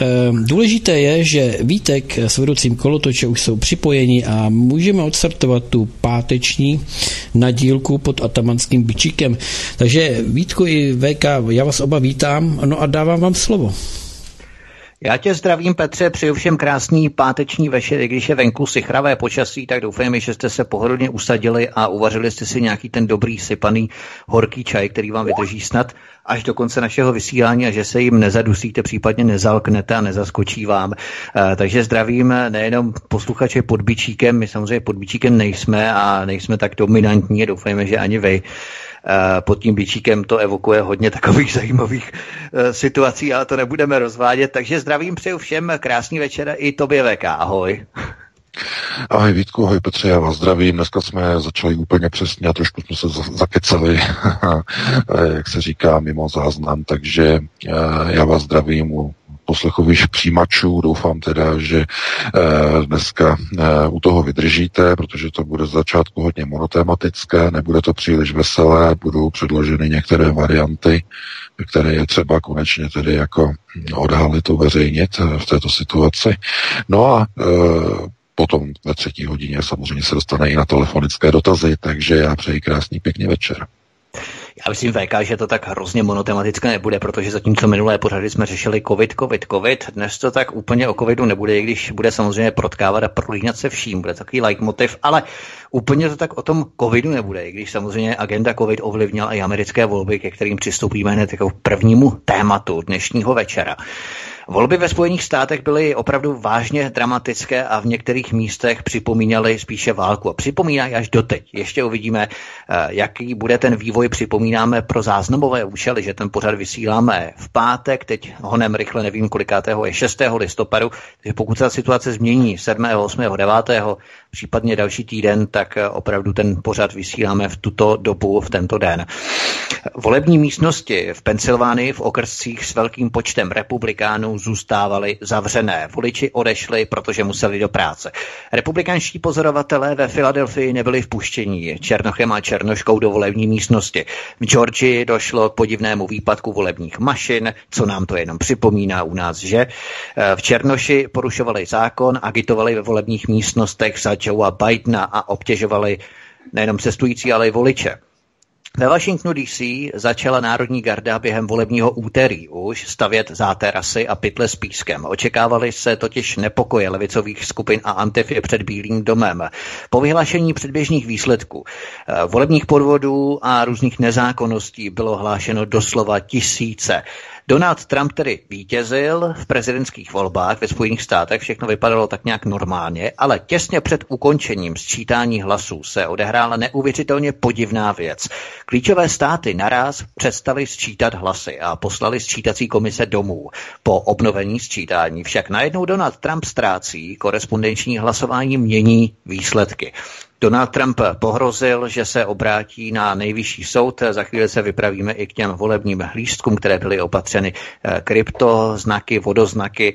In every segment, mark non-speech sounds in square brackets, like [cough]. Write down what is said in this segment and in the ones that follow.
Ehm, důležité je, že Vítek s vedoucím kolotoče už jsou připojeni a můžeme odstartovat tu páteční nadílku pod atamanským bičíkem. Takže Vítku i VK, já vás oba vítám no a dávám vám slovo. Já tě zdravím, Petře, přeju všem krásný páteční večer, i když je venku sichravé počasí, tak doufám, že jste se pohodlně usadili a uvařili jste si nějaký ten dobrý sypaný horký čaj, který vám vydrží snad až do konce našeho vysílání a že se jim nezadusíte, případně nezalknete a nezaskočí vám. Eh, takže zdravím nejenom posluchače pod bičíkem, my samozřejmě pod bičíkem nejsme a nejsme tak dominantní, doufejme, že ani vy. Eh, pod tím bičíkem to evokuje hodně takových [laughs] zajímavých eh, situací, ale to nebudeme rozvádět. Takže zdravím přeju všem, krásný večer i tobě VK. Ahoj. [laughs] Ahoj Vítku, ahoj Petře, já vás zdravím. Dneska jsme začali úplně přesně a trošku jsme se zakeceli, [laughs] jak se říká, mimo záznam, takže eh, já vás zdravím u poslechových přijímačů. Doufám teda, že eh, dneska eh, u toho vydržíte, protože to bude z začátku hodně monotematické, nebude to příliš veselé, budou předloženy některé varianty, které je třeba konečně tedy jako odhalit, uveřejnit v této situaci. No a Potom ve třetí hodině samozřejmě se dostane i na telefonické dotazy, takže já přeji krásný pěkný večer. Já myslím, VK, že to tak hrozně monotematické nebude, protože zatímco minulé pořady jsme řešili COVID, COVID, COVID, dnes to tak úplně o COVIDu nebude, i když bude samozřejmě protkávat a prolínat se vším, bude takový leitmotiv, ale úplně to tak o tom COVIDu nebude, i když samozřejmě agenda COVID ovlivnila i americké volby, ke kterým přistoupíme hned jako prvnímu tématu dnešního večera. Volby ve Spojených státech byly opravdu vážně dramatické a v některých místech připomínaly spíše válku. A připomínají až doteď. Ještě uvidíme, eh, jaký bude ten vývoj. Připomínáme pro záznamové účely, že ten pořad vysíláme v pátek, teď honem rychle nevím kolikátého je 6. listopadu, takže pokud se ta situace změní 7., 8., 9., případně další týden, tak eh, opravdu ten pořad vysíláme v tuto dobu, v tento den. Volební místnosti v Pensylvánii v okrscích s velkým počtem republikánů zůstávaly zavřené. Voliči odešli, protože museli do práce. Republikanští pozorovatelé ve Filadelfii nebyli vpuštění Černochem a Černoškou do volební místnosti. V Georgii došlo k podivnému výpadku volebních mašin, co nám to jenom připomíná u nás, že? V Černoši porušovali zákon, agitovali ve volebních místnostech za Joea Bidena a obtěžovali nejenom cestující, ale i voliče. Ve Washingtonu DC začala Národní garda během volebního úterý už stavět záterasy a pytle s pískem. Očekávali se totiž nepokoje levicových skupin a antify před Bílým domem. Po vyhlášení předběžných výsledků eh, volebních podvodů a různých nezákonností bylo hlášeno doslova tisíce. Donald Trump tedy vítězil v prezidentských volbách ve Spojených státech, všechno vypadalo tak nějak normálně, ale těsně před ukončením sčítání hlasů se odehrála neuvěřitelně podivná věc. Klíčové státy naraz přestali sčítat hlasy a poslali sčítací komise domů. Po obnovení sčítání však najednou Donald Trump ztrácí, korespondenční hlasování mění výsledky. Donald Trump pohrozil, že se obrátí na nejvyšší soud. Za chvíli se vypravíme i k těm volebním hlístkům, které byly opatřeny eh, kryptoznaky, vodoznaky.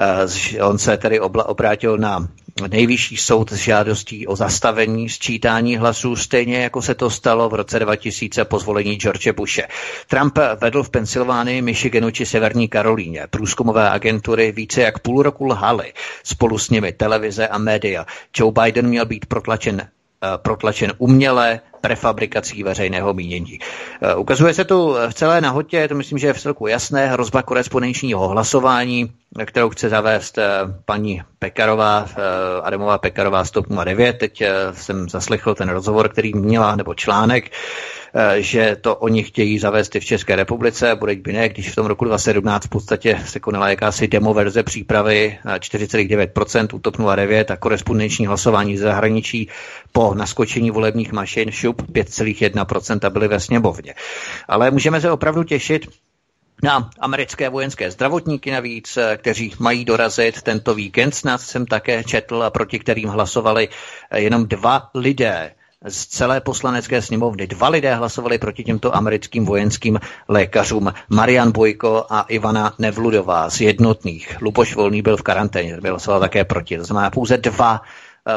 Eh, on se tedy obrátil na nejvyšší soud s žádostí o zastavení sčítání hlasů, stejně jako se to stalo v roce 2000 po zvolení George Bushe. Trump vedl v Pensylvánii, Michiganu či Severní Karolíně. Průzkumové agentury více jak půl roku lhaly. Spolu s nimi televize a média. Joe Biden měl být protlačen protlačen uměle prefabrikací veřejného mínění. Eh, ukazuje se tu v celé nahotě, to myslím, že je v celku jasné, hrozba korespondenčního hlasování, kterou chce zavést eh, paní Pekarová, Adamová Pekarová 109. Teď jsem zaslechl ten rozhovor, který měla, nebo článek, Eh, že to oni chtějí zavést i v České republice, bude by ne, když v tom roku 2017 v podstatě se konala jakási demo verze přípravy 4,9% eh, u 09 a korespondenční hlasování z zahraničí po naskočení volebních mašin šup 5,1% byly ve sněmovně. Ale můžeme se opravdu těšit, na americké vojenské zdravotníky navíc, kteří mají dorazit tento víkend. Snad jsem také četl a proti kterým hlasovali jenom dva lidé z celé poslanecké sněmovny. Dva lidé hlasovali proti těmto americkým vojenským lékařům. Marian Bojko a Ivana Nevludová z jednotných. Luboš Volný byl v karanténě, byl hlasoval také proti. To znamená pouze dva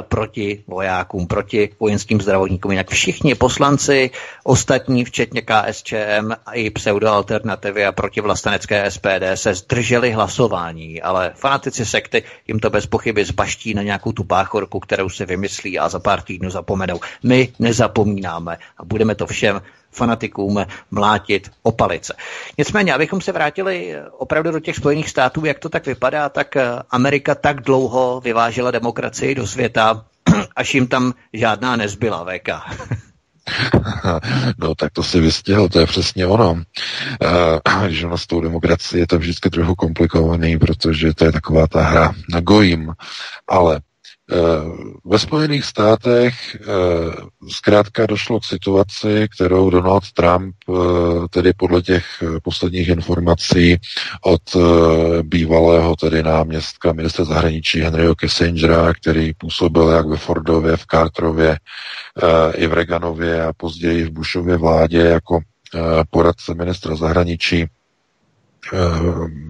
proti vojákům, proti vojenským zdravotníkům. Jinak všichni poslanci, ostatní, včetně KSČM a i pseudoalternativy a proti vlastenecké SPD se zdrželi hlasování, ale fanatici sekty jim to bez pochyby zbaští na nějakou tu báchorku, kterou si vymyslí a za pár týdnů zapomenou. My nezapomínáme a budeme to všem fanatikům mlátit o palice. Nicméně, abychom se vrátili opravdu do těch Spojených států, jak to tak vypadá, tak Amerika tak dlouho vyvážela demokracii do světa, [clears throat] až jim tam žádná nezbyla, VK. [laughs] No tak to si vystihl, to je přesně ono. [clears throat] Když ono s tou demokracií je to vždycky trochu komplikovaný, protože to je taková ta hra na gojím, ale Eh, ve Spojených státech eh, zkrátka došlo k situaci, kterou Donald Trump, eh, tedy podle těch posledních informací od bývalého tedy náměstka ministra zahraničí Henryho Kissingera, který působil jak ve Fordově, v Carterově, i v Reaganově a později v Bushově vládě jako poradce ministra zahraničí, Eh,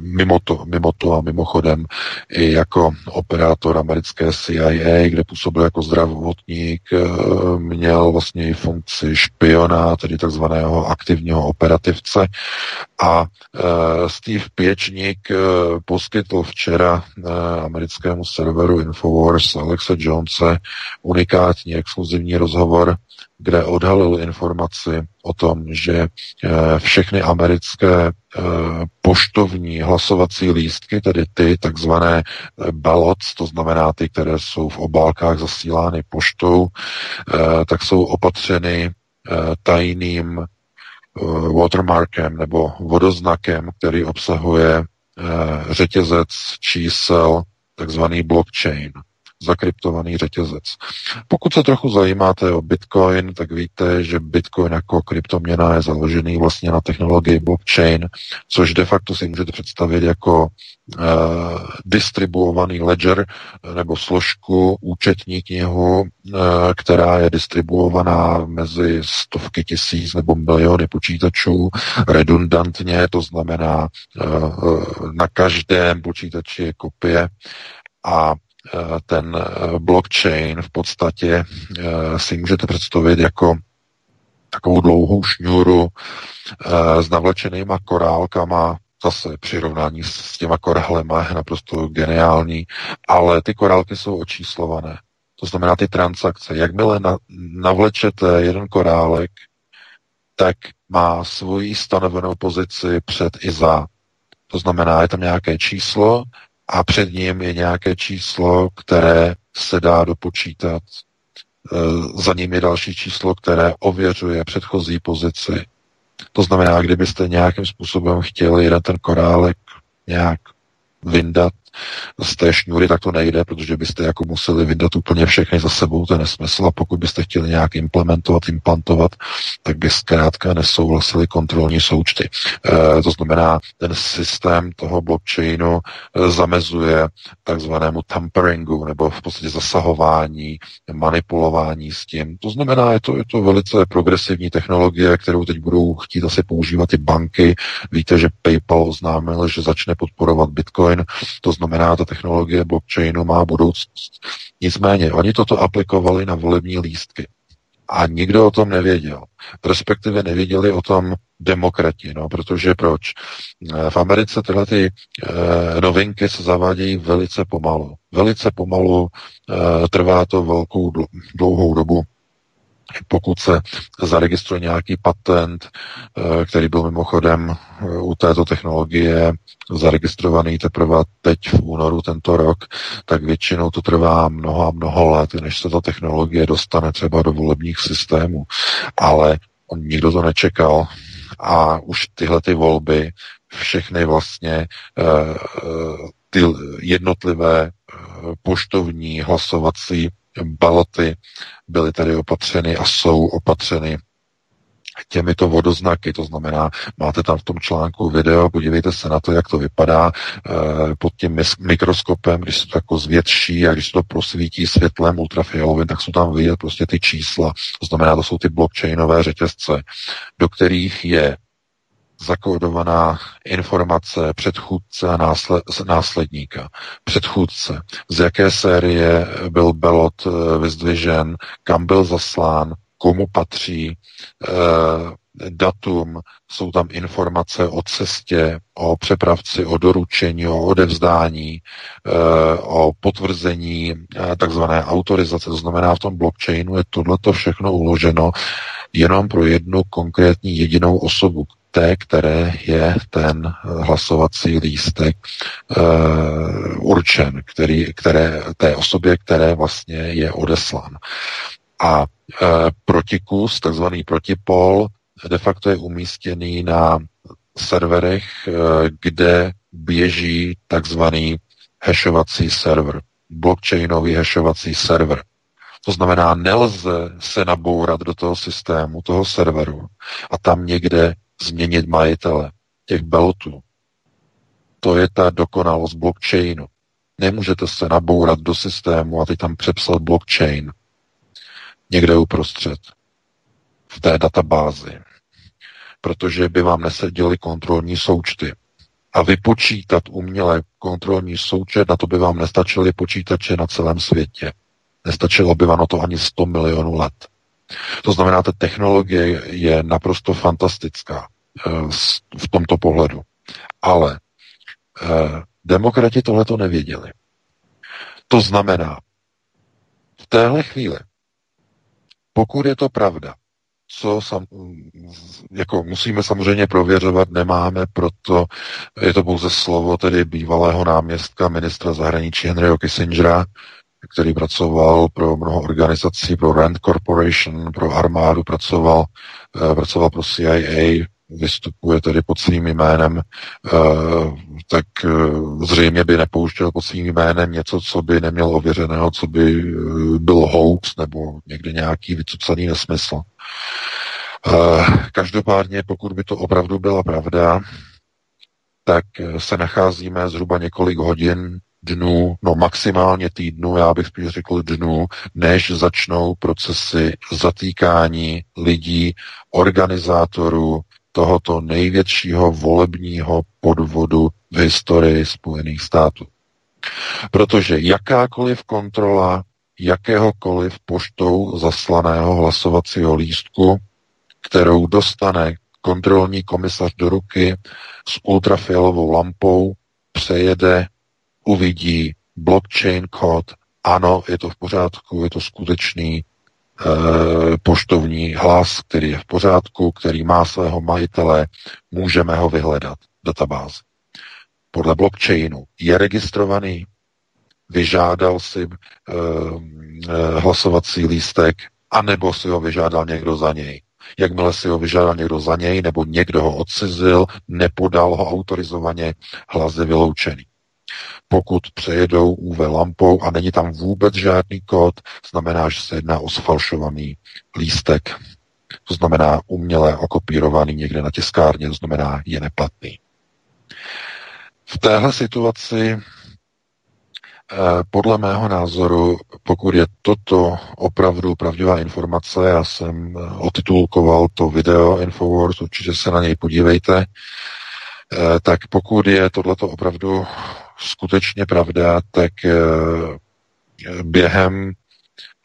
mimo to, mimo to a mimochodem i jako operátor americké CIA, kde působil jako zdravotník, eh, měl vlastně i funkci špiona, tedy takzvaného aktivního operativce. A eh, Steve Pěčník poskytl včera americkému serveru Infowars Alexe Jonese unikátní exkluzivní rozhovor, kde odhalil informaci o tom, že eh, všechny americké eh, poštovní hlasovací lístky, tedy ty takzvané eh, ballots, to znamená ty, které jsou v obálkách zasílány poštou, tak jsou opatřeny tajným watermarkem nebo vodoznakem, který obsahuje řetězec čísel, takzvaný blockchain zakryptovaný řetězec. Pokud se trochu zajímáte o Bitcoin, tak víte, že Bitcoin jako kryptoměna je založený vlastně na technologii blockchain, což de facto si můžete představit jako uh, distribuovaný ledger nebo složku účetní knihu, uh, která je distribuovaná mezi stovky tisíc nebo miliony počítačů redundantně, to znamená uh, na každém počítači je kopie a Eh, ten eh, blockchain v podstatě eh, si můžete představit jako takovou dlouhou šňůru s navlečenýma korálkama, zase přirovnání s těma korálema je naprosto geniální, ale ty korálky jsou očíslované. To znamená ty transakce. Jakmile na, navlečete jeden korálek, tak má svoji stanovenou pozici před i za. To znamená, je tam nějaké číslo a před ním je nějaké číslo, které se dá dopočítat. E, za ním je další číslo, které ověřuje předchozí pozici. To znamená, kdybyste nějakým způsobem chtěli jeden ten korálek nějak vyndat z té šňůry, tak to nejde, protože byste jako museli vydat úplně všechny za sebou, to je nesmysl a pokud byste chtěli nějak implementovat, implantovat, tak by zkrátka nesouhlasili kontrolní součty. E, to znamená, ten systém toho blockchainu e, zamezuje takzvanému tamperingu nebo v podstatě zasahování, manipulování s tím. To znamená, je to, je to velice progresivní technologie, kterou teď budou chtít asi používat i banky. Víte, že PayPal oznámil, že začne podporovat Bitcoin, to znamená, znamená, ta technologie blockchainu má budoucnost. Nicméně, oni toto aplikovali na volební lístky. A nikdo o tom nevěděl. Respektive nevěděli o tom demokrati, no, protože proč? V Americe tyhle ty e, novinky se zavádějí velice pomalu. Velice pomalu e, trvá to velkou dlouhou dobu pokud se zaregistruje nějaký patent, eh, který byl mimochodem eh, u této technologie zaregistrovaný teprve teď v únoru tento rok, tak většinou to trvá mnoho a mnoho let, než se ta technologie dostane třeba do volebních systémů. Ale on nikdo to nečekal a už tyhle ty volby všechny vlastně eh, ty jednotlivé poštovní hlasovací baloty byly tady opatřeny a jsou opatřeny těmito vodoznaky, to znamená, máte tam v tom článku video, podívejte se na to, jak to vypadá e, pod tím mikroskopem, když se to jako zvětší a když se to prosvítí světlem ultrafialovým, tak jsou tam vidět prostě ty čísla. To znamená, to jsou ty blockchainové řetězce, do kterých je zakódovaná informace předchůdce a násled, následníka. Předchůdce, z jaké série byl Belot eh, vyzdvižen, kam byl zaslán, komu patří, eh, datum, jsou tam informace o cestě, o přepravci, o doručení, o odevzdání, eh, o potvrzení takzvané autorizace. To znamená, v tom blockchainu je tohleto všechno uloženo jenom pro jednu konkrétní jedinou osobu, té, které je ten hlasovací lístek uh, určen, který, které, té osobě, které vlastně je odeslán. A uh, protikus, takzvaný protipol, de facto je umístěný na serverech, uh, kde běží takzvaný hashovací server, blockchainový hashovací server. To znamená, nelze se nabourat do toho systému, toho serveru a tam někde změnit majitele těch belotů. To je ta dokonalost blockchainu. Nemůžete se nabourat do systému a teď tam přepsat blockchain někde uprostřed v té databázi, protože by vám neseděly kontrolní součty. A vypočítat umělé kontrolní součet, na to by vám nestačily počítače na celém světě. Nestačilo by na to ani 100 milionů let. To znamená, ta technologie je naprosto fantastická eh, v tomto pohledu. Ale eh, demokrati tohle to nevěděli. To znamená, v téhle chvíli, pokud je to pravda, co sam, jako musíme samozřejmě prověřovat, nemáme, proto je to pouze slovo tedy bývalého náměstka ministra zahraničí Henryho Kissingera, který pracoval pro mnoho organizací, pro Rand Corporation, pro armádu, pracoval, uh, pracoval pro CIA, vystupuje tedy pod svým jménem, uh, tak uh, zřejmě by nepouštěl pod svým jménem něco, co by neměl ověřeného, co by byl hoax nebo někde nějaký vycucaný nesmysl. Každopádně, pokud by to opravdu byla pravda, tak se nacházíme zhruba několik hodin dnů, no maximálně týdnů, já bych spíš řekl dnů, než začnou procesy zatýkání lidí, organizátorů tohoto největšího volebního podvodu v historii Spojených států. Protože jakákoliv kontrola jakéhokoliv poštou zaslaného hlasovacího lístku, kterou dostane kontrolní komisař do ruky s ultrafialovou lampou, přejede uvidí blockchain kód, ano, je to v pořádku, je to skutečný e, poštovní hlas, který je v pořádku, který má svého majitele, můžeme ho vyhledat databázi. Podle blockchainu je registrovaný, vyžádal si e, hlasovací lístek, anebo si ho vyžádal někdo za něj. Jakmile si ho vyžádal někdo za něj, nebo někdo ho odcizil, nepodal ho autorizovaně, hlas je vyloučený. Pokud přejedou UV lampou a není tam vůbec žádný kód, znamená, že se jedná o sfalšovaný lístek. To znamená uměle okopírovaný někde na tiskárně, to znamená je neplatný. V téhle situaci eh, podle mého názoru, pokud je toto opravdu pravdivá informace, já jsem eh, otitulkoval to video Infowars, určitě se na něj podívejte, eh, tak pokud je tohleto opravdu skutečně pravda, tak eh, během,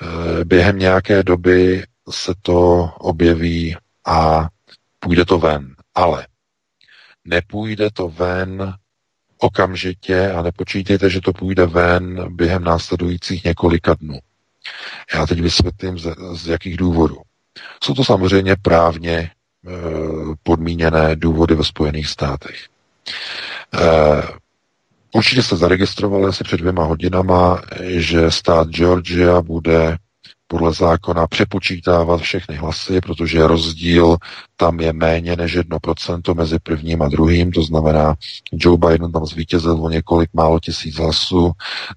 eh, během nějaké doby se to objeví a půjde to ven. Ale nepůjde to ven okamžitě a nepočítejte, že to půjde ven během následujících několika dnů. Já teď vysvětlím, z, z jakých důvodů. Jsou to samozřejmě právně e, podmíněné důvody ve Spojených státech. E, Určitě se zaregistrovali asi před dvěma hodinama, že stát Georgia bude podle zákona přepočítávat všechny hlasy, protože rozdíl tam je méně než 1% mezi prvním a druhým, to znamená, Joe Biden tam zvítězil o několik málo tisíc hlasů,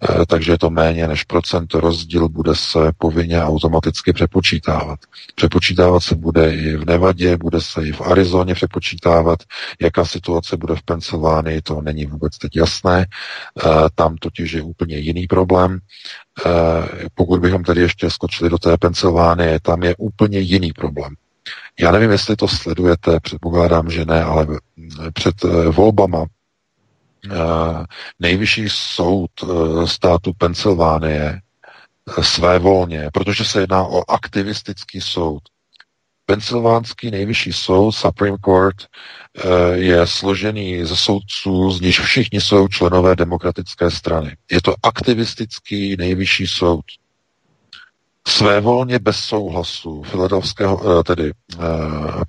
eh, takže je to méně než procent, rozdíl bude se povinně automaticky přepočítávat. Přepočítávat se bude i v Nevadě, bude se i v Arizoně přepočítávat, jaká situace bude v Pensylvánii, to není vůbec teď jasné, eh, tam totiž je úplně jiný problém, Eh, pokud bychom tedy ještě skočili do té Pensylvánie, tam je úplně jiný problém. Já nevím, jestli to sledujete, předpokládám, že ne, ale před eh, volbama eh, nejvyšší soud státu Pensylvánie své volně, protože se jedná o aktivistický soud, Pensylvánský nejvyšší soud, Supreme Court, eh, je složený ze soudců, z nich všichni jsou členové demokratické strany. Je to aktivistický nejvyšší soud. Svévolně bez souhlasu filadelfského, eh, tedy eh,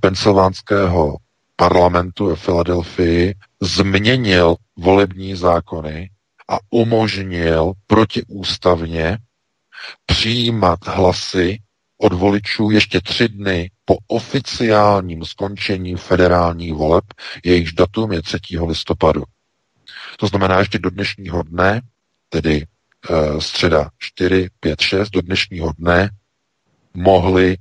pensylvánského parlamentu ve Filadelfii změnil volební zákony a umožnil protiústavně přijímat hlasy od voličů ještě tři dny po oficiálním skončení federálních voleb, jejichž datum je 3. listopadu. To znamená ještě do dnešního dne, tedy středa 4, 5, 6, do dnešního dne mohli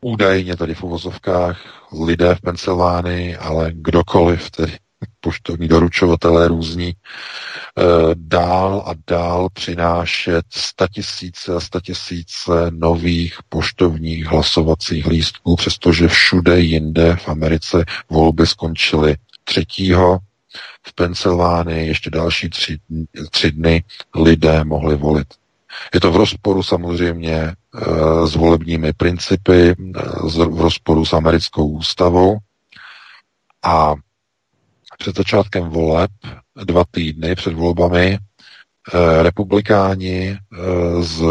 údajně tady v uvozovkách lidé v Pensylvánii, ale kdokoliv, tedy poštovní doručovatelé různí, eh, dál a dál přinášet statisíce a statisíce nových poštovních hlasovacích lístků, přestože všude jinde v Americe volby skončily třetího, v Pensylvánii ještě další tři, tři dny lidé mohli volit. Je to v rozporu samozřejmě e, s volebními principy, e, v rozporu s americkou ústavou a před začátkem voleb, dva týdny před volbami, eh, republikáni eh, z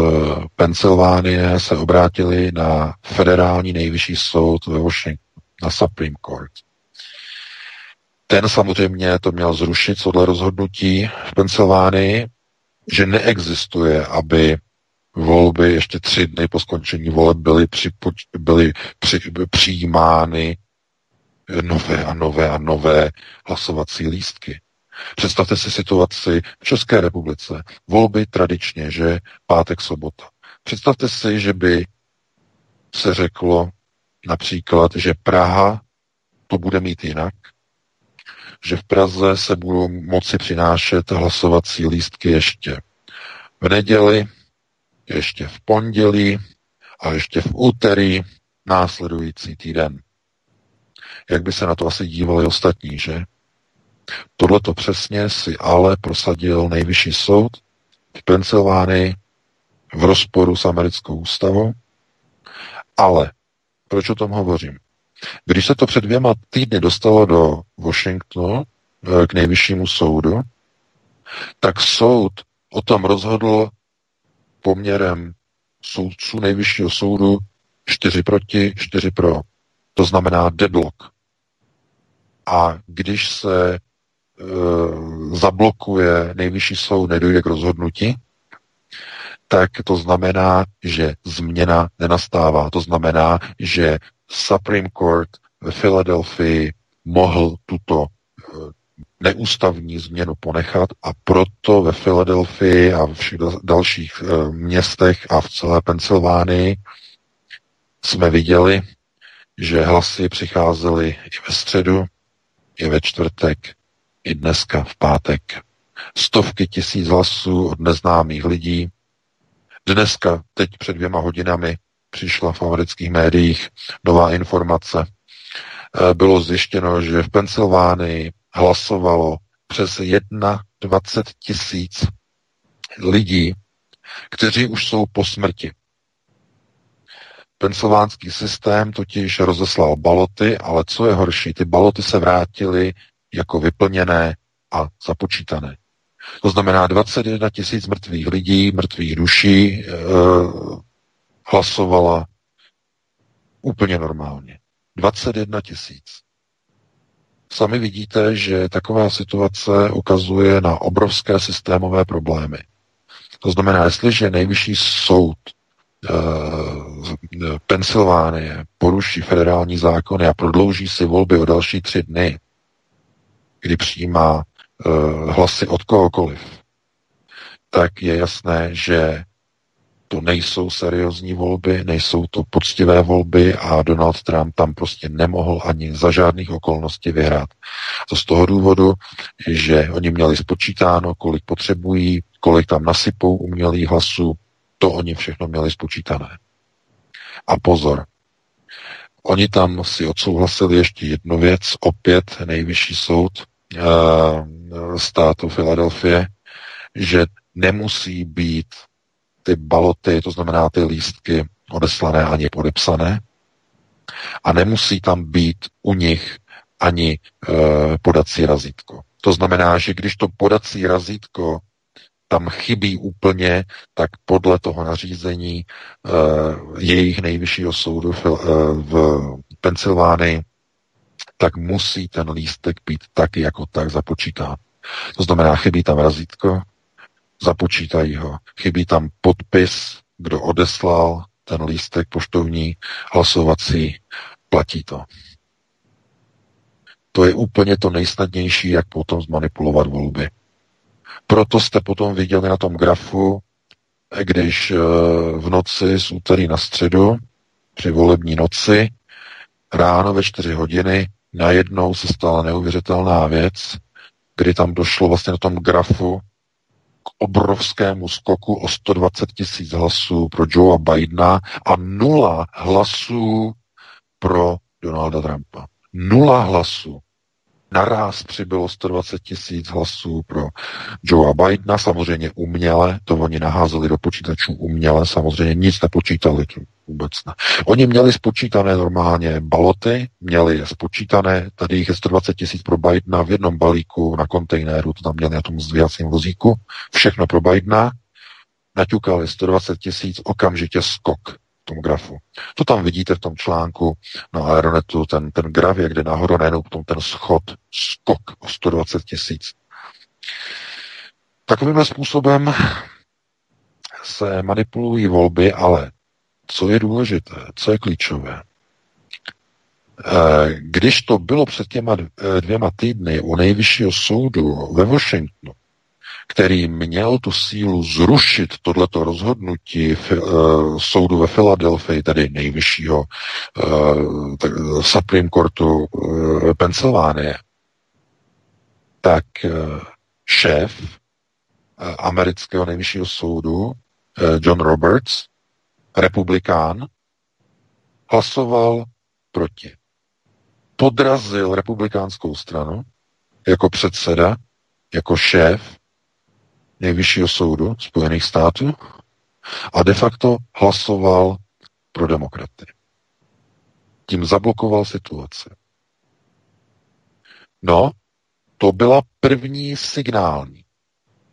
Pensylvánie se obrátili na federální nejvyšší soud ve Washingtonu, na Supreme Court. Ten samozřejmě to měl zrušit, tohle rozhodnutí v Pensylvánii, že neexistuje, aby volby ještě tři dny po skončení voleb byly, připoč, byly při, přijímány nové a nové a nové hlasovací lístky. Představte si situaci v České republice. Volby tradičně, že pátek, sobota. Představte si, že by se řeklo například, že Praha to bude mít jinak, že v Praze se budou moci přinášet hlasovací lístky ještě v neděli, ještě v pondělí a ještě v úterý následující týden jak by se na to asi dívali ostatní, že? Tohle to přesně si ale prosadil nejvyšší soud v Pensylvánii v rozporu s americkou ústavou. Ale proč o tom hovořím? Když se to před dvěma týdny dostalo do Washingtonu eh, k nejvyššímu soudu, tak soud o tom rozhodl poměrem soudců nejvyššího soudu 4 proti, 4 pro. To znamená deadlock. A když se e, zablokuje nejvyšší soud, nedojde k rozhodnutí, tak to znamená, že změna nenastává. To znamená, že Supreme Court ve Filadelfii mohl tuto e, neústavní změnu ponechat a proto ve Filadelfii a v všech dalších e, městech a v celé Pensylvánii jsme viděli, že hlasy přicházely i ve středu, i ve čtvrtek, i dneska v pátek. Stovky tisíc hlasů od neznámých lidí. Dneska, teď před dvěma hodinami, přišla v amerických médiích nová informace. Eh, bylo zjištěno, že v Pensylvánii hlasovalo přes 21 tisíc lidí, kteří už jsou po smrti. Pensylvánský systém totiž rozeslal baloty, ale co je horší, ty baloty se vrátily jako vyplněné a započítané. To znamená 21 tisíc mrtvých lidí, mrtvých duší e, hlasovala úplně normálně. 21 tisíc. Sami vidíte, že taková situace ukazuje na obrovské systémové problémy. To znamená, jestliže nejvyšší soud Pensylvánie poruší federální zákony a prodlouží si volby o další tři dny, kdy přijímá uh, hlasy od kohokoliv, tak je jasné, že to nejsou seriózní volby, nejsou to poctivé volby a Donald Trump tam prostě nemohl ani za žádných okolností vyhrát. To z toho důvodu, že oni měli spočítáno, kolik potřebují, kolik tam nasypou umělých hlasů, to oni všechno měli spočítané. A pozor, oni tam si odsouhlasili ještě jednu věc, opět nejvyšší soud uh, státu Filadelfie, že nemusí být ty baloty, to znamená ty lístky odeslané ani podepsané. A nemusí tam být u nich ani e, podací razítko. To znamená, že když to podací razítko tam chybí úplně, tak podle toho nařízení e, jejich nejvyššího soudu v, e, v Pensylvánii, tak musí ten lístek být tak jako tak započítán. To znamená, chybí tam razítko, započítají ho. Chybí tam podpis, kdo odeslal ten lístek poštovní, hlasovací, platí to. To je úplně to nejsnadnější, jak potom zmanipulovat volby. Proto jste potom viděli na tom grafu, když eh, v noci z úterý na středu, při volební noci, ráno ve čtyři hodiny, najednou se stala neuvěřitelná věc, kdy tam došlo vlastně na tom grafu obrovskému skoku o 120 tisíc hlasů pro Joea Bidena a nula hlasů pro Donalda Trumpa. Nula hlasů. Naraz přibylo 120 tisíc hlasů pro Joea Bidena, samozřejmě uměle, to oni naházeli do počítačů uměle, samozřejmě nic nepočítali, vůbec ne. Oni měli spočítané normálně baloty, měli je spočítané, tady jich je 120 tisíc pro Bidena v jednom balíku na kontejneru, to tam měli na tom zdvíjacím vozíku, všechno pro Bidena, naťukali 120 tisíc, okamžitě skok tom grafu. To tam vidíte v tom článku na Aeronetu, ten, ten graf, jak jde nahoru, najednou potom ten schod, skok o 120 tisíc. Takovýmhle způsobem se manipulují volby, ale co je důležité, co je klíčové, eh, když to bylo před těma dvěma týdny u nejvyššího soudu ve Washingtonu, který měl tu sílu zrušit tohleto rozhodnutí v, uh, soudu ve Filadelfii, tedy nejvyššího tak, Supreme Courtu uh, Pensylvánie, tak šéf amerického nejvyššího soudu John Roberts, republikán, hlasoval proti. Podrazil republikánskou stranu jako předseda, jako šéf nejvyššího soudu Spojených států a de facto hlasoval pro demokraty. Tím zablokoval situaci. No, to byla první signální,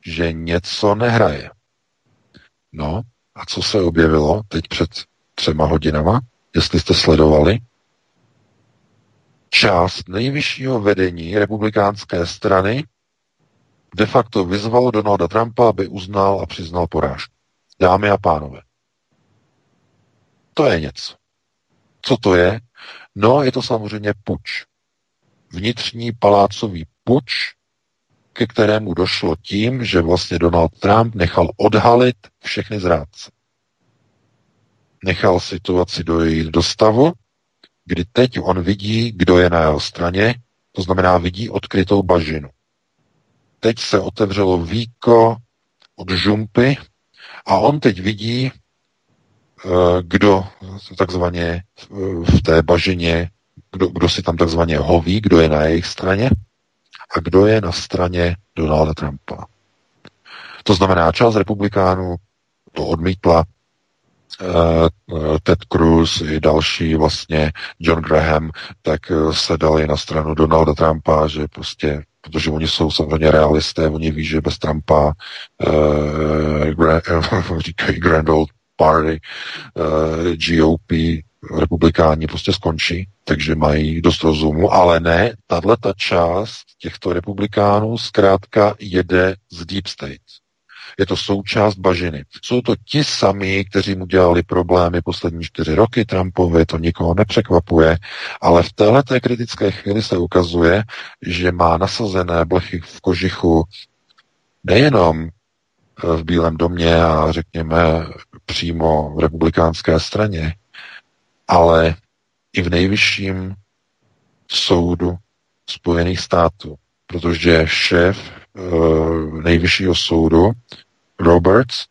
že něco nehraje. No, a co se objevilo teď před třema hodinama, jestli jste sledovali? Část nejvyššího vedení republikánské strany de facto vyzval Donalda Trumpa, aby uznal a přiznal porážku. Dámy a pánové. To je něco. Co to je? No, je to samozřejmě puč. Vnitřní palácový puč, ke kterému došlo tím, že vlastně Donald Trump nechal odhalit všechny zrádce. Nechal situaci dojít do stavu, kdy teď on vidí, kdo je na jeho straně, to znamená vidí odkrytou bažinu teď se otevřelo víko od žumpy a on teď vidí, eh, kdo takzvaně v té bažině, kdo, kdo si tam takzvaně hoví, kdo je na jejich straně a kdo je na straně Donalda Trumpa. To znamená, část republikánů to odmítla, uh, Ted Cruz i další vlastně John Graham, tak se dali na stranu Donalda Trumpa, že prostě protože oni jsou samozřejmě realisté, oni ví, že bez Trumpa uh, gra, uh, [laughs] říkají Grand Old Party, eh, GOP, republikáni prostě skončí, takže mají dost rozumu, ale ne, tato část těchto republikánů zkrátka jede z Deep State. Je to součást bažiny. Jsou to ti sami, kteří mu dělali problémy poslední čtyři roky Trumpovi, to nikoho nepřekvapuje, ale v této kritické chvíli se ukazuje, že má nasazené blechy v kožichu nejenom v Bílém domě a řekněme přímo v republikánské straně, ale i v nejvyšším soudu Spojených států, protože šéf uh, nejvyššího soudu Roberts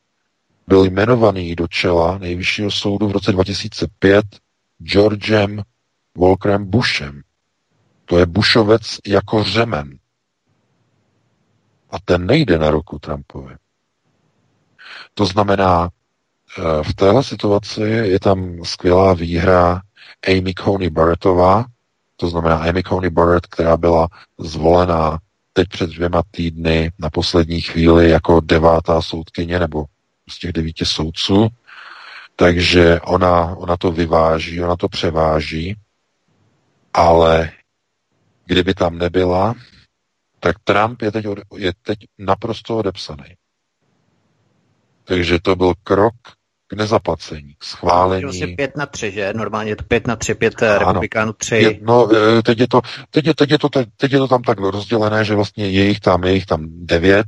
byl jmenovaný do čela nejvyššího soudu v roce 2005 Georgem Walkerem Bushem. To je Bushovec jako řemen. A ten nejde na ruku Trumpovi. To znamená, eh, v téhle situaci je tam skvělá výhra Amy Coney Barrettová, to znamená Amy Coney Barrett, která byla zvolená teď před dvěma týdny na poslední chvíli jako devátá soudkyně nebo z těch devíti soudců. Takže ona, ona to vyváží, ona to převáží, ale kdyby tam nebyla, tak Trump je teď, je teď naprosto odepsaný. Takže to byl krok k nezaplacení, k schválení. Vlastně 5 na 3, že? Normálně je to 5 na 3, 5 ano, republikánů 3. Je, no, e, teď je, to, teď, je, teď, je to, teď je to tam tak rozdělené, že vlastně je jich tam, je jich tam 9,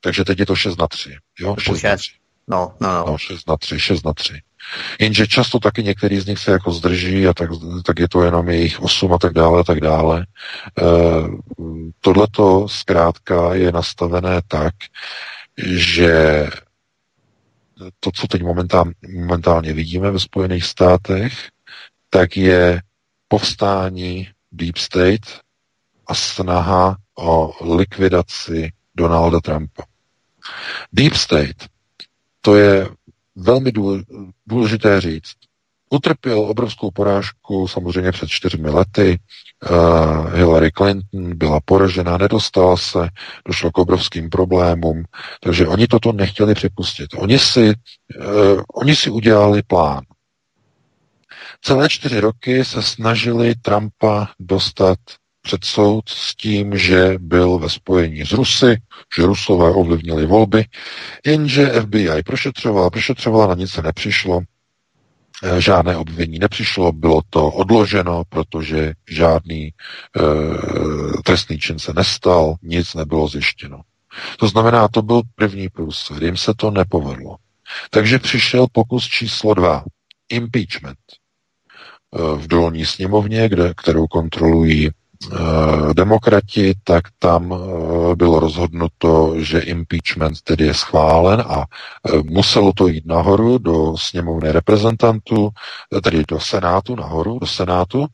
takže teď je to 6 na 3. Jo? 6 na 3. No, no, no. no 6 na 3, 6 na 3. Jenže často taky některý z nich se jako zdrží a tak, tak je to jenom jejich 8 a tak dále a tak dále. E, tohleto zkrátka je nastavené tak, že to, co teď momentálně, momentálně vidíme ve Spojených státech, tak je povstání Deep State a snaha o likvidaci Donalda Trumpa. Deep State, to je velmi důležité říct utrpěl obrovskou porážku samozřejmě před čtyřmi lety. Uh, Hillary Clinton byla poražena, nedostala se, došlo k obrovským problémům, takže oni toto nechtěli připustit. Oni si, uh, oni si udělali plán. Celé čtyři roky se snažili Trumpa dostat před soud s tím, že byl ve spojení s Rusy, že Rusové ovlivnili volby, jenže FBI prošetřovala, prošetřovala, na nic se nepřišlo, žádné obvinění nepřišlo, bylo to odloženo, protože žádný e, trestný čin se nestal, nic nebylo zjištěno. To znamená, to byl první průsled, jim se to nepovedlo. Takže přišel pokus číslo dva, impeachment. E, v dolní sněmovně, kde, kterou kontrolují Eh, demokrati, tak tam eh, bylo rozhodnuto, že impeachment tedy je schválen a eh, muselo to jít nahoru do sněmovny reprezentantů, tedy do Senátu, nahoru do Senátu,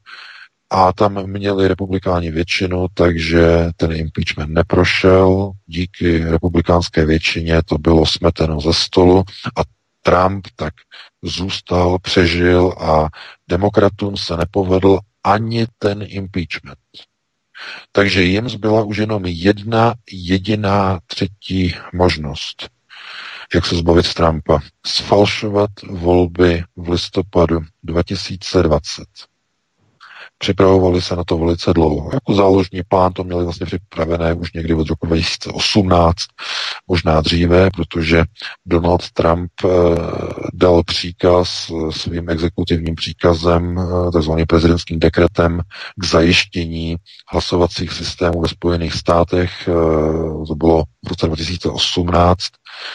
a tam měli republikáni většinu, takže ten impeachment neprošel. Díky republikánské většině to bylo smeteno ze stolu a Trump tak zůstal, přežil a demokratům se nepovedl ani ten impeachment. Takže jim zbyla už jenom jedna jediná třetí možnost, jak se zbavit Trumpa. Sfalšovat volby v listopadu 2020. Připravovali se na to velice dlouho. Jako záložní plán to měli vlastně připravené už někdy od roku 2018, možná dříve, protože Donald Trump eh, dal příkaz eh, svým exekutivním příkazem, eh, takzvaným prezidentským dekretem k zajištění hlasovacích systémů ve Spojených státech. To bylo v roce 2018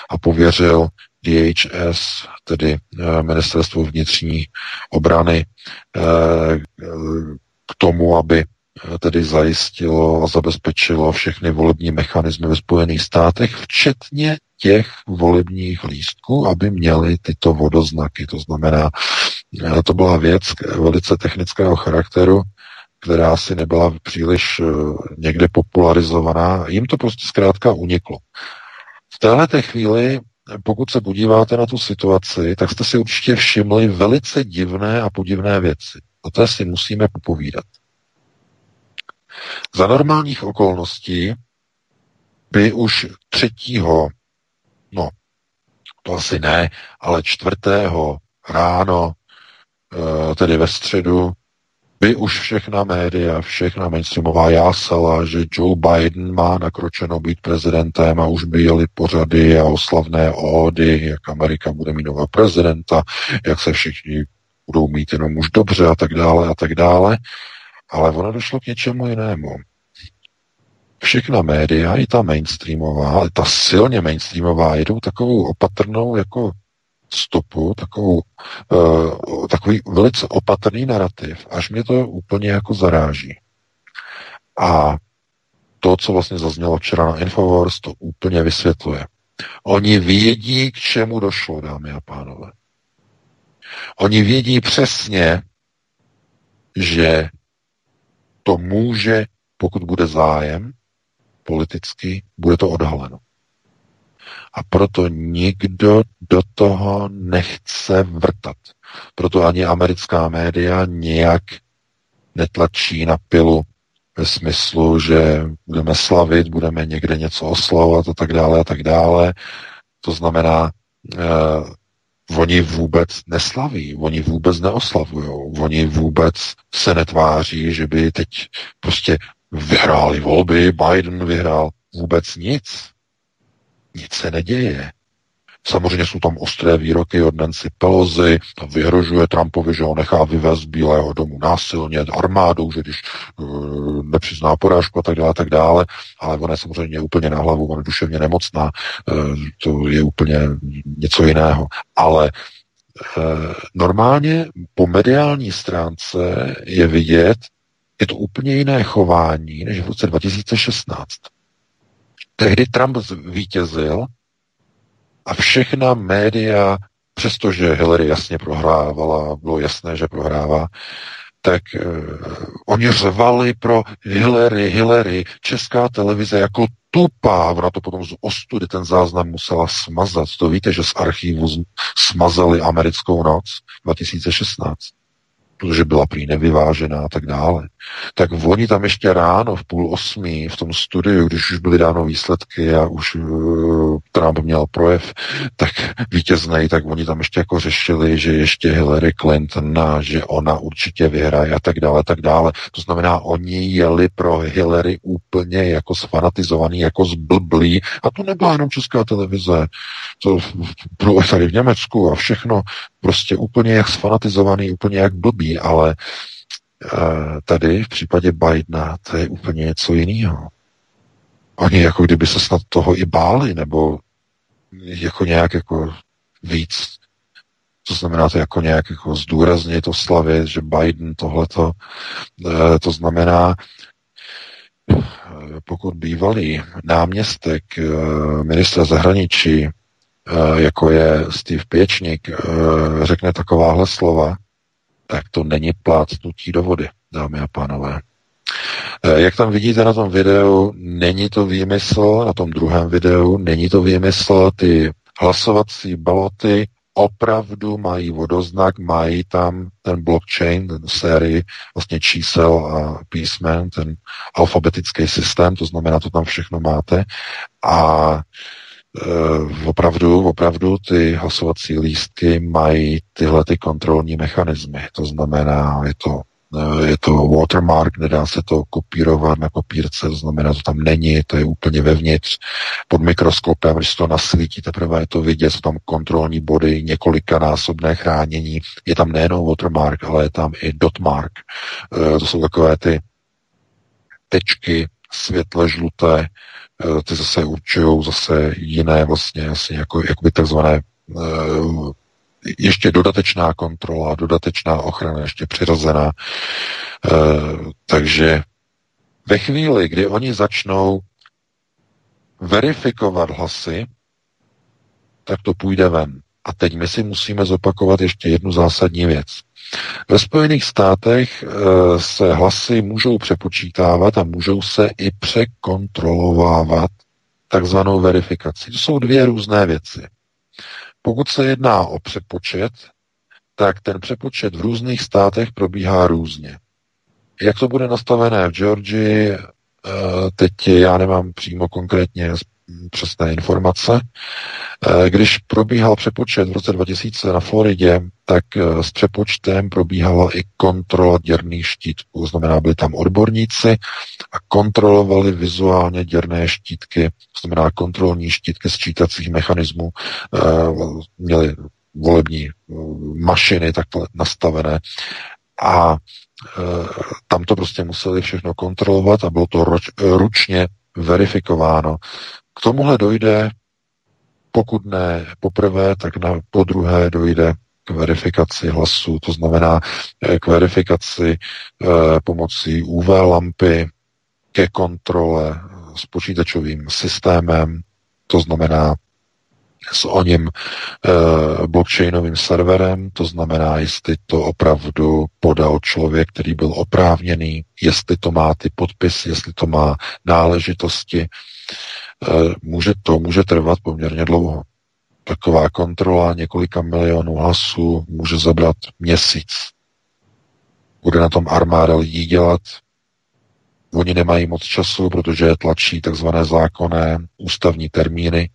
a pověřil DHS, tedy eh, Ministerstvo vnitřní obrany, eh, k tomu, aby eh, tedy zajistilo a zabezpečilo všechny volební mechanismy ve Spojených státech, včetně těch volebních lístků, aby měli tyto vodoznaky. To znamená, to byla věc velice technického charakteru, která asi nebyla příliš někde popularizovaná. Jim to prostě zkrátka uniklo. V této chvíli pokud se podíváte na tu situaci, tak jste si určitě všimli velice divné a podivné věci. O té si musíme popovídat. Za normálních okolností by už třetího, no, to asi ne, ale čtvrtého ráno, eh, tedy ve středu, by už všechna média, všechna mainstreamová jásala, že Joe Biden má nakročeno být prezidentem a už by jeli pořady a oslavné ódy, jak Amerika bude mít nového prezidenta, jak se všichni budou mít jenom už dobře a tak dále a tak dále. Ale ono došlo k něčemu jinému. Všechna média, i ta mainstreamová, ta silně mainstreamová, jdou takovou opatrnou jako stopu, takovou, uh, takový velice opatrný narrativ, až mě to úplně jako zaráží. A to, co vlastně zaznělo včera na Infowars, to úplně vysvětluje. Oni vědí, k čemu došlo, dámy a pánové. Oni vědí přesně, že to může, pokud bude zájem politicky, bude to odhaleno. A proto nikdo do toho nechce vrtat. Proto ani americká média nějak netlačí na pilu ve smyslu, že budeme slavit, budeme někde něco oslavovat a tak dále a tak dále. To znamená, eh, oni vůbec neslaví, oni vůbec neoslavují, oni vůbec se netváří, že by teď prostě vyhráli volby, Biden vyhrál vůbec nic. Nic se neděje. Samozřejmě jsou tam ostré výroky od Nancy Pelosi, tam vyhrožuje Trumpovi, že ho nechá vyvést z Bílého domu násilně armádou, že když uh, nepřizná porážku a tak dále, tak dále, ale ona je samozřejmě úplně na hlavu, ona je duševně nemocná, uh, to je úplně něco jiného. Ale uh, normálně po mediální stránce je vidět, je to úplně jiné chování než v roce 2016. Tehdy Trump vítězil a všechna média, přestože Hillary jasně prohrávala, bylo jasné, že prohrává, tak uh, oni řvali pro Hillary, Hillary, česká televize jako tupá, ona to potom z ostudy ten záznam musela smazat. To víte, že z archivu smazali americkou noc 2016 protože byla prý nevyvážená a tak dále. Tak oni tam ještě ráno v půl osmí v tom studiu, když už byly dáno výsledky a už uh, Trump měl projev, tak vítěznej, tak oni tam ještě jako řešili, že ještě Hillary Clinton že ona určitě vyhraje a tak dále, tak dále. To znamená, oni jeli pro Hillary úplně jako sfanatizovaný, jako zblblý a to nebyla jenom česká televize, to bylo tady v Německu a všechno prostě úplně jak sfanatizovaný, úplně jak blbý, ale uh, tady v případě Bidena to je úplně něco jiného. Oni jako kdyby se snad toho i báli, nebo jako nějak jako víc, to znamená to jako nějak jako zdůrazně to slavit, že Biden tohleto, uh, to znamená, pokud bývalý náměstek ministra zahraničí Eh, jako je Steve Pěčník, eh, řekne takováhle slova, tak to není plácnutí do vody, dámy a pánové. Eh, jak tam vidíte na tom videu, není to výmysl, na tom druhém videu, není to výmysl, ty hlasovací baloty opravdu mají vodoznak, mají tam ten blockchain, ten sérii vlastně čísel a písmen, ten alfabetický systém, to znamená, to tam všechno máte. A Eh, opravdu, opravdu ty hlasovací lístky mají tyhle ty kontrolní mechanismy. To znamená, je to, eh, je to watermark, nedá se to kopírovat na kopírce, to znamená, to tam není, to je úplně vevnitř. Pod mikroskopem, když to nasvítí, teprve je to vidět, jsou tam kontrolní body, několika násobné chránění. Je tam nejenom watermark, ale je tam i dotmark. Eh, to jsou takové ty tečky světle žluté, ty zase určují zase jiné vlastně asi jako, jakoby takzvané eh, ještě dodatečná kontrola, dodatečná ochrana, ještě přirozená. Eh, takže ve chvíli, kdy oni začnou verifikovat hlasy, tak to půjde ven. A teď my si musíme zopakovat ještě jednu zásadní věc. Ve Spojených státech e, se hlasy můžou přepočítávat a můžou se i překontrolovávat takzvanou verifikací. To jsou dvě různé věci. Pokud se jedná o přepočet, tak ten přepočet v různých státech probíhá různě. Jak to bude nastavené v Georgii, e, teď já nemám přímo konkrétně přesné informace. Eh, když probíhal přepočet v roce 2000 na Floridě, tak eh, s přepočtem probíhala i kontrola děrných štítků. Znamená, byli tam odborníci a kontrolovali vizuálně děrné štítky, znamená kontrolní štítky sčítacích mechanismů. Eh, měli volební mašiny takhle nastavené a tam to prostě museli všechno kontrolovat a bylo to ručně verifikováno. K tomuhle dojde, pokud ne poprvé, tak na po druhé dojde k verifikaci hlasu, to znamená eh, k verifikaci eh, pomocí UV lampy, ke kontrole s počítačovým systémem, to znamená s o něm e, blockchainovým serverem, to znamená, jestli to opravdu podal člověk, který byl oprávněný, jestli to má ty podpisy, jestli to má náležitosti. E, může to může trvat poměrně dlouho. Taková kontrola několika milionů hlasů může zabrat měsíc. Bude na tom armáda lidí dělat. Oni nemají moc času, protože tlačí takzvané zákonné ústavní termíny,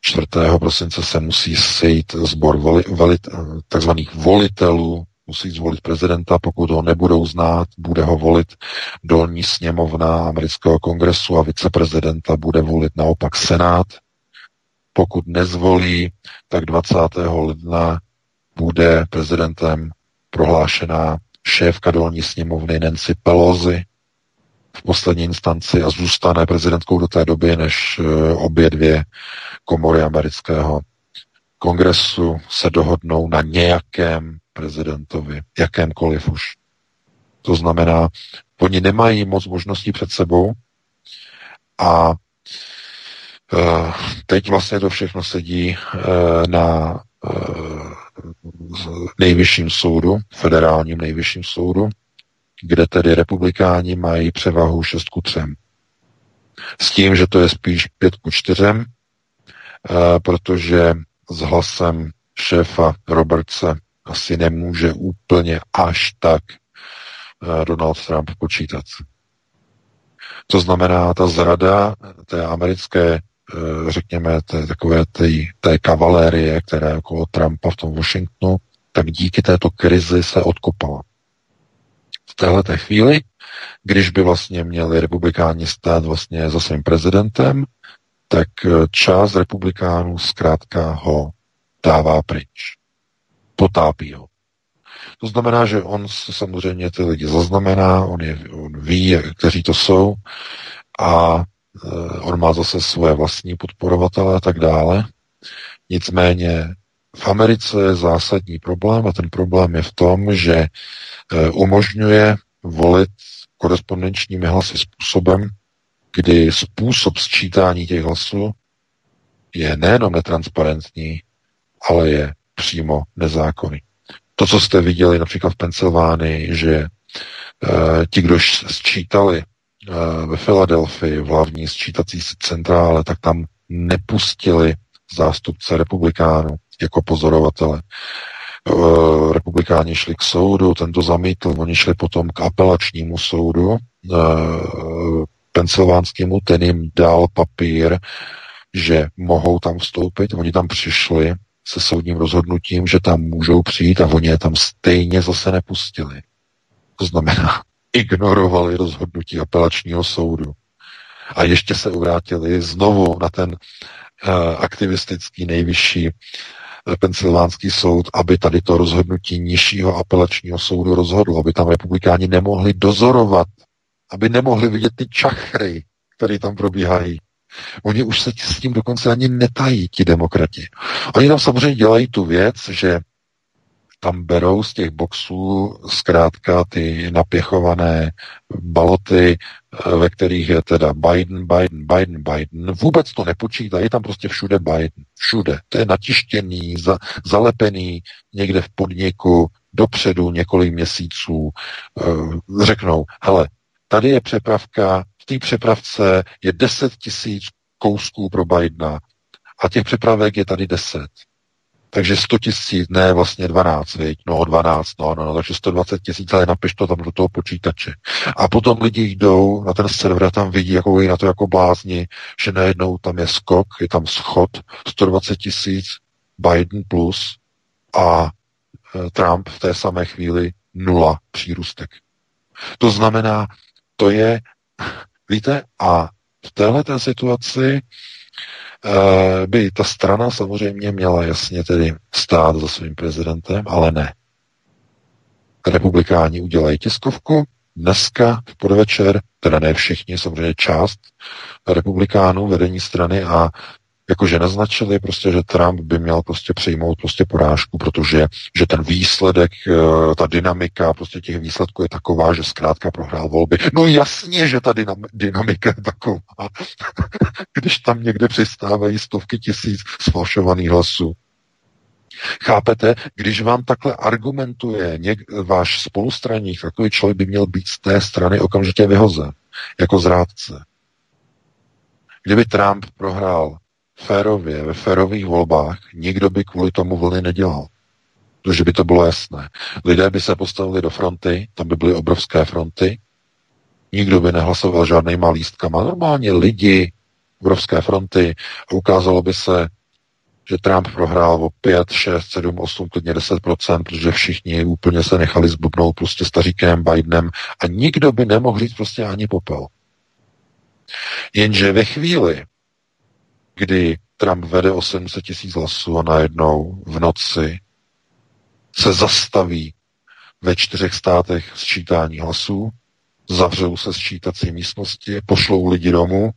4. prosince se musí sejít sbor voli, velit, takzvaných volitelů, musí zvolit prezidenta, pokud ho nebudou znát, bude ho volit dolní sněmovna amerického kongresu a viceprezidenta bude volit naopak senát. Pokud nezvolí, tak 20. ledna bude prezidentem prohlášená šéfka dolní sněmovny Nancy Pelosi v poslední instanci a zůstane prezidentkou do té doby, než eh, obě dvě komory amerického kongresu se dohodnou na nějakém prezidentovi, jakémkoliv už. To znamená, oni nemají moc možností před sebou a uh, teď vlastně to všechno sedí uh, na uh, nejvyšším soudu, federálním nejvyšším soudu, kde tedy republikáni mají převahu 6 ku 3. S tím, že to je spíš 5 ku 4, Eh, protože s hlasem šéfa Robertse asi nemůže úplně až tak eh, Donald Trump počítat. To znamená, ta zrada té americké, eh, řekněme, té, takové té, té kavalérie, která je okolo Trumpa v tom Washingtonu, tak díky této krizi se odkopala. V téhle té chvíli, když by vlastně měli republikáni stát vlastně za svým prezidentem, tak eh, část republikánů zkrátka ho dává pryč. Potápí ho. To znamená, že on samozřejmě ty lidi zaznamená, on, je, on ví, kteří to jsou a e, on má zase svoje vlastní podporovatele a tak dále. Nicméně v Americe je zásadní problém a ten problém je v tom, že e, umožňuje volit korespondenčními hlasy způsobem, kdy způsob sčítání těch hlasů je nejenom netransparentní, ale je přímo nezákonný. To, co jste viděli například v Pensylvánii, že e, ti, kdo sčítali e, ve Filadelfii v hlavní sčítací centrále, tak tam nepustili zástupce republikánů jako pozorovatele. E, republikáni šli k soudu, ten to zamítl, oni šli potom k apelačnímu soudu, e, pensylvánskému, ten jim dal papír, že mohou tam vstoupit, oni tam přišli se soudním rozhodnutím, že tam můžou přijít a oni je tam stejně zase nepustili. To znamená, [laughs] ignorovali rozhodnutí apelačního soudu. A ještě se uvrátili znovu na ten uh, aktivistický nejvyšší uh, pensylvánský soud, aby tady to rozhodnutí nižšího apelačního soudu rozhodlo, aby tam republikáni nemohli dozorovat aby nemohli vidět ty čachry, které tam probíhají. Oni už se s tím dokonce ani netají, ti demokrati. Oni tam samozřejmě dělají tu věc, že tam berou z těch boxů zkrátka ty napěchované baloty, ve kterých je teda Biden, Biden, Biden, Biden. Vůbec to nepočítají, tam prostě všude Biden. Všude. To je natištěný, za, zalepený někde v podniku dopředu několik měsíců. E, řeknou, hele, Tady je přepravka, té přepravce je 10 tisíc kousků pro Bidena a těch přepravek je tady 10. Takže 100 tisíc, ne vlastně 12, viď? no 12, no, no, no, takže 120 tisíc, ale napiš to tam do toho počítače. A potom lidi jdou na ten server a tam vidí, jako na to jako blázni, že najednou tam je skok, je tam schod, 120 tisíc, Biden plus a e, Trump v té samé chvíli nula přírůstek. To znamená, to je, víte, a v téhle situaci Eh, by ta strana samozřejmě měla jasně tedy stát za svým prezidentem, ale ne. Republikáni udělají tiskovku, dneska v podvečer, teda ne všichni, samozřejmě část republikánů, vedení strany a jakože naznačili prostě, že Trump by měl prostě přijmout prostě porážku, protože že ten výsledek, eh, ta dynamika prostě těch výsledků je taková, že zkrátka prohrál volby. No jasně, že ta dynamika je taková, [laughs] když tam někde přistávají stovky tisíc sfalšovaných hlasů. Chápete, když vám takhle argumentuje něk- váš spolustraník, takový člověk by měl být z té strany okamžitě vyhozen, jako zrádce. Kdyby Trump prohrál férově, ve férových volbách, nikdo by kvůli tomu vlny nedělal. Protože by to bylo jasné. Lidé by se postavili do fronty, tam by byly obrovské fronty, nikdo by nehlasoval žádnýma lístkama. Normálně lidi, obrovské fronty a ukázalo by se, že Trump prohrál o 5, 6, 7, 8, klidně 10%, protože všichni úplně se nechali zblbnout prostě staříkem Bidenem a nikdo by nemohl říct prostě ani popel. Jenže ve chvíli, kdy Trump vede o 700 tisíc hlasů a najednou v noci se zastaví ve čtyřech státech sčítání hlasů, zavřou se sčítací místnosti, pošlou lidi domů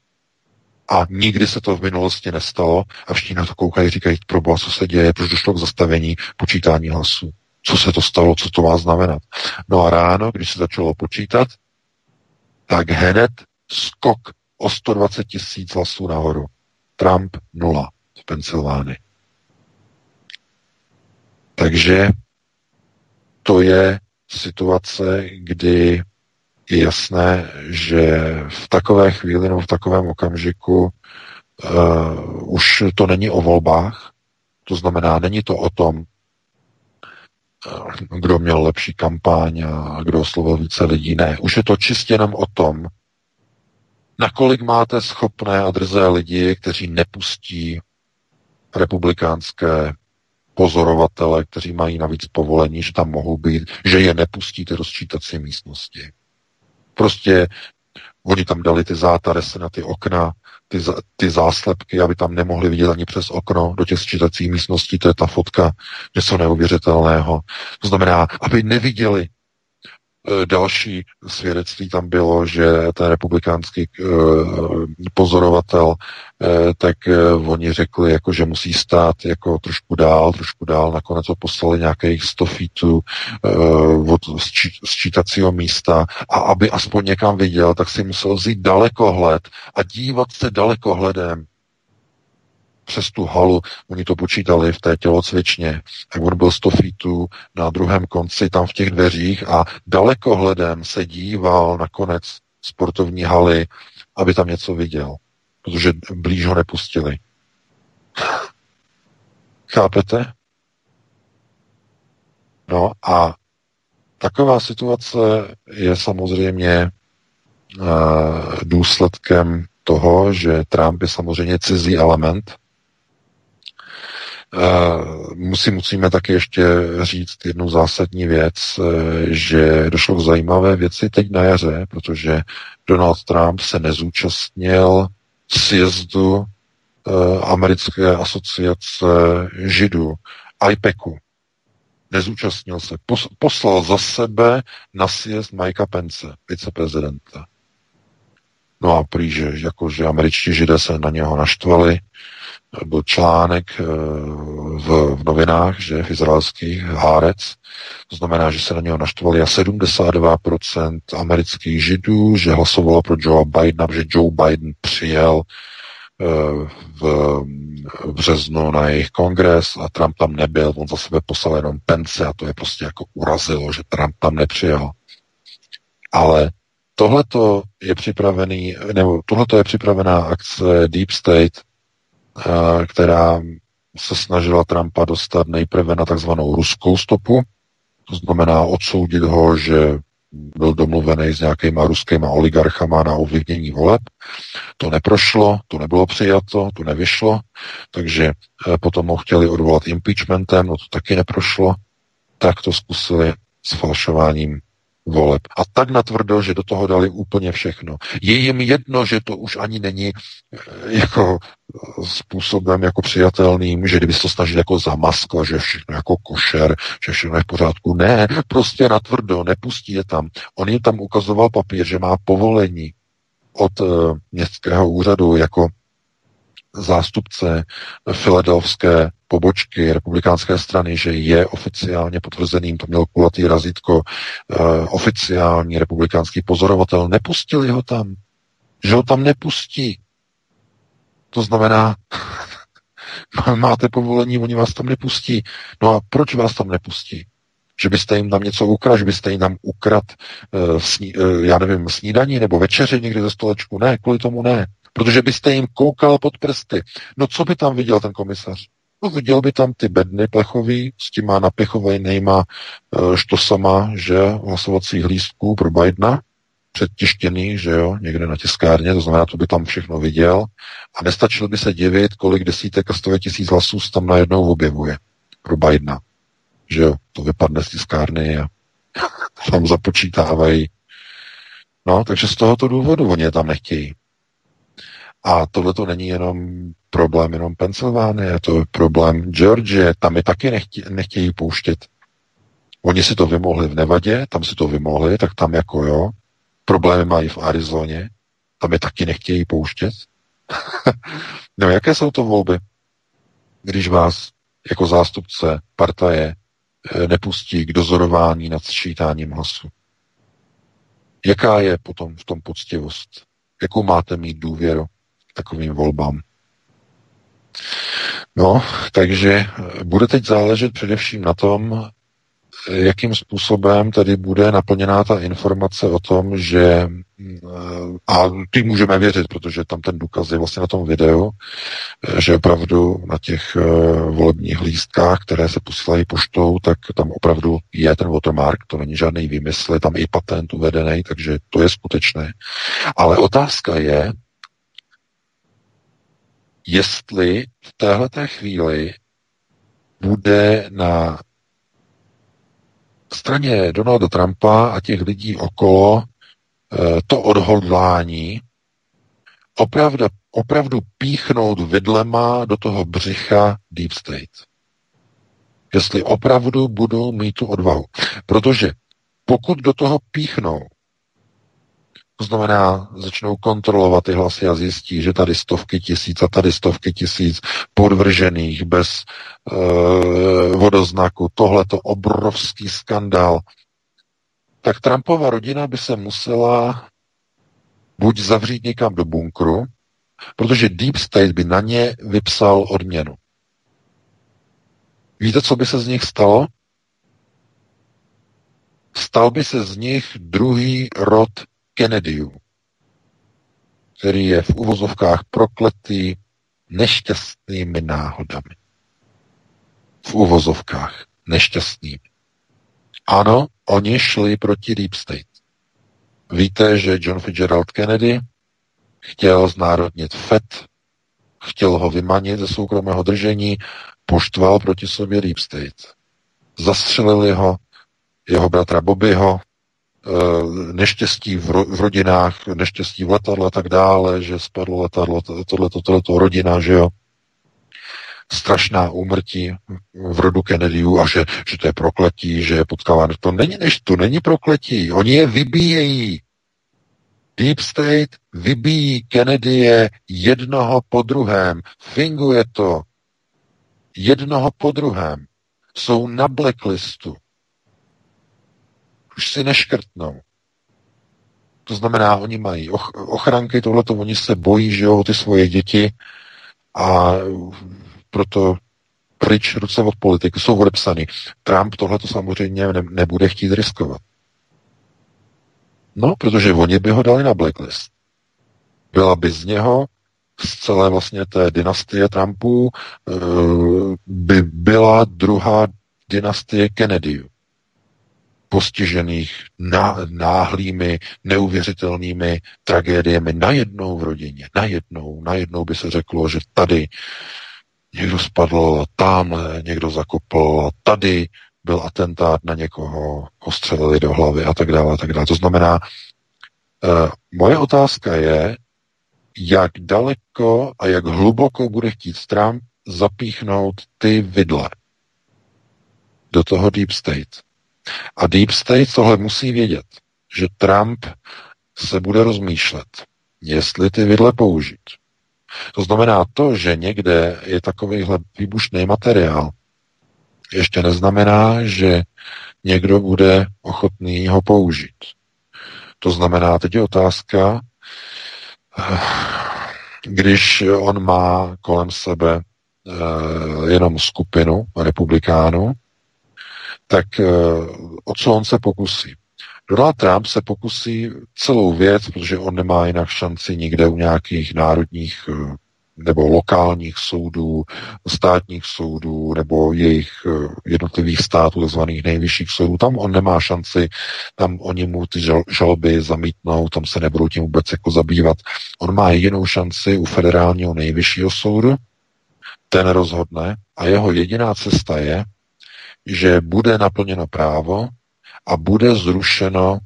a nikdy se to v minulosti nestalo a všichni na to koukají, říkají, proboha, co se děje, proč došlo k zastavení počítání hlasů. Co se to stalo, co to má znamenat. No a ráno, když se začalo počítat, tak hned skok o 120 tisíc hlasů nahoru. Trump nula v Pensylvánii. Takže to je situace, kdy je jasné, že v takové chvíli nebo v takovém okamžiku uh, už to není o volbách, to znamená, není to o tom, uh, kdo měl lepší kampaň a kdo oslovil více lidí. Ne, už je to čistě jenom o tom, nakolik máte schopné a drzé lidi, kteří nepustí republikánské pozorovatele, kteří mají navíc povolení, že tam mohou být, že je nepustíte do sčítací místnosti. Prostě oni tam dali ty zátaresy na ty okna, ty, ty záslepky, aby tam nemohli vidět ani přes okno do těch sčítacích místností, to je ta fotka něco neuvěřitelného. To znamená, aby neviděli další svědectví tam bylo, že ten republikánský eh, pozorovatel, eh, tak oni řekli, jako, že musí stát jako trošku dál, trošku dál. Nakonec ho poslali nějakých 100 feetů od sčítacího místa a aby aspoň někam viděl, tak si musel vzít dalekohled a dívat se dalekohledem přes tu halu, oni to počítali v té tělocvičně, tak on byl 100 feetů na druhém konci tam v těch dveřích a dalekohledem se díval na konec sportovní haly, aby tam něco viděl, protože blíž ho nepustili. [laughs] Chápete? No a taková situace je samozřejmě uh, důsledkem toho, že Trump je samozřejmě cizí element Musí, musíme taky ještě říct jednu zásadní věc, e, že došlo k zajímavé věci teď na jaře, protože Donald Trump se nezúčastnil sjezdu e, americké asociace židů, IPECu. Nezúčastnil se. Poslal za sebe na sjezd Mikea Pence, viceprezidenta. No a prý, že, jako, že američtí židé se na něho naštvali, byl článek eh, v, v novinách, že v izraelských Hárec, to znamená, že se na něho naštvali a 72% amerických židů, že hlasovalo pro Joe Bidena, že Joe Biden přijel eh, v březnu na jejich kongres a Trump tam nebyl, on za sebe poslal jenom pence a to je prostě jako urazilo, že Trump tam nepřijel. Ale tohleto je připravený, nebo tohleto je připravená akce Deep State, která se snažila Trumpa dostat nejprve na takzvanou ruskou stopu, to znamená odsoudit ho, že byl domluvený s nějakýma ruskýma oligarchama na ovlivnění voleb. To neprošlo, to nebylo přijato, to nevyšlo, takže eh, potom ho chtěli odvolat impeachmentem, no to taky neprošlo, tak to zkusili s falšováním voleb. A tak natvrdo, že do toho dali úplně všechno. Je jim jedno, že to už ani není eh, jako eh, způsobem jako přijatelným, že kdyby se to snažili jako zamaskla, že všechno jako košer, že všechno je v pořádku. Ne, prostě natvrdo, nepustí je tam. On jim tam ukazoval papír, že má povolení od uh, městského úřadu jako zástupce filadelfské pobočky republikánské strany, že je oficiálně potvrzeným, to měl kulatý razítko, uh, oficiální republikánský pozorovatel, nepustili ho tam. Že ho tam nepustí. To znamená, [laughs] máte povolení, oni vás tam nepustí. No a proč vás tam nepustí? Že byste jim tam něco ukradl, že byste jim tam ukrad, uh, sní, uh, já nevím, snídaní nebo večeři někdy ze stolečku. Ne, kvůli tomu ne. Protože byste jim koukal pod prsty. No co by tam viděl ten komisař? No viděl by tam ty bedny plechový s těma napěchovanýma e, štosama, že hlasovacích lístků pro Bidena, předtištěný, že jo, někde na tiskárně, to znamená, to by tam všechno viděl a nestačil by se divit, kolik desítek a stově tisíc hlasů se tam najednou objevuje pro Bidena. Že jo, to vypadne z tiskárny a [laughs] tam započítávají. No, takže z tohoto důvodu oni je tam nechtějí. A tohle to není jenom problém jenom Pensylvánie, to je problém Georgie, tam je taky nechtě, nechtějí pouštět. Oni si to vymohli v Nevadě, tam si to vymohli, tak tam jako jo. Problémy mají v Arizoně, tam je taky nechtějí pouštět. [laughs] no jaké jsou to volby, když vás jako zástupce partaje eh, nepustí k dozorování nad sčítáním hlasu? Jaká je potom v tom poctivost? Jakou máte mít důvěru? Takovým volbám. No, takže bude teď záležet především na tom, jakým způsobem tady bude naplněná ta informace o tom, že a ty můžeme věřit, protože tam ten důkaz je vlastně na tom videu, že opravdu na těch eh, volebních lístkách, které se posílají poštou, tak tam opravdu je ten watermark, to není žádný výmysl, je tam i patent uvedený, takže to je skutečné. Ale otázka je, jestli v této chvíli bude na straně Donalda Trumpa a těch lidí okolo eh, to odhodlání opravdu, opravdu píchnout vidlema do toho břicha Deep State. Jestli opravdu budou mít tu odvahu. Protože pokud do toho píchnou to znamená, začnou kontrolovat ty hlasy a zjistí, že tady stovky tisíc a tady stovky tisíc podvržených bez e, vodoznaku. Tohle to obrovský skandál. Tak Trumpova rodina by se musela buď zavřít někam do bunkru, protože Deep State by na ně vypsal odměnu. Víte, co by se z nich stalo? Stal by se z nich druhý rod Kennedyů, který je v uvozovkách prokletý nešťastnými náhodami. V uvozovkách nešťastnými. Ano, oni šli proti Deep State. Víte, že John Fitzgerald Kennedy chtěl znárodnit FED, chtěl ho vymanit ze soukromého držení, poštval proti sobě Deep State. Zastřelili ho, jeho bratra Bobbyho, neštěstí v, ro, v rodinách, neštěstí v letadle a tak dále, že spadlo letadlo, tohleto, tohleto rodina, že jo. Strašná úmrtí v rodu Kennedyů a že, že to je prokletí, že je potkáváno. To není, než, to není prokletí. Oni je vybíjejí. Deep State vybíjí Kennedy jednoho po druhém. Finguje to. Jednoho po druhém. Jsou na blacklistu už si neškrtnou. To znamená, oni mají ochranky, tohleto, oni se bojí, že jo, ty svoje děti a proto pryč ruce od politiky jsou odepsaný. Trump tohleto samozřejmě ne, nebude chtít riskovat. No, protože oni by ho dali na blacklist. Byla by z něho z celé vlastně té dynastie Trumpů eh, by byla druhá dynastie Kennedyů postižených náhlými, neuvěřitelnými tragédiemi najednou v rodině. Najednou, najednou by se řeklo, že tady někdo spadl, tam někdo zakopl, tady byl atentát na někoho, ostřelili do hlavy a tak dále, a tak dále. To znamená, uh, moje otázka je, jak daleko a jak hluboko bude chtít Trump zapíchnout ty vidle do toho deep state. A deep state tohle musí vědět, že Trump se bude rozmýšlet, jestli ty vidle použít. To znamená to, že někde je takovýhle výbušný materiál, ještě neznamená, že někdo bude ochotný ho použít. To znamená, teď je otázka, když on má kolem sebe eh, jenom skupinu republikánů, tak eh, o co on se pokusí? Donald Trump se pokusí celou věc, protože on nemá jinak šanci nikde u nějakých národních eh, nebo lokálních soudů, státních soudů nebo jejich eh, jednotlivých států, takzvaných nejvyšších soudů. Tam on nemá šanci, tam oni mu ty žalby zamítnou, tam se nebudou tím vůbec jako zabývat. On má jedinou šanci u federálního nejvyššího soudu, ten rozhodne a jeho jediná cesta je, že bude naplněno právo a bude zrušeno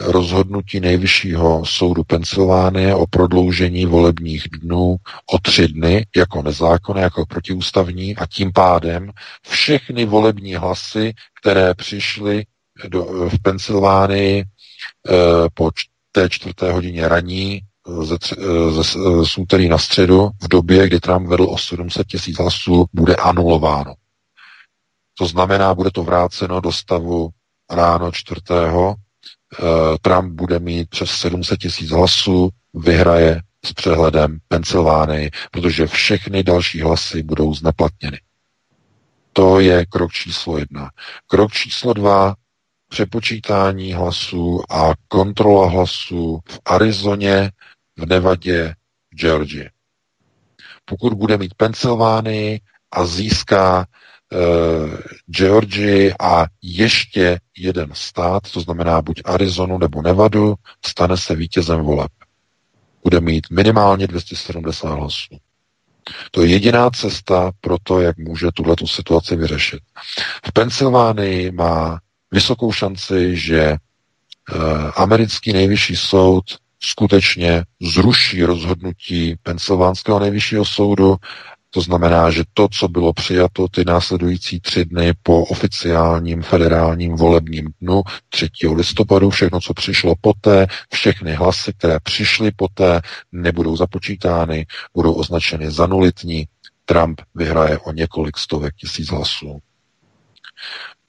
rozhodnutí nejvyššího soudu Pensylvánie o prodloužení volebních dnů o tři dny jako nezákonné, jako protiústavní a tím pádem všechny volební hlasy, které přišly do, v Pensylvánii e, po té čtvrté hodině raní ze, ze, z úterý na středu v době, kdy Trump vedl o 700 tisíc hlasů, bude anulováno. To znamená, bude to vráceno do stavu ráno čtvrtého Eh, Trump bude mít přes 700 tisíc hlasů, vyhraje s přehledem Pensylvánii, protože všechny další hlasy budou zneplatněny. To je krok číslo jedna. Krok číslo dva, přepočítání hlasů a kontrola hlasů v Arizoně, v Nevadě, v Georgii. Pokud bude mít Pensylvánii a získá Georgii a ještě jeden stát, to znamená buď Arizonu nebo Nevadu, stane se vítězem voleb. Bude mít minimálně 270 hlasů. To je jediná cesta pro to, jak může tuhle situaci vyřešit. V Pensylvánii má vysokou šanci, že eh, americký nejvyšší soud skutečně zruší rozhodnutí Pensylvánského nejvyššího soudu to znamená, že to, co bylo přijato ty následující tři dny po oficiálním federálním volebním dnu 3. listopadu, všechno, co přišlo poté, všechny hlasy, které přišly poté, nebudou započítány, budou označeny za nulitní. Trump vyhraje o několik stovek tisíc hlasů.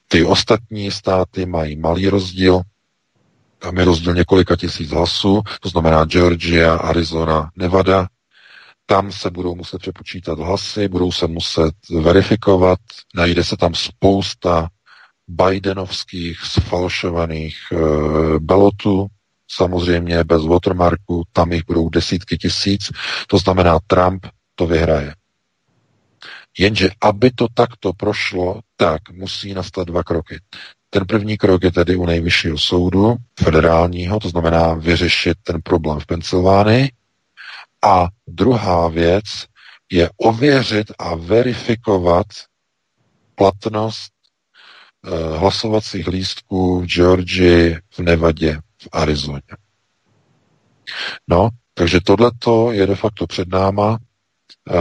Ty ostatní státy mají malý rozdíl, tam je rozdíl několika tisíc hlasů, to znamená Georgia, Arizona, Nevada, tam se budou muset přepočítat hlasy, budou se muset verifikovat, najde se tam spousta Bidenovských sfalšovaných e, balotů, samozřejmě bez watermarku, tam jich budou desítky tisíc, to znamená Trump to vyhraje. Jenže aby to takto prošlo, tak musí nastat dva kroky. Ten první krok je tedy u nejvyššího soudu federálního, to znamená vyřešit ten problém v Pensylvánii, a druhá věc je ověřit a verifikovat platnost eh, hlasovacích lístků v Georgii, v Nevadě, v Arizoně. No, takže tohleto je de facto před náma. Eh,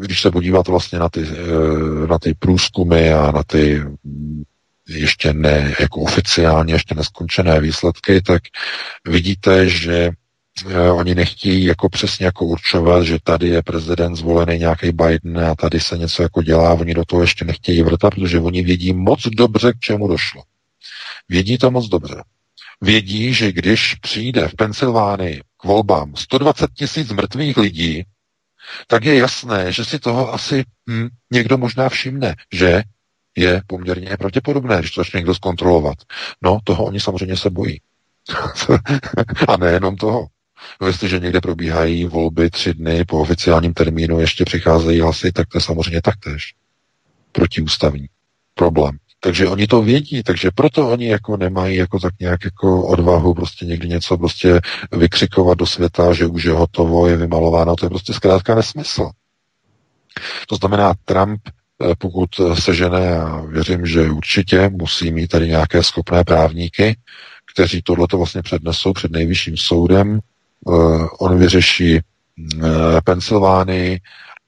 když se podíváte vlastně na ty, eh, na ty průzkumy a na ty mm, ještě ne jako oficiálně, ještě neskončené výsledky, tak vidíte, že oni nechtějí jako přesně jako určovat, že tady je prezident zvolený nějaký Biden a tady se něco jako dělá, oni do toho ještě nechtějí vrtat, protože oni vědí moc dobře, k čemu došlo. Vědí to moc dobře. Vědí, že když přijde v Pensylvánii k volbám 120 tisíc mrtvých lidí, tak je jasné, že si toho asi hm, někdo možná všimne, že je poměrně pravděpodobné, když to začne někdo zkontrolovat. No, toho oni samozřejmě se bojí. [laughs] a nejenom toho. No, jestliže někde probíhají volby tři dny po oficiálním termínu, ještě přicházejí hlasy, tak to je samozřejmě taktéž protiústavní problém. Takže oni to vědí, takže proto oni jako nemají jako tak nějak jako odvahu prostě někdy něco prostě vykřikovat do světa, že už je hotovo, je vymalováno, to je prostě zkrátka nesmysl. To znamená, Trump eh, pokud sežene, a věřím, že určitě musí mít tady nějaké schopné právníky, kteří tohleto vlastně přednesou před nejvyšším soudem. Eh, on vyřeší eh, Pensylvánii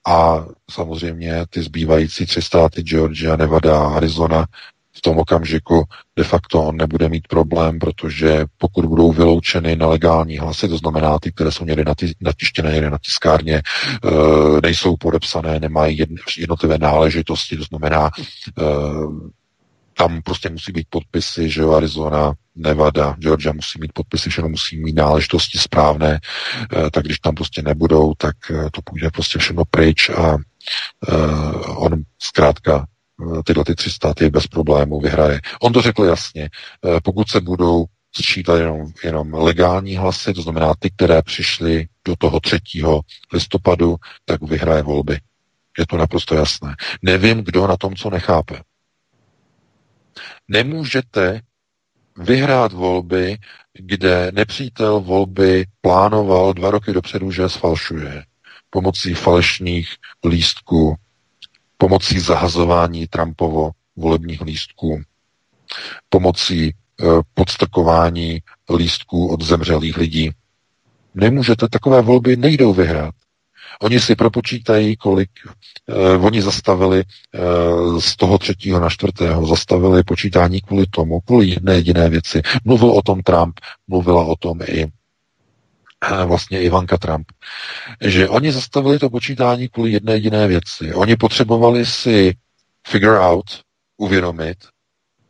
a samozřejmě ty zbývající tři státy, Georgia, Nevada a Arizona, v tom okamžiku de facto on nebude mít problém, protože pokud budou vyloučeny nelegální hlasy, to znamená ty, které jsou někde natištěné někde na tiskárně, eh, nejsou podepsané, nemají jednotlivé náležitosti, to znamená tam prostě musí být podpisy, že jo, Arizona, Nevada, Georgia musí mít podpisy, všechno musí mít náležitosti správné, eh, tak když tam prostě nebudou, tak eh, to půjde prostě všechno pryč a uh, on zkrátka tyhle ty tři státy bez problému vyhraje. On to řekl jasně, pokud se budou sčítat jenom, jenom legální hlasy, to znamená ty, které přišly do toho 3. listopadu, tak vyhraje volby. Je to naprosto jasné. Nevím, kdo na tom co nechápe. Nemůžete vyhrát volby, kde nepřítel volby plánoval dva roky dopředu, že sfalšuje pomocí falešných lístků, pomocí zahazování Trumpovo volebních lístků, pomocí e, podstrkování lístků od zemřelých lidí. Nemůžete, takové volby nejdou vyhrát. Oni si propočítají, kolik uh, oni zastavili uh, z toho třetího na čtvrtého, zastavili počítání kvůli tomu, kvůli jedné jediné věci. Mluvil o tom Trump, mluvila o tom i uh, vlastně Ivanka Trump, že oni zastavili to počítání kvůli jedné jediné věci. Oni potřebovali si figure out, uvědomit,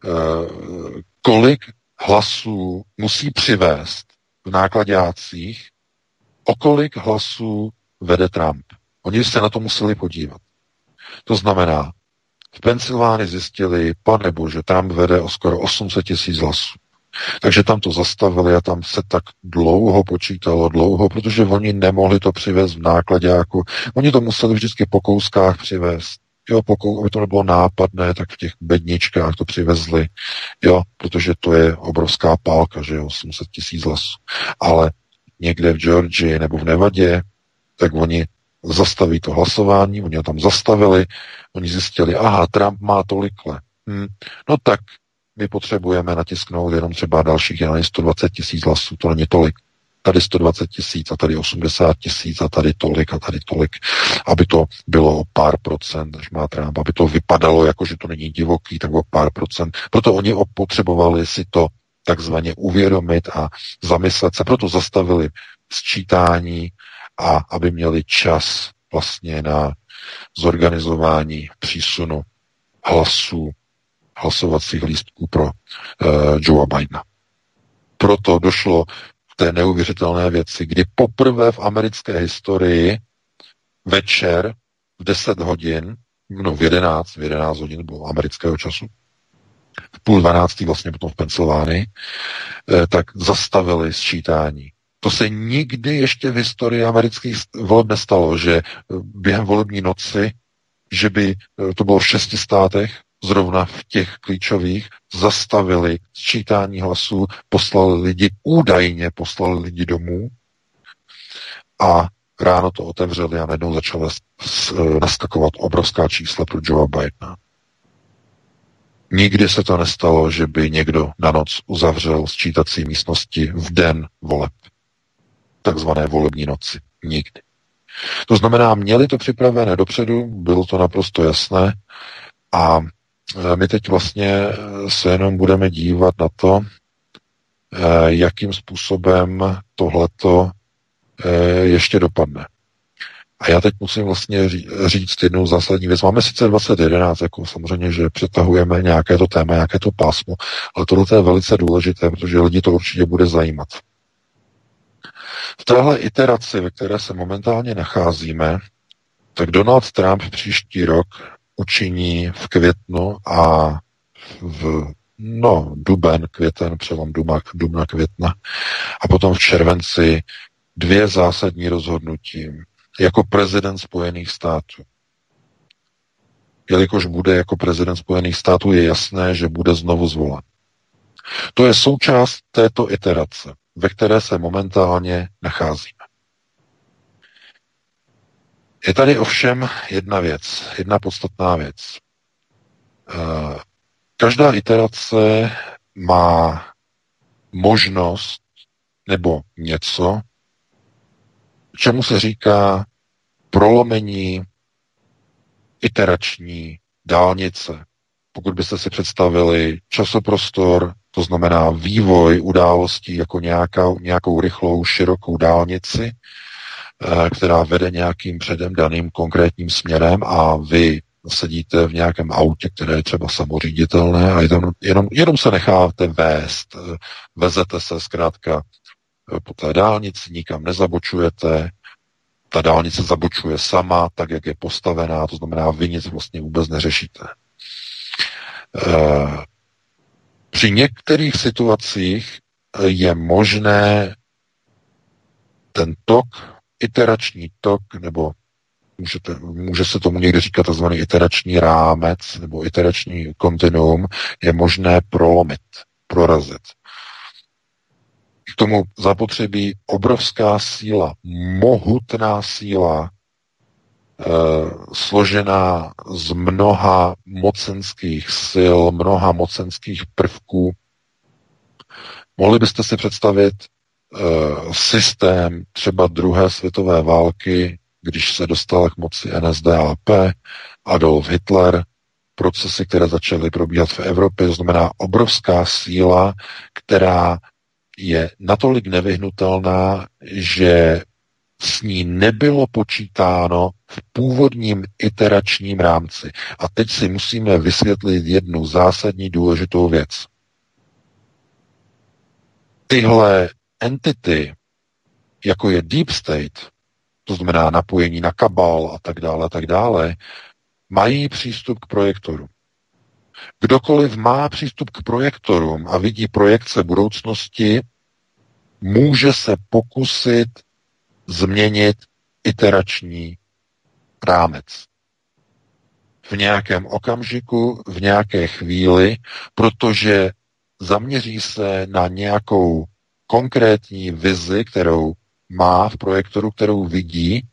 uh, kolik hlasů musí přivést v nákladácích, o kolik hlasů vede Trump. Oni se na to museli podívat. To znamená, v Pensylvánii zjistili, pane bože, Trump vede o skoro 800 tisíc hlasů. Takže tam to zastavili a tam se tak dlouho počítalo, dlouho, protože oni nemohli to přivést v nákladě. Jako, oni to museli vždycky po kouskách přivést. Jo, pokud, aby to nebylo nápadné, tak v těch bedničkách to přivezli, jo, protože to je obrovská pálka, že jo, 800 tisíc hlasů. Ale někde v Georgii nebo v Nevadě tak oni zastaví to hlasování, oni ho tam zastavili, oni zjistili, aha, Trump má tolikle. Hm, no tak my potřebujeme natisknout jenom třeba dalších 120 tisíc hlasů, to není tolik. Tady 120 tisíc a tady 80 tisíc a tady tolik a tady tolik, aby to bylo o pár procent, než má Trump, aby to vypadalo jako, že to není divoký, tak o pár procent. Proto oni potřebovali si to takzvaně uvědomit a zamyslet se, proto zastavili sčítání a aby měli čas vlastně na zorganizování přísunu hlasů, hlasovacích lístků pro uh, Joea Bidena. Proto došlo k té neuvěřitelné věci, kdy poprvé v americké historii večer v 10 hodin, no v 11, v 11 hodin bylo amerického času, v půl dvanáctý vlastně potom v Pensylvánii, eh, tak zastavili sčítání to se nikdy ještě v historii amerických voleb nestalo, že eh, během volební noci, že by eh, to bylo v šesti státech, zrovna v těch klíčových, zastavili sčítání hlasů, poslali lidi, údajně poslali lidi domů a ráno to otevřeli a najednou začala eh, naskakovat obrovská čísla pro Joe Bidena. Nikdy se to nestalo, že by někdo na noc uzavřel sčítací místnosti v den voleb takzvané volební noci. Nikdy. To znamená, měli to připravené dopředu, bylo to naprosto jasné a e, my teď vlastně e, se jenom budeme dívat na to, e, jakým způsobem tohleto ještě dopadne. A já teď musím vlastně říct jednu zásadní věc. Máme sice 2011, jako samozřejmě, že přetahujeme nějaké to téma, nějaké to pásmo, ale tohle je velice důležité, protože lidi to určitě bude zajímat. V téhle iteraci, ve které se momentálně nacházíme, tak Donald Trump příští rok učiní v květnu a v no, duben, květen, přelom dubna, dubna, května a potom v červenci dvě zásadní rozhodnutí jako prezident Spojených států. Jelikož bude jako prezident Spojených států, je jasné, že bude znovu zvolen. To je součást této iterace, ve které se momentálně nacházíme. Je tady ovšem jedna věc, jedna podstatná věc. Eh, každá iterace má možnost nebo něco, čemu se říká prolomení iterační dálnice. Pokud byste si představili časoprostor, to znamená vývoj událostí jako nějaká, nějakou rychlou, širokou dálnici, eh, která vede nějakým předem daným konkrétním směrem a vy sedíte v nějakém autě, které je třeba samoříditelné a jenom, jenom, jenom se necháte vést. Vezete se zkrátka eh, po té dálnici, nikam nezabočujete, ta dálnice zabočuje sama, tak, jak je postavená, to znamená, vy nic vlastně vůbec neřešíte. Eh, při některých situacích je možné ten tok, iterační tok, nebo můžete, může se tomu někdy říkat tzv. iterační rámec nebo iterační kontinuum, je možné prolomit, prorazit. K tomu zapotřebí obrovská síla, mohutná síla, složená z mnoha mocenských sil, mnoha mocenských prvků. Mohli byste si představit e, systém třeba druhé světové války, když se dostal k moci NSDAP, Adolf Hitler, procesy, které začaly probíhat v Evropě, to znamená obrovská síla, která je natolik nevyhnutelná, že s ní nebylo počítáno v původním iteračním rámci. A teď si musíme vysvětlit jednu zásadní důležitou věc. Tyhle entity, jako je Deep State, to znamená napojení na kabal a tak dále, a tak dále, mají přístup k projektoru. Kdokoliv má přístup k projektorům a vidí projekce budoucnosti, může se pokusit změnit iterační rámec. V nějakém okamžiku, v nějaké chvíli, protože zaměří se na nějakou konkrétní vizi, kterou má v projektoru, kterou vidí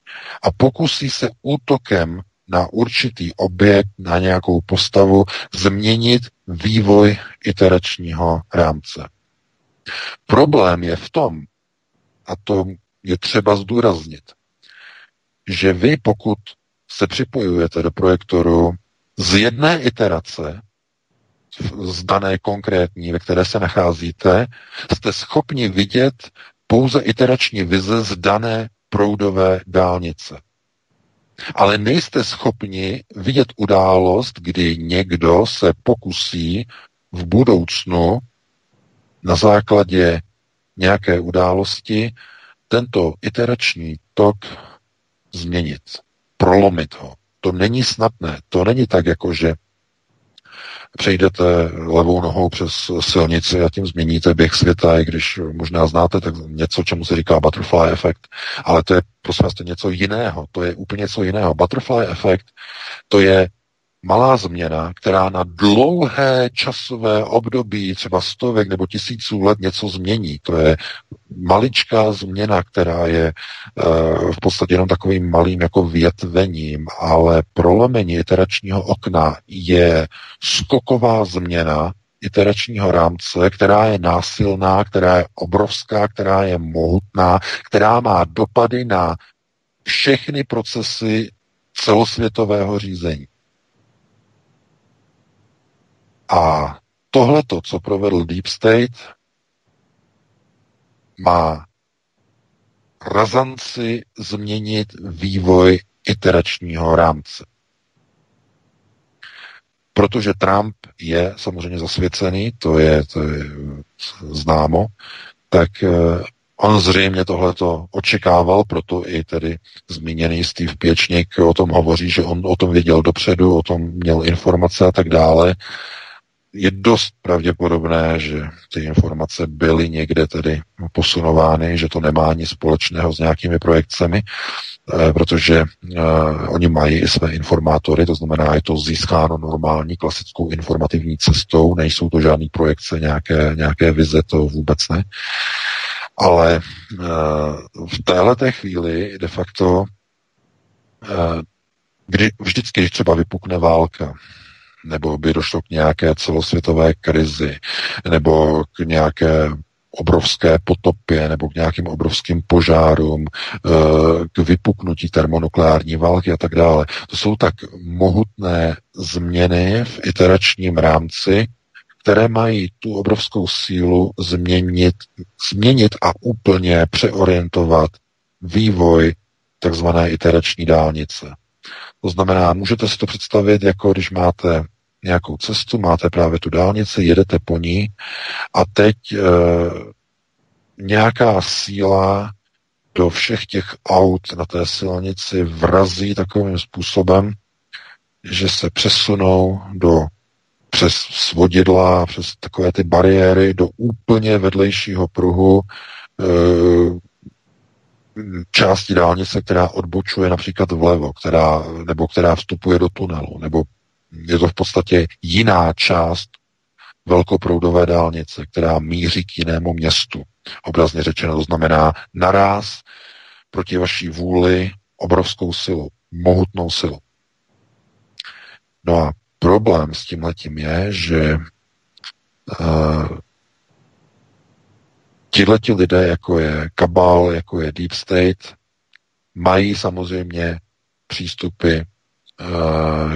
a pokusí se útokem na určitý objekt, na nějakou postavu změnit vývoj iteračního rámce. Problém je v tom, a to je třeba zdůraznit, že vy, pokud se připojujete do projektoru z jedné iterace, z dané konkrétní, ve které se nacházíte, jste schopni vidět pouze iterační vize z dané proudové dálnice. Ale nejste schopni vidět událost, kdy někdo se pokusí v budoucnu na základě nějaké události tento iterační tok změnit, prolomit ho. To není snadné. To není tak, jako že přejdete levou nohou přes silnici a tím změníte běh světa, i když možná znáte tak něco, čemu se říká butterfly efekt, ale to je prostě něco jiného, to je úplně něco jiného. Butterfly efekt, to je malá změna, která na dlouhé časové období, třeba stovek nebo tisíců let něco změní. To je maličká změna, která je uh, v podstatě jenom takovým malým jako větvením, ale prolomení iteračního okna je skoková změna iteračního rámce, která je násilná, která je obrovská, která je mohutná, která má dopady na všechny procesy celosvětového řízení. A tohleto, co provedl Deep State, má razanci změnit vývoj iteračního rámce. Protože Trump je samozřejmě zasvěcený, to je, to je známo, tak eh, on zřejmě tohleto očekával, proto i tedy zmíněný Steve Pěčník o tom hovoří, že on o tom věděl dopředu, o tom měl informace a tak dále. Je dost pravděpodobné, že ty informace byly někde tedy posunovány, že to nemá nic společného s nějakými projekcemi, eh, protože uh, oni mají i své informátory, to znamená, je to získáno normální klasickou informativní cestou, nejsou to žádné projekce, nějaké, nějaké vize, to vůbec ne. Ale uh, v téhle chvíli de facto, kdy vždycky, když třeba vypukne válka, nebo by došlo k nějaké celosvětové krizi, nebo k nějaké obrovské potopě nebo k nějakým obrovským požárům, eh, k vypuknutí termonukleární války a tak dále. To jsou tak mohutné změny v iteračním rámci, které mají tu obrovskou sílu změnit, změnit a úplně přeorientovat vývoj takzvané iterační dálnice. To znamená, můžete si to představit, jako když máte nějakou cestu, máte právě tu dálnici, jedete po ní a teď e, nějaká síla do všech těch aut na té silnici vrazí takovým způsobem, že se přesunou do přes svodidla, přes takové ty bariéry do úplně vedlejšího pruhu e, části dálnice, která odbočuje například vlevo, která, nebo která vstupuje do tunelu, nebo je to v podstatě jiná část velkoproudové dálnice, která míří k jinému městu. Obrazně řečeno, to znamená naraz proti vaší vůli obrovskou silu, mohutnou silu. No a problém s tím letím je, že uh, tihleti lidé, jako je Kabal, jako je Deep State, mají samozřejmě přístupy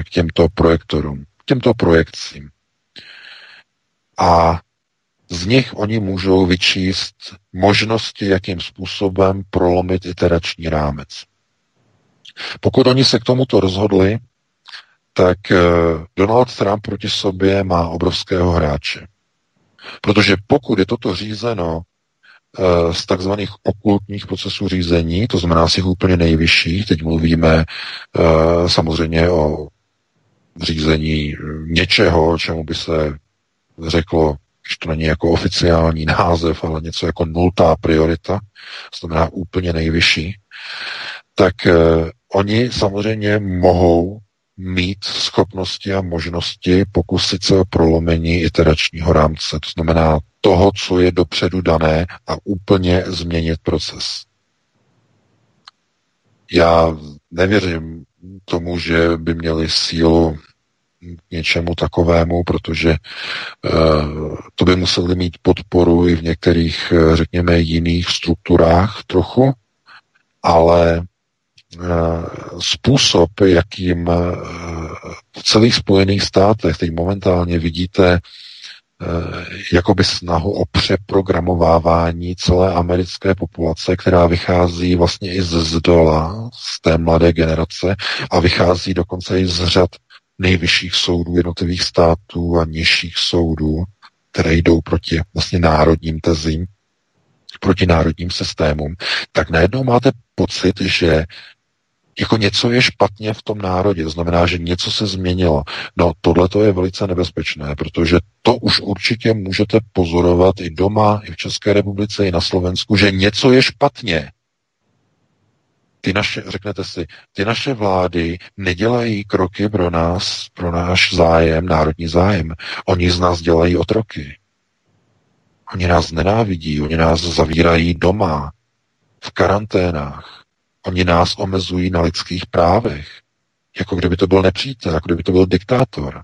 k těmto projektorům, k těmto projekcím. A z nich oni můžou vyčíst možnosti, jakým způsobem prolomit iterační rámec. Pokud oni se k tomuto rozhodli, tak eh, Donald Trump proti sobě má obrovského hráče. Protože pokud je toto řízeno Eh, z takzvaných okultních procesů řízení, to znamená z těch úplně nejvyšších. Teď mluvíme eh, samozřejmě o řízení něčeho, čemu by se řeklo, že to není jako oficiální název, ale něco jako nultá priorita, znamená úplně nejvyšší, tak uh, oni samozřejmě mohou mít schopnosti a možnosti pokusit se o prolomení iteračního rámce. To znamená toho, co je dopředu dané a úplně změnit proces. Já nevěřím tomu, že by měli sílu k něčemu takovému, protože uh, to by museli mít podporu i v některých, eh, řekněme, jiných strukturách trochu, ale Eh, způsob, jakým eh, v celých Spojených státech teď momentálně vidíte eh, jakoby snahu o přeprogramovávání celé americké populace, která vychází vlastně i z dola, z té mladé generace a vychází dokonce i z řad nejvyšších soudů jednotlivých států a nižších soudů, které jdou proti vlastně národním tezím, proti národním systémům, tak najednou máte pocit, že jako něco je špatně v tom národě, to znamená, že něco se změnilo. No tohle to je velice nebezpečné, protože to už určitě můžete pozorovat i doma, i v České republice, i na Slovensku, že něco je špatně. Ty naše, řeknete si, ty naše vlády nedělají kroky pro nás, pro náš zájem, národní zájem. Oni z nás dělají otroky. Oni nás nenávidí, oni nás zavírají doma, v karanténách Oni nás omezují na lidských právech, jako kdyby to byl nepřítel, jako kdyby to byl diktátor.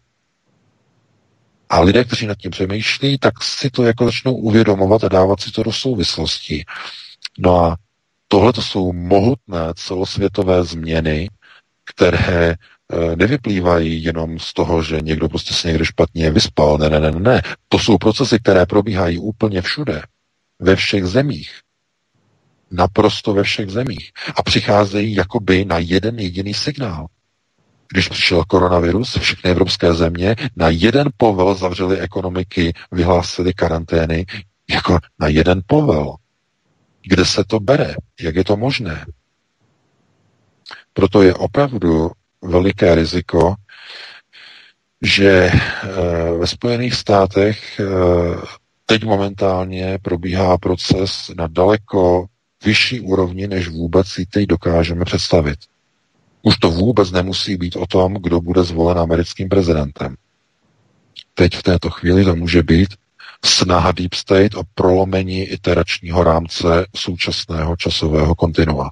A lidé, kteří nad tím přemýšlí, tak si to jako začnou uvědomovat a dávat si to do souvislosti. No a tohle to jsou mohutné celosvětové změny, které eh, nevyplývají jenom z toho, že někdo prostě se někde špatně vyspal. Ne, ne, ne, ne. To jsou procesy, které probíhají úplně všude, ve všech zemích naprosto ve všech zemích a přicházejí jakoby na jeden jediný signál. Když přišel koronavirus, všechny evropské země na jeden povel zavřely ekonomiky, vyhlásili karantény jako na jeden povel. Kde se to bere? Jak je to možné? Proto je opravdu veliké riziko, že ve Spojených státech teď momentálně probíhá proces na daleko vyšší úrovni, než vůbec si teď dokážeme představit. Už to vůbec nemusí být o tom, kdo bude zvolen americkým prezidentem. Teď v této chvíli to může být snaha Deep State o prolomení iteračního rámce současného časového kontinua.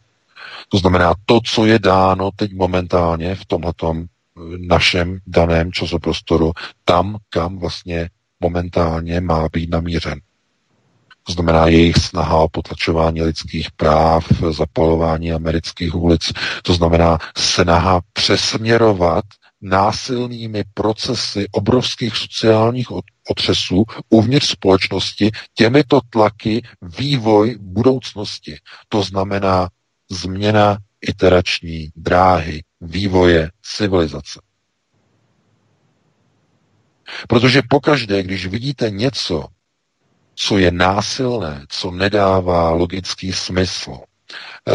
To znamená, to, co je dáno teď momentálně v tomhletom eh, našem daném časoprostoru, tam, kam vlastně momentálně má být namířen. To znamená jejich snaha o potlačování lidských práv, zapalování amerických ulic, to znamená snaha přesměrovat násilnými procesy obrovských sociálních otřesů uvnitř společnosti těmito tlaky vývoj budoucnosti. To znamená změna iterační dráhy vývoje civilizace. Protože pokaždé, když vidíte něco, co je násilné, co nedává logický smysl, eh,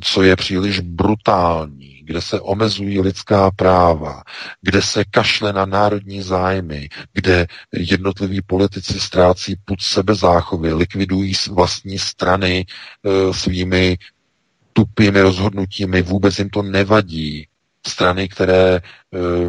co je příliš brutální, kde se omezují lidská práva, kde se kašle na národní zájmy, kde jednotliví politici ztrácí put sebezáchovy, likvidují vlastní strany e, svými tupými rozhodnutími, vůbec jim to nevadí, strany, které e,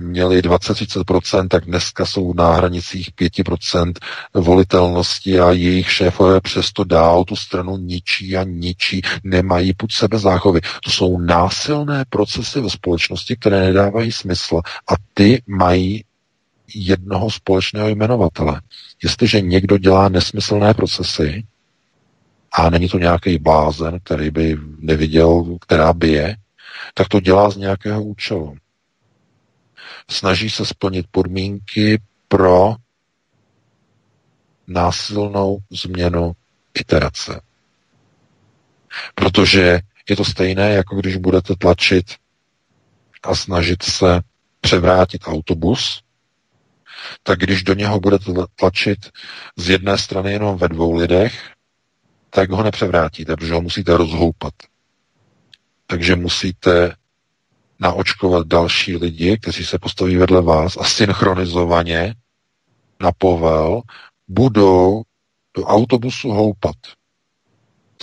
měly 20-30%, tak dneska jsou na hranicích 5% volitelnosti a jejich šéfové přesto dál tu stranu ničí a ničí, nemají pod sebe záchovy. To jsou násilné procesy ve společnosti, které nedávají smysl a ty mají jednoho společného jmenovatele. Jestliže někdo dělá nesmyslné procesy, a není to nějaký blázen, který by neviděl, která bije, tak to dělá z nějakého účelu. Snaží se splnit podmínky pro násilnou změnu iterace. Protože je to stejné, jako když budete tlačit a snažit se převrátit autobus, tak když do něho budete tlačit z jedné strany jenom ve dvou lidech, tak ho nepřevrátíte, protože ho musíte rozhoupat. Takže musíte naočkovat další lidi, kteří se postaví vedle vás a synchronizovaně na povel budou do autobusu houpat.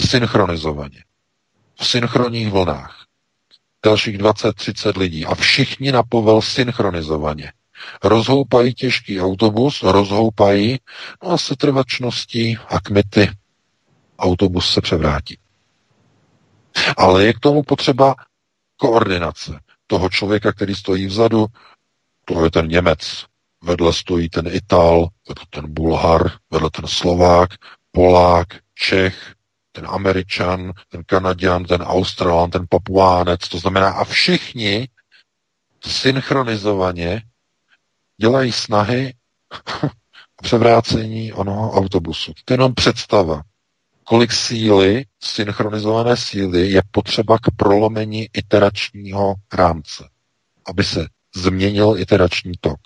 Synchronizovaně. V synchronních vlnách. Dalších 20-30 lidí. A všichni na povel synchronizovaně. Rozhoupají těžký autobus, rozhoupají, no a se trvačností a kmity autobus se převrátí. Ale je k tomu potřeba koordinace toho člověka, který stojí vzadu, to je ten Němec, vedle stojí ten Ital, vedle ten Bulhar, vedle ten Slovák, Polák, Čech, ten Američan, ten Kanaděn, ten Australan, ten Papuánec, to znamená a všichni synchronizovaně dělají snahy [laughs] převrácení onoho autobusu. To je jenom představa kolik síly, synchronizované síly je potřeba k prolomení iteračního rámce, aby se změnil iterační tok.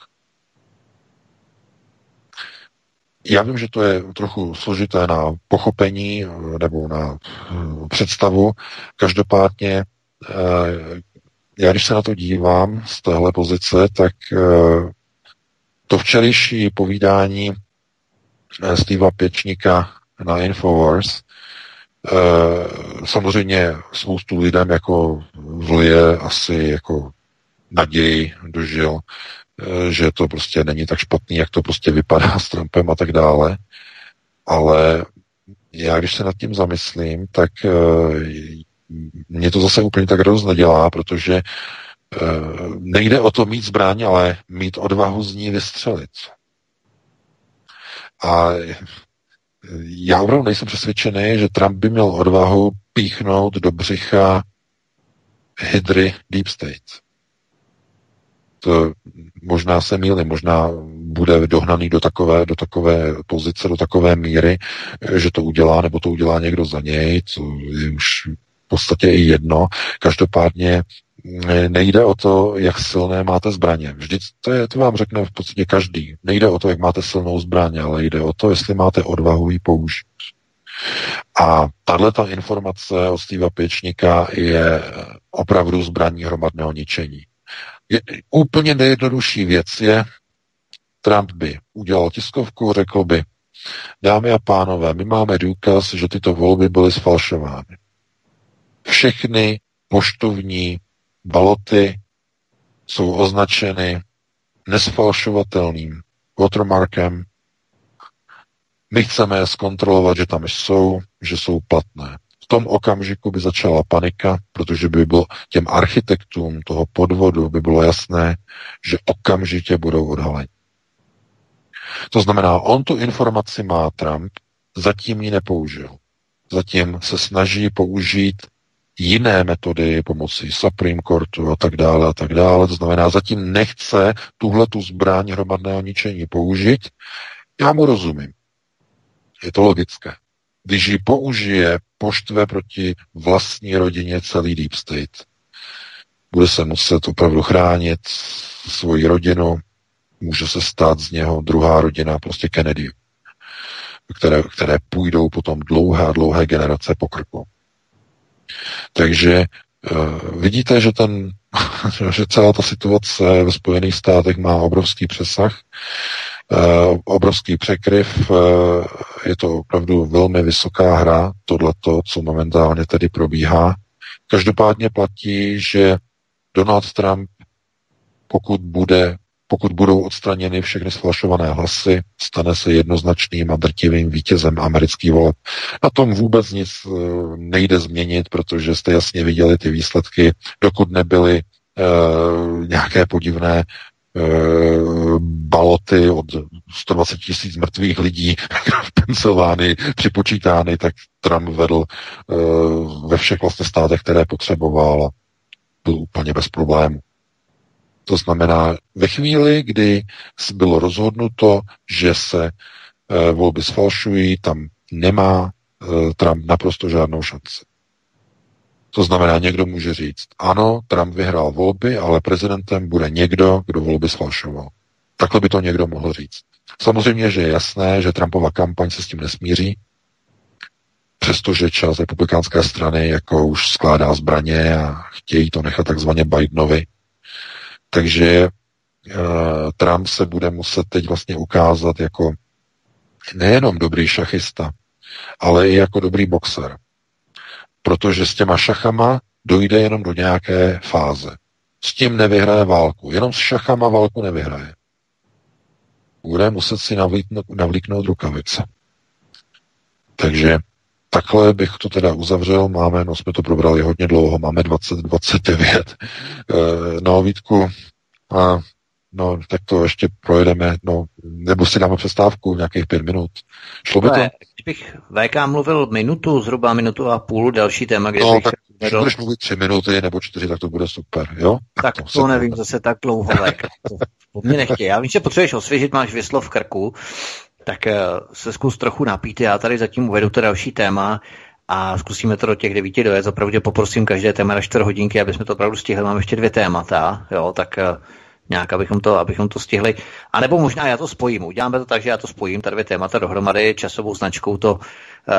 Já vím, že to je trochu složité na pochopení eh, nebo na eh, představu. Každopádně, eh, já když se na to dívám z téhle pozice, tak to včerejší povídání Steva Pěčníka na Infowars. E, samozřejmě spoustu lidem jako vlije asi jako naději dožil, e, že to prostě není tak špatný, jak to prostě vypadá s Trumpem a tak dále. Ale já když se nad tím zamyslím, tak e, mě to zase úplně tak dost nedělá, protože nejde o to mít zbraň, ale mít odvahu z ní vystřelit. A já opravdu nejsem přesvědčený, že Trump by měl odvahu píchnout do břicha hydry Deep State. To možná se mýlím, možná bude dohnaný do takové, do takové pozice, do takové míry, že to udělá, nebo to udělá někdo za něj, to je už v podstatě i jedno. Každopádně nejde o to, jak silné máte zbraně. Vždyť to, je, to vám řekne v podstatě každý. Nejde o to, jak máte silnou zbraně, ale jde o to, jestli máte odvahu ji použít. A tahle ta informace od Steva Pěčníka je opravdu zbraní hromadného ničení. Je, úplně nejjednodušší věc je Trump by udělal tiskovku, řekl by, dámy a pánové, my máme důkaz, že tyto volby byly sfalšovány. Všechny poštovní baloty jsou označeny nesfalšovatelným watermarkem. My chceme je zkontrolovat, že tam jsou, že jsou platné. V tom okamžiku by začala panika, protože by bylo těm architektům toho podvodu by bylo jasné, že okamžitě budou odhaleni. To znamená, on tu informaci má Trump, zatím ji nepoužil. Zatím se snaží použít jiné metody pomocí Supreme Courtu a tak dále a tak dále. To znamená, zatím nechce tuhle tu zbraň hromadného ničení použít. Já mu rozumím. Je to logické. Když ji použije, poštve proti vlastní rodině celý Deep State. Bude se muset opravdu chránit svoji rodinu, může se stát z něho druhá rodina, prostě Kennedy, které, které půjdou potom dlouhé a dlouhé generace po krku. Takže uh, vidíte, že, ten, [laughs] že celá ta situace ve Spojených státech má obrovský přesah, uh, obrovský překryv. Uh, je to opravdu velmi vysoká hra, tohleto, co momentálně tady probíhá. Každopádně platí, že Donald Trump, pokud bude pokud budou odstraněny všechny sfalšované hlasy, stane se jednoznačným a drtivým vítězem americký voleb. Na tom vůbec nic eh, nejde změnit, protože jste jasně viděli ty výsledky, dokud nebyly uh, nějaké podivné uh, baloty od 120 tisíc mrtvých lidí [laughs] v Pensylvánii připočítány, tak Trump vedl ve všech vlastně státech, které potřeboval. Byl úplně bez problémů. To znamená, ve chvíli, kdy bylo rozhodnuto, že se e, volby sfalšují, tam nemá e, Trump naprosto žádnou šanci. To znamená, někdo může říct, ano, Trump vyhrál volby, ale prezidentem bude někdo, kdo volby sfalšoval. Takhle by to někdo mohl říct. Samozřejmě, že je jasné, že Trumpova kampaň se s tím nesmíří, přestože část republikánské strany jako už skládá zbraně a chtějí to nechat takzvaně Bidenovi, takže uh, Trump se bude muset teď vlastně ukázat jako nejenom dobrý šachista, ale i jako dobrý boxer. Protože s těma šachama dojde jenom do nějaké fáze. S tím nevyhraje válku. Jenom s šachama válku nevyhraje. Bude muset si navlíknout, navlíknout rukavice. Takže takhle bych to teda uzavřel. Máme, no jsme to probrali hodně dlouho, máme 2029. Eh, no, Vítku, a no, tak to ještě projedeme, no, nebo si dáme přestávku nějakých pět minut. Šlo by to? Když bych VK mluvil minutu, zhruba minutu a půl, další téma, kde no, bych tak když budeš mluvit tři minuty nebo čtyři, tak to bude super, jo? Tak, tak to, to nevím, zase tak dlouho, VK. To mě nechtějí. Já vím, že potřebuješ osvěžit, máš vyslo v krku, tak uh, se zkus trochu napít. Já tady zatím uvedu to další téma a zkusíme to do těch devíti dojet. Opravdu poprosím každé téma na čtvrt hodinky, aby jsme to opravdu stihli. Mám ještě dvě témata, jo, tak uh, nějak, abychom to, abychom to stihli. A nebo možná já to spojím. Uděláme to tak, že já to spojím, ta dvě témata dohromady, časovou značkou to uh,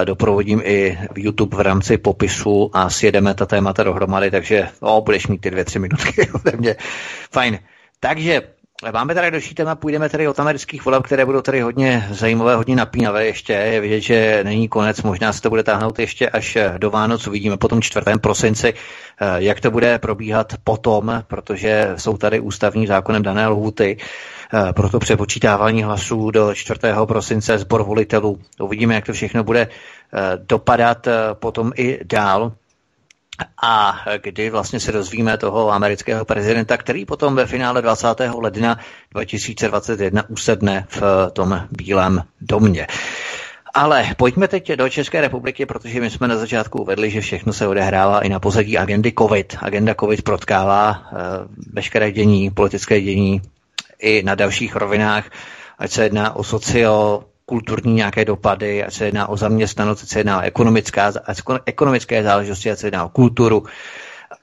doprovodím i v YouTube v rámci popisu a sjedeme ta témata dohromady, takže o, budeš mít ty dvě, tři minutky [laughs] ode mě. Fajn. Takže Máme tady další téma, půjdeme tady od amerických voleb, které budou tady hodně zajímavé, hodně napínavé ještě. Je vidět, že není konec, možná se to bude táhnout ještě až do Vánoc, uvidíme potom 4. prosinci, eh, jak to bude probíhat potom, protože jsou tady ústavní zákonem dané lhuty eh, pro to přepočítávání hlasů do 4. prosince zbor volitelů. Uvidíme, jak to všechno bude eh, dopadat potom i dál a kdy vlastně se dozvíme toho amerického prezidenta, který potom ve finále 20. ledna 2021 usedne v tom Bílém domě. Ale pojďme teď do České republiky, protože my jsme na začátku uvedli, že všechno se odehrává i na pozadí agendy COVID. Agenda COVID protkává uh, veškeré dění, politické dění i na dalších rovinách, ať se jedná o socio, kulturní nějaké dopady, ať se jedná o zaměstnanost, ať se jedná o ekonomická, ekonomické záležitosti, ať se jedná o kulturu,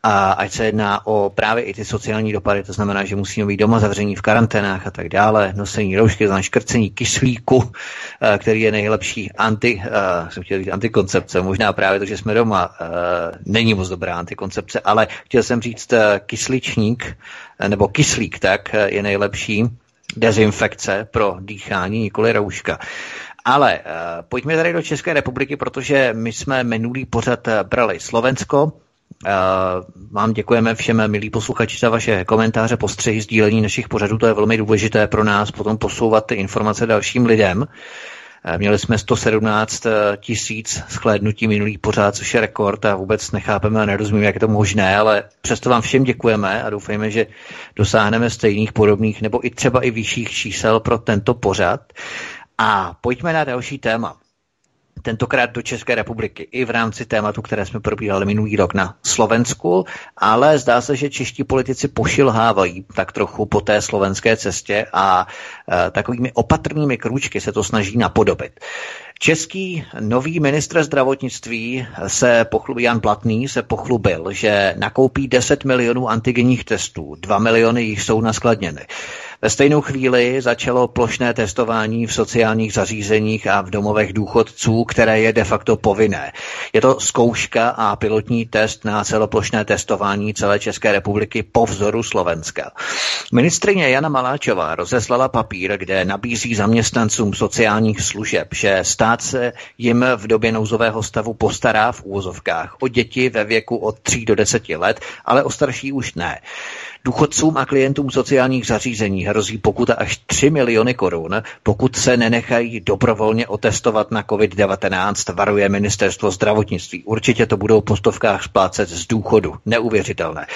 a ať se jedná o právě i ty sociální dopady, to znamená, že musíme být doma zavření v karanténách a tak dále, nosení roušky, znamená škrcení kyslíku, eh, který je nejlepší anti, uh, jsem chtěl říct antikoncepce, možná právě to, že jsme doma, uh, není moc dobrá antikoncepce, ale chtěl jsem říct kysličník, nebo kyslík, tak je nejlepší dezinfekce pro dýchání, nikoli rouška. Ale uh, pojďme tady do České republiky, protože my jsme minulý pořad brali Slovensko. Uh, vám děkujeme všem, milí posluchači, za vaše komentáře, postřehy, sdílení našich pořadů. To je velmi důležité pro nás potom posouvat ty informace dalším lidem. Eh, měli jsme 117 eh, tisíc schlédnutí minulý pořád, což je rekord a vůbec nechápeme a nerozumíme, jak je to možné, ale přesto vám všem děkujeme a doufejme, že dosáhneme stejných, podobných nebo i třeba i vyšších čísel pro tento pořad. A pojďme na další téma tentokrát do České republiky i v rámci tématu, které jsme probírali minulý rok na Slovensku, ale zdá se, že čeští politici pošilhávají tak trochu po té slovenské cestě a e, takovými opatrnými krůčky se to snaží napodobit. Český nový ministr zdravotnictví se pochlubil, Jan Blatný se pochlubil, že nakoupí 10 milionů antigenních testů, 2 miliony jich jsou naskladněny. Ve stejnou chvíli začalo plošné testování v sociálních zařízeních a v domovech důchodců, které je de facto povinné. Je to zkouška a pilotní test na celoplošné testování celé České republiky po vzoru Slovenska. Ministrině Jana Maláčová rozeslala papír, kde nabízí zaměstnancům sociálních služeb, že stát se jim v době nouzového stavu postará v úvozovkách o děti ve věku od 3 do 10 let, ale o starší už ne. Důchodcům a klientům sociálních zařízení hrozí pokuta až 3 miliony korun, pokud se nenechají dobrovolně otestovat na COVID-19, varuje ministerstvo zdravotnictví. Určitě to budou po stovkách splácet z důchodu. Neuvěřitelné.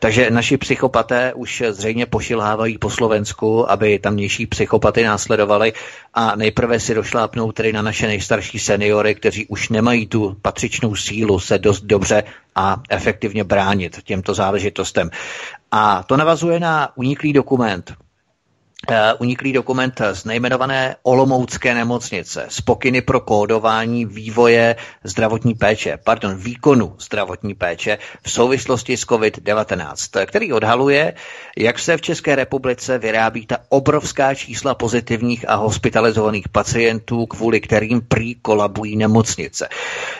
Takže naši psychopaté už zřejmě pošilhávají po Slovensku, aby tamnější psychopaty následovali a nejprve si došlápnou tedy na naše nejstarší seniory, kteří už nemají tu patřičnou sílu se dost dobře a efektivně bránit těmto záležitostem. A to navazuje na uniklý dokument, Uh, uniklý dokument z nejmenované Olomoucké nemocnice z pokyny pro kódování vývoje zdravotní péče, pardon, výkonu zdravotní péče v souvislosti s COVID-19, který odhaluje, jak se v České republice vyrábí ta obrovská čísla pozitivních a hospitalizovaných pacientů, kvůli kterým prý kolabují nemocnice.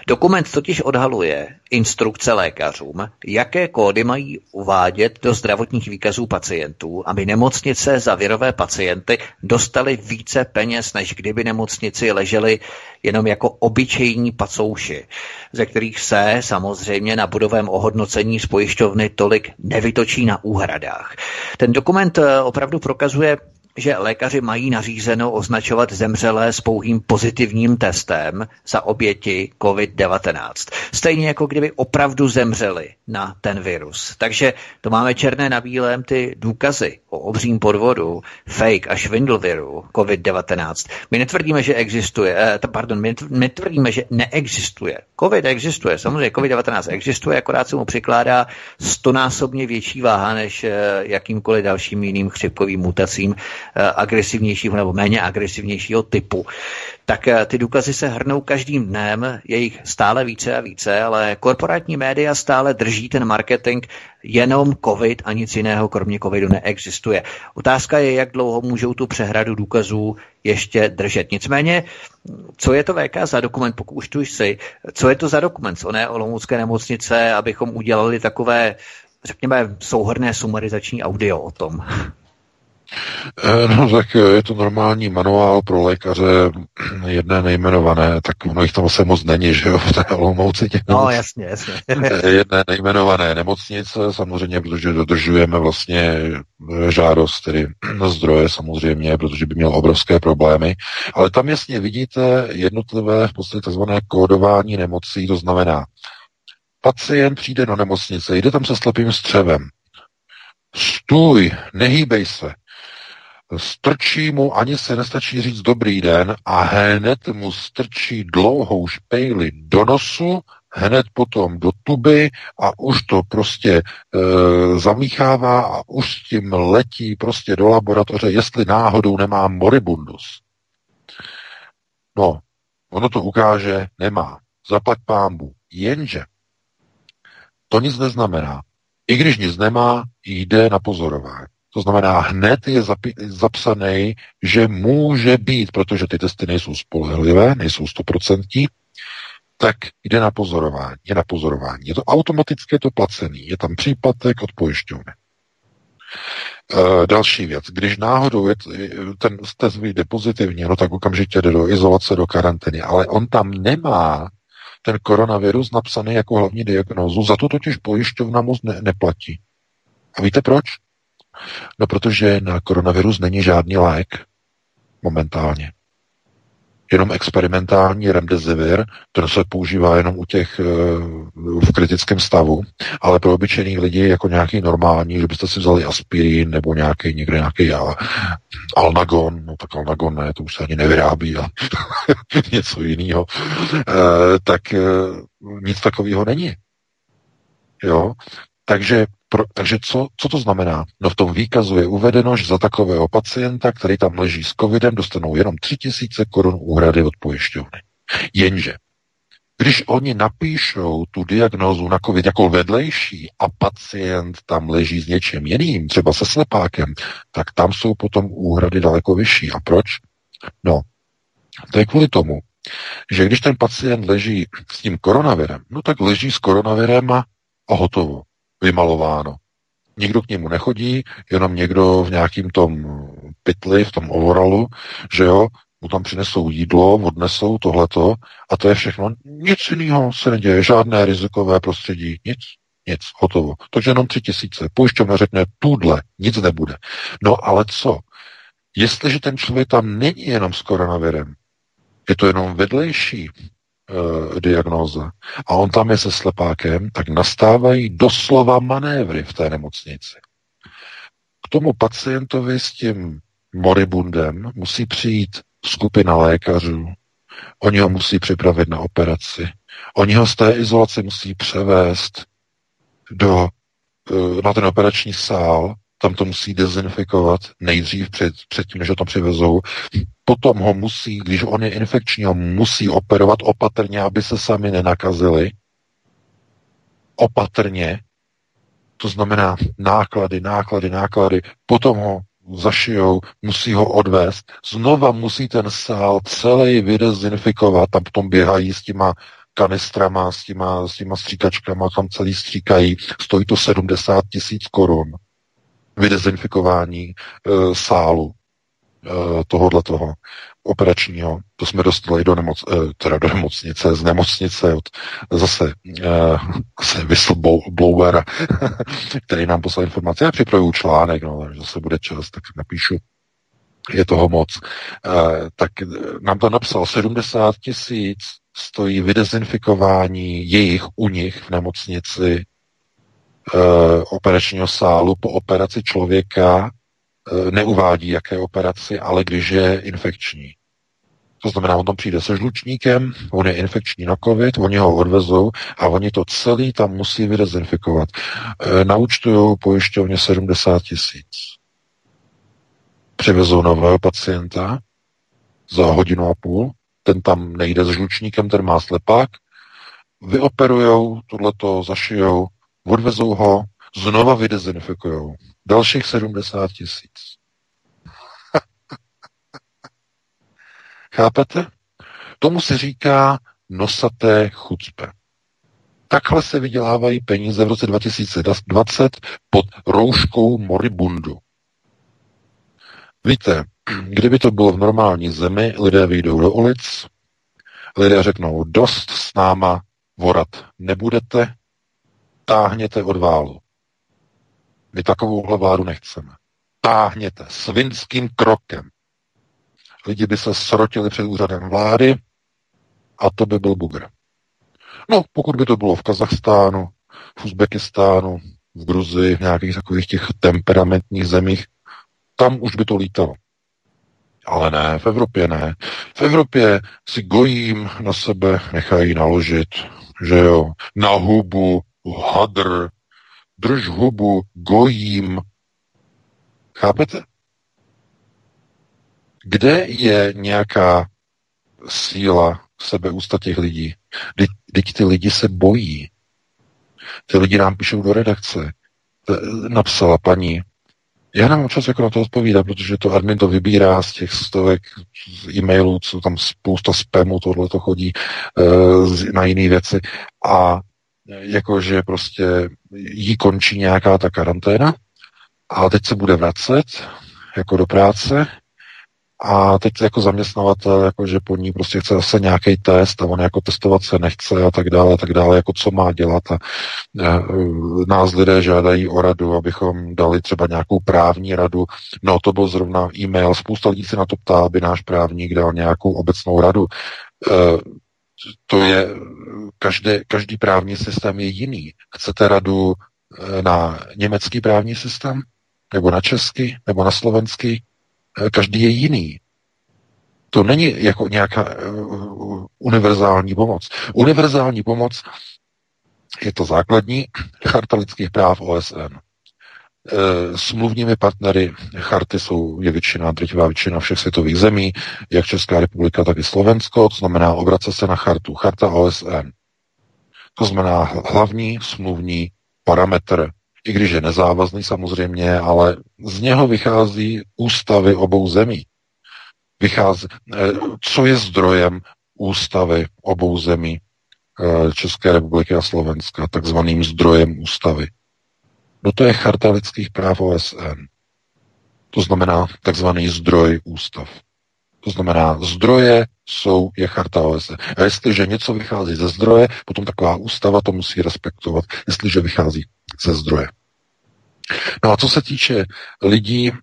Dokument totiž odhaluje instrukce lékařům, jaké kódy mají uvádět do zdravotních výkazů pacientů, aby nemocnice za virové pacienty dostali více peněz, než kdyby nemocnici leželi jenom jako obyčejní pacouši, ze kterých se samozřejmě na budovém ohodnocení z pojišťovny tolik nevytočí na úhradách. Ten dokument eh, opravdu prokazuje že lékaři mají nařízeno označovat zemřelé s pouhým pozitivním testem za oběti COVID-19. Stejně jako kdyby opravdu zemřeli na ten virus. Takže to máme černé na bílém ty důkazy o obřím podvodu, fake a švindl viru COVID-19. My netvrdíme, že existuje, eh, pardon, my netvrdíme, že neexistuje. COVID existuje, samozřejmě COVID-19 existuje, akorát se mu přikládá stonásobně větší váha než eh, jakýmkoliv dalším jiným chřipkovým mutacím agresivnějšího nebo méně agresivnějšího typu tak eh, ty důkazy se hrnou každým dnem, je jich stále více a více, ale korporátní média stále drží ten marketing jenom COVID a nic jiného kromě COVIDu neexistuje. Otázka je, jak dlouho můžou tu přehradu důkazů ještě držet. Nicméně, co je to VK za dokument, pokud už tu jsi, co je to za dokument z oné Olomoucké nemocnice, abychom udělali takové, řekněme, souhrné sumarizační audio o tom? Eh, no tak je to normální manuál pro lékaře [clears throat] jedné nejmenované, tak ono jich tam asi moc není, že jo, [laughs] v té Olomouci těch No jasně, jasně. [laughs] [laughs] Eh, jedné nejmenované nemocnice, samozřejmě, protože dodržujeme vlastně eh, žádost, tedy [clears throat] zdroje samozřejmě, protože by měl obrovské problémy, ale tam jasně vidíte jednotlivé v podstatě takzvané kódování nemocí, to znamená, pacient přijde do nemocnice, jde tam se slepým střevem, stůj, nehýbej se, strčí mu, ani se nestačí říct dobrý den a hned mu strčí dlouhou špejli do nosu, hned potom do tuby a už to prostě e, zamíchává a už s tím letí prostě do laboratoře, jestli náhodou nemá moribundus. No, ono to ukáže, nemá. Zaplať pámbu. Jenže to nic neznamená. I když nic nemá, jde na pozorování. To znamená, hned je zapsaný, že může být, protože ty testy nejsou spolehlivé, nejsou stoprocentní, tak jde na pozorování. Je na pozorování. Je to automaticky to placený. Je tam příplatek od pojišťovny. Uh, další věc. Když náhodou je ten test vyjde pozitivně, no tak okamžitě jde do izolace, do karantény, ale on tam nemá ten koronavirus napsaný jako hlavní diagnózu, za to totiž pojišťovna mu ne, neplatí. A víte proč? No protože na koronavirus není žádný lék momentálně jenom experimentální remdesivir, ten se používá jenom u těch eh, v kritickém stavu, ale pro obyčejný lidi jako nějaký normální, že byste si vzali aspirin nebo nějaký někde nějaký alnagon, no tak alnagon ne, to už se ani nevyrábí, a [laughs] něco jiného, eh, tak eh, nic takového není. Jo? Takže pro, takže co, co to znamená? No v tom výkazu je uvedeno, že za takového pacienta, který tam leží s covidem, dostanou jenom 3000 korun úhrady od pojišťovny. Jenže když oni napíšou tu diagnózu na COVID jako vedlejší a pacient tam leží s něčím jiným, třeba se slepákem, tak tam jsou potom úhrady daleko vyšší. A proč? No, to je kvůli tomu, že když ten pacient leží s tím koronavirem, no tak leží s koronavirem a, a hotovo vymalováno. Nikdo k němu nechodí, jenom někdo v nějakým tom pytli, v tom overallu, že jo, mu tam přinesou jídlo, odnesou tohleto a to je všechno. Nic jiného se neděje, žádné rizikové prostředí, nic, nic, hotovo. Takže jenom tři tisíce. Pojišťovna řekne, tudle, nic nebude. No ale co? Jestliže ten člověk tam není jenom s koronavirem, je to jenom vedlejší e, diagnóza a on tam je se slepákem, tak nastávají doslova manévry v té nemocnici. K tomu pacientovi s tím moribundem musí přijít skupina lékařů, oni ho musí připravit na operaci, oni ho z té izolace musí převést do, eh, na ten operační sál, tam to musí dezinfikovat nejdřív před, předtím, než ho tam přivezou. Potom ho musí, když on je infekční, ho musí operovat opatrně, aby se sami nenakazili. Opatrně. To znamená náklady, náklady, náklady. Potom ho zašijou, musí ho odvést. Znova musí ten sál celý vydezinfikovat, tam potom běhají s těma kanistrama, s těma, s těma stříkačkama, tam celý stříkají. Stojí to 70 tisíc korun vydezinfikování e, sálu e, tohohle toho operačního. To jsme dostali do, nemoc, e, teda do nemocnice, z nemocnice od zase, e, zase whistleblowera, [laughs] který nám poslal informace. Já připravuju článek, no, zase bude čas, tak napíšu je toho moc, tak nám to napsal 70 tisíc stojí vydezinfikování jejich u nich v nemocnici Eh, operačního sálu po operaci člověka eh, neuvádí, jaké operaci, ale když je infekční. To znamená, on tam přijde se žlučníkem, on je infekční na covid, oni ho odvezou a oni to celý tam musí vydezinfikovat. E, naučtují pojišťovně 70 tisíc. Přivezou nového pacienta za hodinu a půl, ten tam nejde s žlučníkem, ten má slepák, vyoperujou, tohleto zašijou, odvezou ho, znova vydezinfikují. Dalších 70 tisíc. [laughs] Chápete? Tomu se říká nosaté chucpe. Takhle se vydělávají peníze v roce 2020 pod rouškou moribundu. Víte, kdyby to bylo v normální zemi, lidé vyjdou do ulic, lidé řeknou, dost s náma vorat nebudete, táhněte od válu. My takovouhle vládu nechceme. Táhněte svinským krokem. Lidi by se srotili před úřadem vlády a to by byl bugr. No, pokud by to bylo v Kazachstánu, v Uzbekistánu, v Gruzii, v nějakých takových těch temperamentních zemích, tam už by to lítalo. Ale ne, v Evropě ne. V Evropě si gojím na sebe nechají naložit, že jo, na hubu hadr, drž hubu, gojím. Chápete? Kde je nějaká síla sebeústa těch lidí? Teď ty lidi se bojí. Ty lidi nám píšou do redakce. Napsala paní, já nemám čas jako na to odpovídat, protože to admin to vybírá z těch stovek e-mailů, co tam spousta spamu, tohle to chodí uh, na jiné věci. A jakože prostě jí končí nějaká ta karanténa a teď se bude vracet jako do práce a teď jako zaměstnavatel, jako že po ní prostě chce zase nějaký test a on jako testovat se nechce a tak dále, a tak dále, jako co má dělat a e, nás lidé žádají o radu, abychom dali třeba nějakou právní radu. No to byl zrovna e-mail, spousta lidí se na to ptá, aby náš právník dal nějakou obecnou radu. To je, každý, každý právní systém je jiný. Chcete radu e, na německý právní systém? Nebo na český? Nebo na slovenský? Eh, každý je jiný. To není jako nějaká uh, univerzální pomoc. Univerzální pomoc je to základní charta lidských práv OSN. Eh, smluvními partnery charty jsou je většina, drtivá většina všech světových zemí, jak Česká republika, tak i Slovensko, to znamená obrace se na chartu, charta OSN. To znamená hlavní smluvní parametr i když je nezávazný samozřejmě, ale z něho vychází ústavy obou zemí. Vychází, eh, co je zdrojem ústavy obou zemí eh, České republiky a Slovenska, takzvaným zdrojem ústavy. No to je charta lidských práv OSN. To znamená takzvaný zdroj ústav. To znamená, zdroje jsou, je charta OSN. A jestliže něco vychází ze zdroje, potom taková ústava to musí respektovat, jestliže vychází ze zdroje. No a co se týče lidí uh,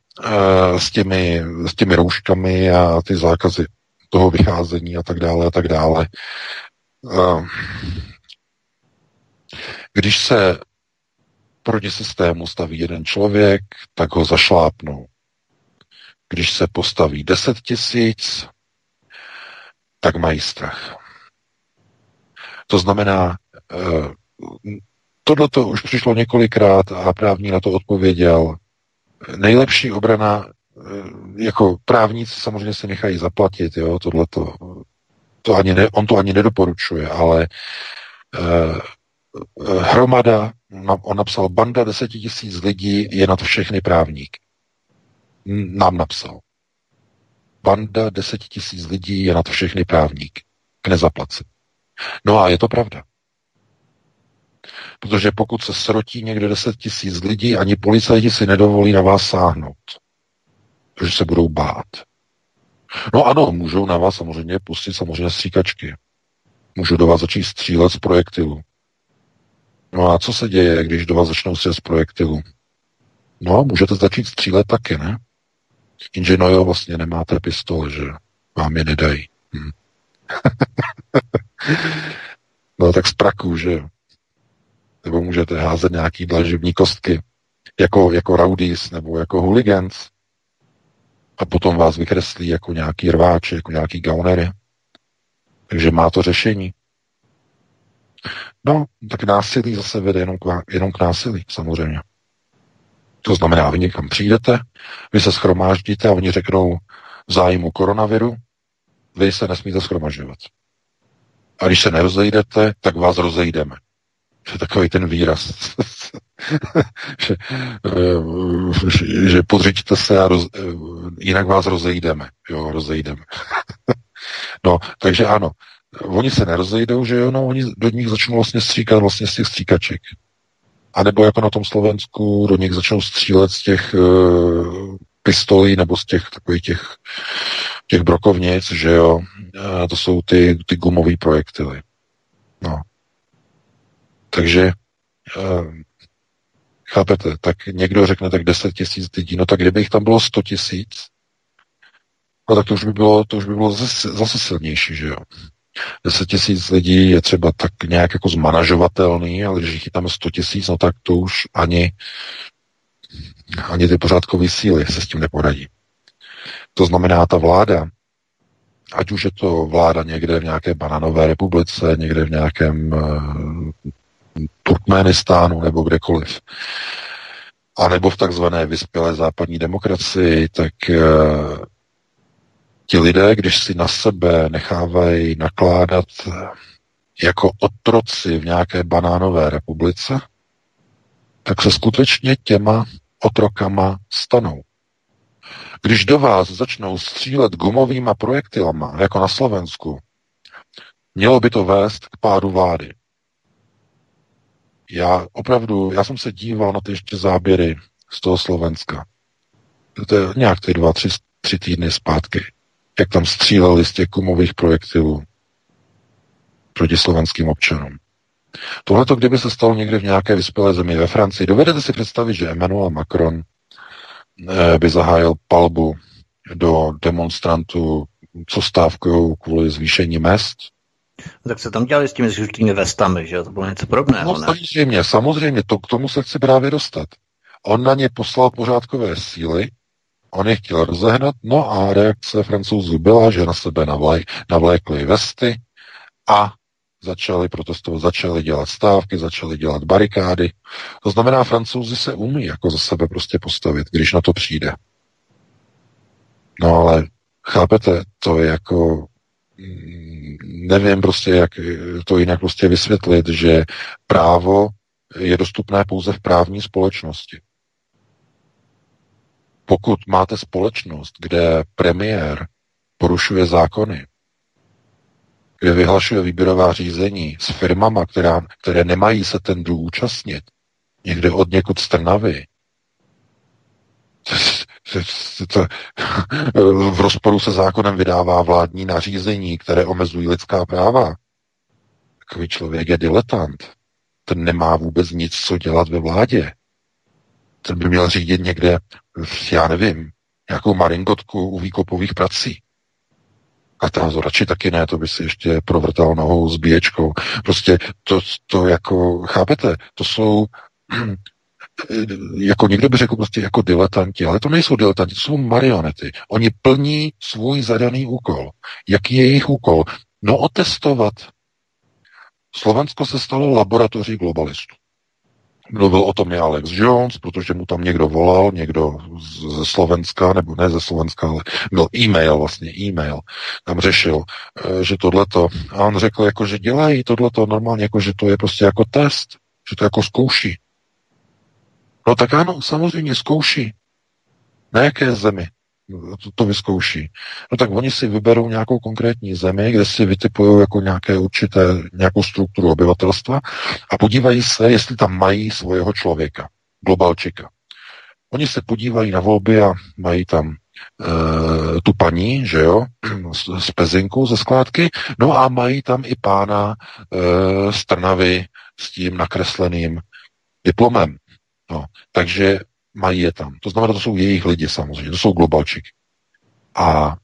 s, těmi, s těmi rouškami a ty zákazy toho vycházení a tak dále a tak dále, uh, když se proti systému staví jeden člověk, tak ho zašlápnou. Když se postaví deset tisíc, tak mají strach. To znamená, uh, tohle to už přišlo několikrát a právní na to odpověděl. Nejlepší obrana, eh, jako právníci samozřejmě se nechají zaplatit, jo, tohle to, to ani ne, on to ani nedoporučuje, ale eh, hromada, on napsal, banda deseti tisíc lidí je na to všechny právník. Nám napsal. Banda deseti tisíc lidí je na to všechny právník. K nezaplacení. No a je to pravda. Protože pokud se srotí někde 10 tisíc lidí, ani policajti si nedovolí na vás sáhnout. Protože se budou bát. No ano, můžou na vás samozřejmě pustit samozřejmě stříkačky. Můžou do vás začít střílet z projektilu. No a co se děje, když do vás začnou střílet z projektilu? No, můžete začít střílet taky, ne? Jenže no jo, vlastně nemáte pistole, že vám je nedají. Hm. [laughs] no tak z praku, že nebo můžete házet nějaký dlaživní kostky, jako, jako rowdies nebo jako hooligans. A potom vás vykreslí jako nějaký rváče, jako nějaký gaunery. Takže má to řešení. No, tak násilí zase vede jenom k, jenom k násilí, samozřejmě. To znamená, vy někam přijdete, vy se schromáždíte a oni řeknou zájmu koronaviru, vy se nesmíte schromažďovat. A když se nerozejdete, tak vás rozejdeme. To je takový ten výraz. [laughs] že, eh, že podřiďte se a roz, eh, jinak vás rozejdeme. Jo, rozejdeme. [laughs] no, takže ano, oni se nerozejdou, že jo, no, oni do nich začnou vlastně stříkat vlastně z těch stříkaček. A nebo jako na tom Slovensku do nich začnou střílet z těch uh, pistolí nebo z těch takových těch, těch brokovnic, že jo, uh, to jsou ty, ty gumové projektily. No. Takže uh, chápete, tak někdo řekne tak 10 tisíc lidí, no tak kdyby jich tam bylo 100 tisíc, no tak to už by bylo, to už by bylo zase, zase silnější, že jo. 10 tisíc lidí je třeba tak nějak jako zmanažovatelný, ale když jich je tam 100 tisíc, no tak to už ani, ani ty pořádkové síly se s tím neporadí. To znamená, ta vláda, ať už je to vláda někde v nějaké bananové republice, někde v nějakém eh, Turkmenistánu nebo kdekoliv, a nebo v takzvané vyspělé západní demokracii, tak uh, ti lidé, když si na sebe nechávají nakládat jako otroci v nějaké banánové republice, tak se skutečně těma otrokama stanou. Když do vás začnou střílet gumovýma projektilama, jako na Slovensku, mělo by to vést k pádu vlády. Já opravdu, já jsem se díval na ty ještě záběry z toho Slovenska. To je nějak ty dva, tři, tři týdny zpátky, jak tam stříleli z těch kumových projektilů proti slovenským občanům. Tohle to, kdyby se stalo někde v nějaké vyspělé zemi ve Francii, dovedete si představit, že Emmanuel Macron eh, by zahájil palbu do demonstrantů, co stávkují kvůli zvýšení mest? No, tak se tam dělali s těmi žlutými vestami, že to bylo něco podobného, no, samozřejmě, samozřejmě, to k tomu se chci právě dostat. On na ně poslal pořádkové síly, on je chtěl rozehnat, no a reakce francouzů byla, že na sebe navlej, navlékli vesty a začali protestovat, začali dělat stávky, začali dělat barikády. To znamená, francouzi se umí jako za sebe prostě postavit, když na to přijde. No ale chápete, to je jako mm, nevím prostě, jak to jinak prostě vysvětlit, že právo je dostupné pouze v právní společnosti. Pokud máte společnost, kde premiér porušuje zákony, kde vyhlašuje výběrová řízení s firmama, která, které nemají se ten druh účastnit, někde od někud z Trnavy, v rozporu se zákonem vydává vládní nařízení, které omezují lidská práva. Takový člověk je diletant. Ten nemá vůbec nic, co dělat ve vládě. Ten by měl řídit někde, já nevím, nějakou maringotku u výkopových prací. A to radši taky ne, to by si ještě provrtal nohou s bíječkou. Prostě to, to jako, chápete, to jsou [clears throat] jako někdo by řekl prostě jako diletanti, ale to nejsou diletanti, to jsou marionety. Oni plní svůj zadaný úkol. Jaký je jejich úkol? No otestovat. Slovensko se stalo laboratoří globalistů. Mluvil o tom i Alex Jones, protože mu tam někdo volal, někdo ze Slovenska, nebo ne ze Slovenska, ale byl e-mail vlastně, e-mail, tam řešil, eh, že tohleto, a on řekl, jako, že dělají tohleto normálně, jako, že to je prostě jako test, že to jako zkouší. No tak ano, samozřejmě zkouší. Na jaké zemi to, to vyzkouší? No tak oni si vyberou nějakou konkrétní zemi, kde si vytipují jako nějaké určité, nějakou strukturu obyvatelstva a podívají se, jestli tam mají svého člověka, globalčika. Oni se podívají na volby a mají tam e, tu paní, že jo, [clears throat] z, z Pezinku, ze skládky, no a mají tam i pána e, z Trnavy s tím nakresleným diplomem. No, takže mají je tam. To znamená, to jsou jejich lidi samozřejmě, to jsou globalčiky. A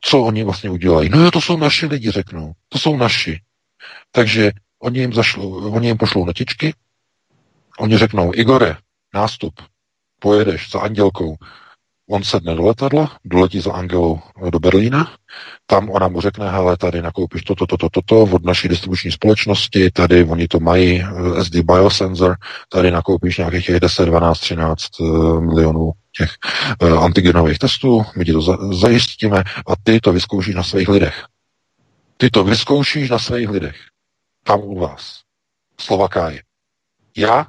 co oni vlastně udělají? No jo, to jsou naši lidi, řeknou. To jsou naši. Takže oni jim, zašlou, oni jim pošlou netičky, oni řeknou, Igore, nástup, pojedeš za andělkou, On sedne do letadla, doletí za Angelou do Berlína, tam ona mu řekne, hele, tady nakoupíš toto, toto, toto od naší distribuční společnosti, tady oni to mají, eh, SD Biosensor, tady nakoupíš nějakých 10, 12, 13 milionů těch uh, antigenových testů, my ti to za, zajistíme a ty to vyzkoušíš na svých lidech. Ty to vyzkoušíš na svých lidech. Tam u vás. Slovakáje. Já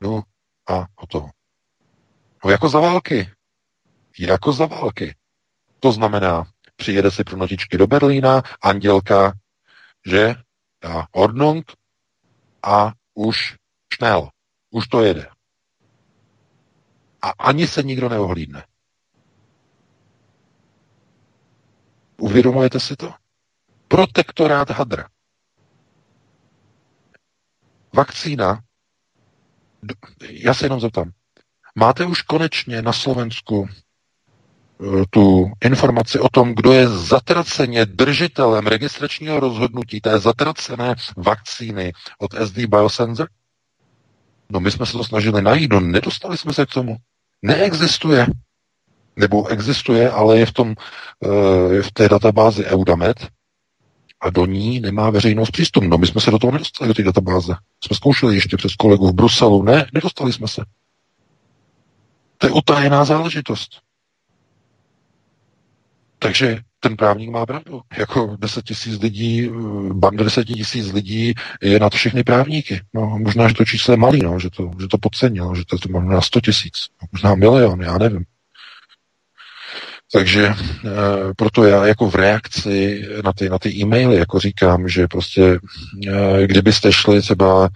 jdu a hotovo. No jako za války. Jako za války. To znamená, přijede si pro notičky do Berlína, andělka, že dá Ordnung a už šnel. Už to jede. A ani se nikdo neohlídne. Uvědomujete si to? Protektorát hadra. Vakcína, já se jenom zeptám, Máte už konečně na Slovensku eh, tu informaci o tom, kdo je zatraceně držitelem registračního rozhodnutí té zatracené vakcíny od SD Biosensor? No my jsme se to snažili najít, no nedostali jsme se k tomu. Neexistuje. Nebo existuje, ale je v, tom, eh, je v té databázi Eudamed a do ní nemá veřejnost přístup. No my jsme se do toho nedostali, do té databáze. Jsme zkoušeli ještě přes kolegu v Bruselu. Ne, nedostali jsme se. To je utajená záležitost. Takže ten právník má pravdu. Jako 10 tisíc lidí, banda 10 tisíc lidí je nad všechny právníky. No, možná, že to číslo je malý, no, že, to, že to podcenil, že to je možná 100 tisíc, možná milion, já nevím. Takže e, proto já jako v reakci na ty, na ty e-maily jako říkám, že prostě e, kdybyste šli třeba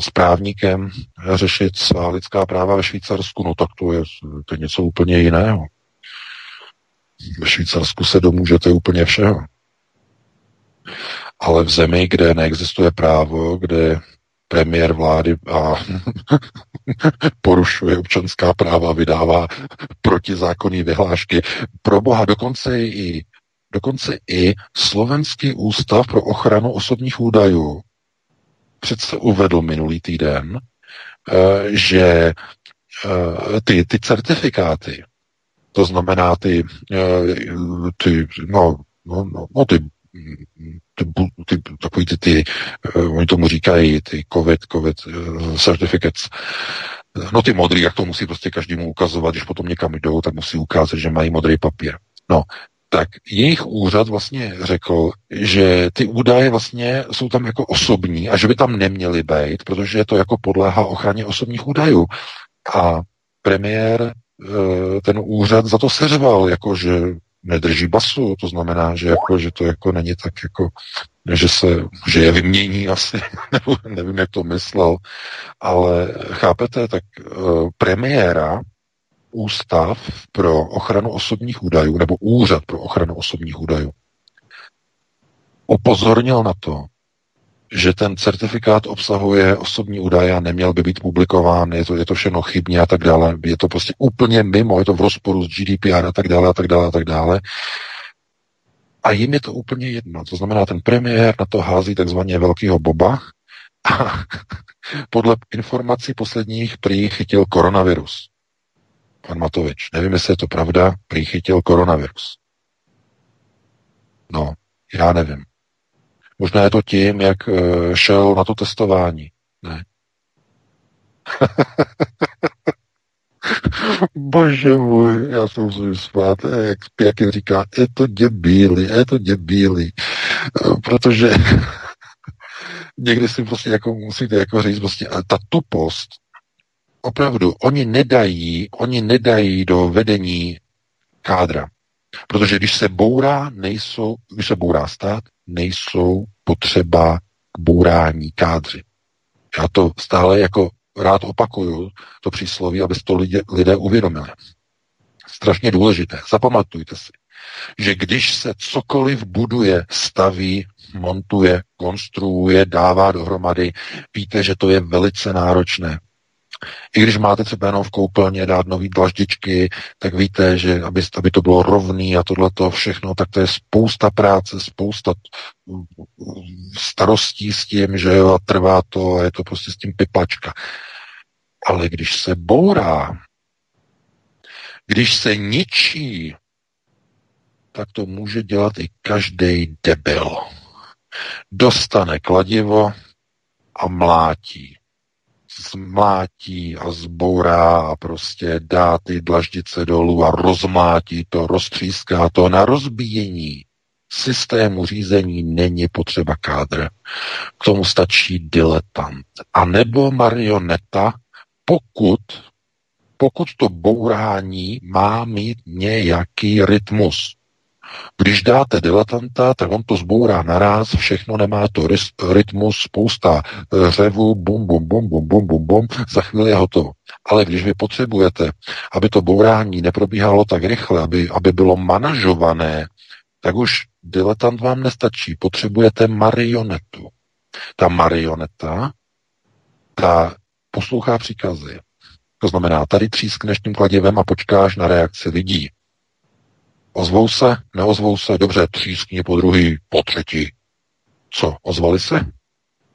s právníkem řešit svá lidská práva ve Švýcarsku, no tak to je, to je něco úplně jiného. Ve Švýcarsku se domůžete úplně všeho. Ale v zemi, kde neexistuje právo, kde premiér vlády a [laughs] porušuje občanská práva, vydává protizákonní vyhlášky. Pro boha dokonce i, dokonce i Slovenský ústav pro ochranu osobních údajů přece uvedl minulý týden, eh, že eh, ty, ty certifikáty, to znamená ty, eh, ty no, no, no, no ty ty, ty, takový ty, ty oni tomu říkají, ty COVID, COVID certificates, no ty modrý, jak to musí prostě každému ukazovat, když potom někam jdou, tak musí ukázat, že mají modrý papír. No, tak jejich úřad vlastně řekl, že ty údaje vlastně jsou tam jako osobní a že by tam neměly být, protože to jako podléhá ochraně osobních údajů. A premiér eh, ten úřad za to seřval, jako že nedrží basu, to znamená, že, jako, že to jako není tak jako, že se, že je vymění asi, [laughs] nevím, jak to myslel, ale chápete, tak uh, premiéra Ústav pro ochranu osobních údajů, nebo Úřad pro ochranu osobních údajů, upozornil na to, že ten certifikát obsahuje osobní údaje a neměl by být publikován, je to, je to všechno chybně a tak dále, je to prostě úplně mimo, je to v rozporu s GDPR a tak dále a tak dále a tak dále. A jim je to úplně jedno. To znamená, ten premiér na to hází takzvaně velkýho boba a [laughs] podle informací posledních prý chytil koronavirus. Pan Matovič. Nevím, jestli je to pravda, prý chytil koronavirus. No, já nevím. Možná je to tím, jak eh, šel na to testování. Ne. [laughs] Bože můj, já se musím spát, jak, jak říká, je to děbíli, je to děbíli. Eh, protože [laughs] někdy si prostě jako musíte jako říct prostě, ta tupost, opravdu, oni nedají, oni nedají do vedení kádra. Protože když se bourá, nejsou, když se bourá stát, nejsou potřeba k bourání kádři. Já to stále jako rád opakuju, to přísloví, aby to lidé, lidé uvědomili. Strašně důležité. Zapamatujte si, že když se cokoliv buduje, staví, montuje, konstruuje, dává dohromady, víte, že to je velice náročné. I když máte třeba jenom v koupelně dát nový dlaždičky, tak víte, že aby, aby to bylo rovný a tohle to všechno, tak to je spousta práce, spousta starostí s tím, že jo, a trvá to a je to prostě s tím pipačka. Ale když se bourá, když se ničí, tak to může dělat i každý debil. Dostane kladivo a mlátí zmlátí a zbourá a prostě dá ty dlaždice dolů a rozmlátí to, roztříská to. Na rozbíjení systému řízení není potřeba kádr. K tomu stačí diletant. A nebo marioneta, pokud, pokud to bourání má mít nějaký rytmus. Když dáte diletanta, tak on to zbourá naraz, všechno nemá to rytmus, spousta eh, řevu, bum, bum, bum, bum, bum, bum, bum, za chvíli je hotovo. Ale když vy potřebujete, aby to bourání neprobíhalo tak rychle, aby, aby bylo manažované, tak už diletant vám nestačí. Potřebujete marionetu. Ta marioneta, ta poslouchá příkazy. To znamená, tady třískneš tím kladivem a počkáš na reakci lidí. Ozvou se? Neozvou se? Dobře, třískni po druhý, po třetí. Co, ozvali se?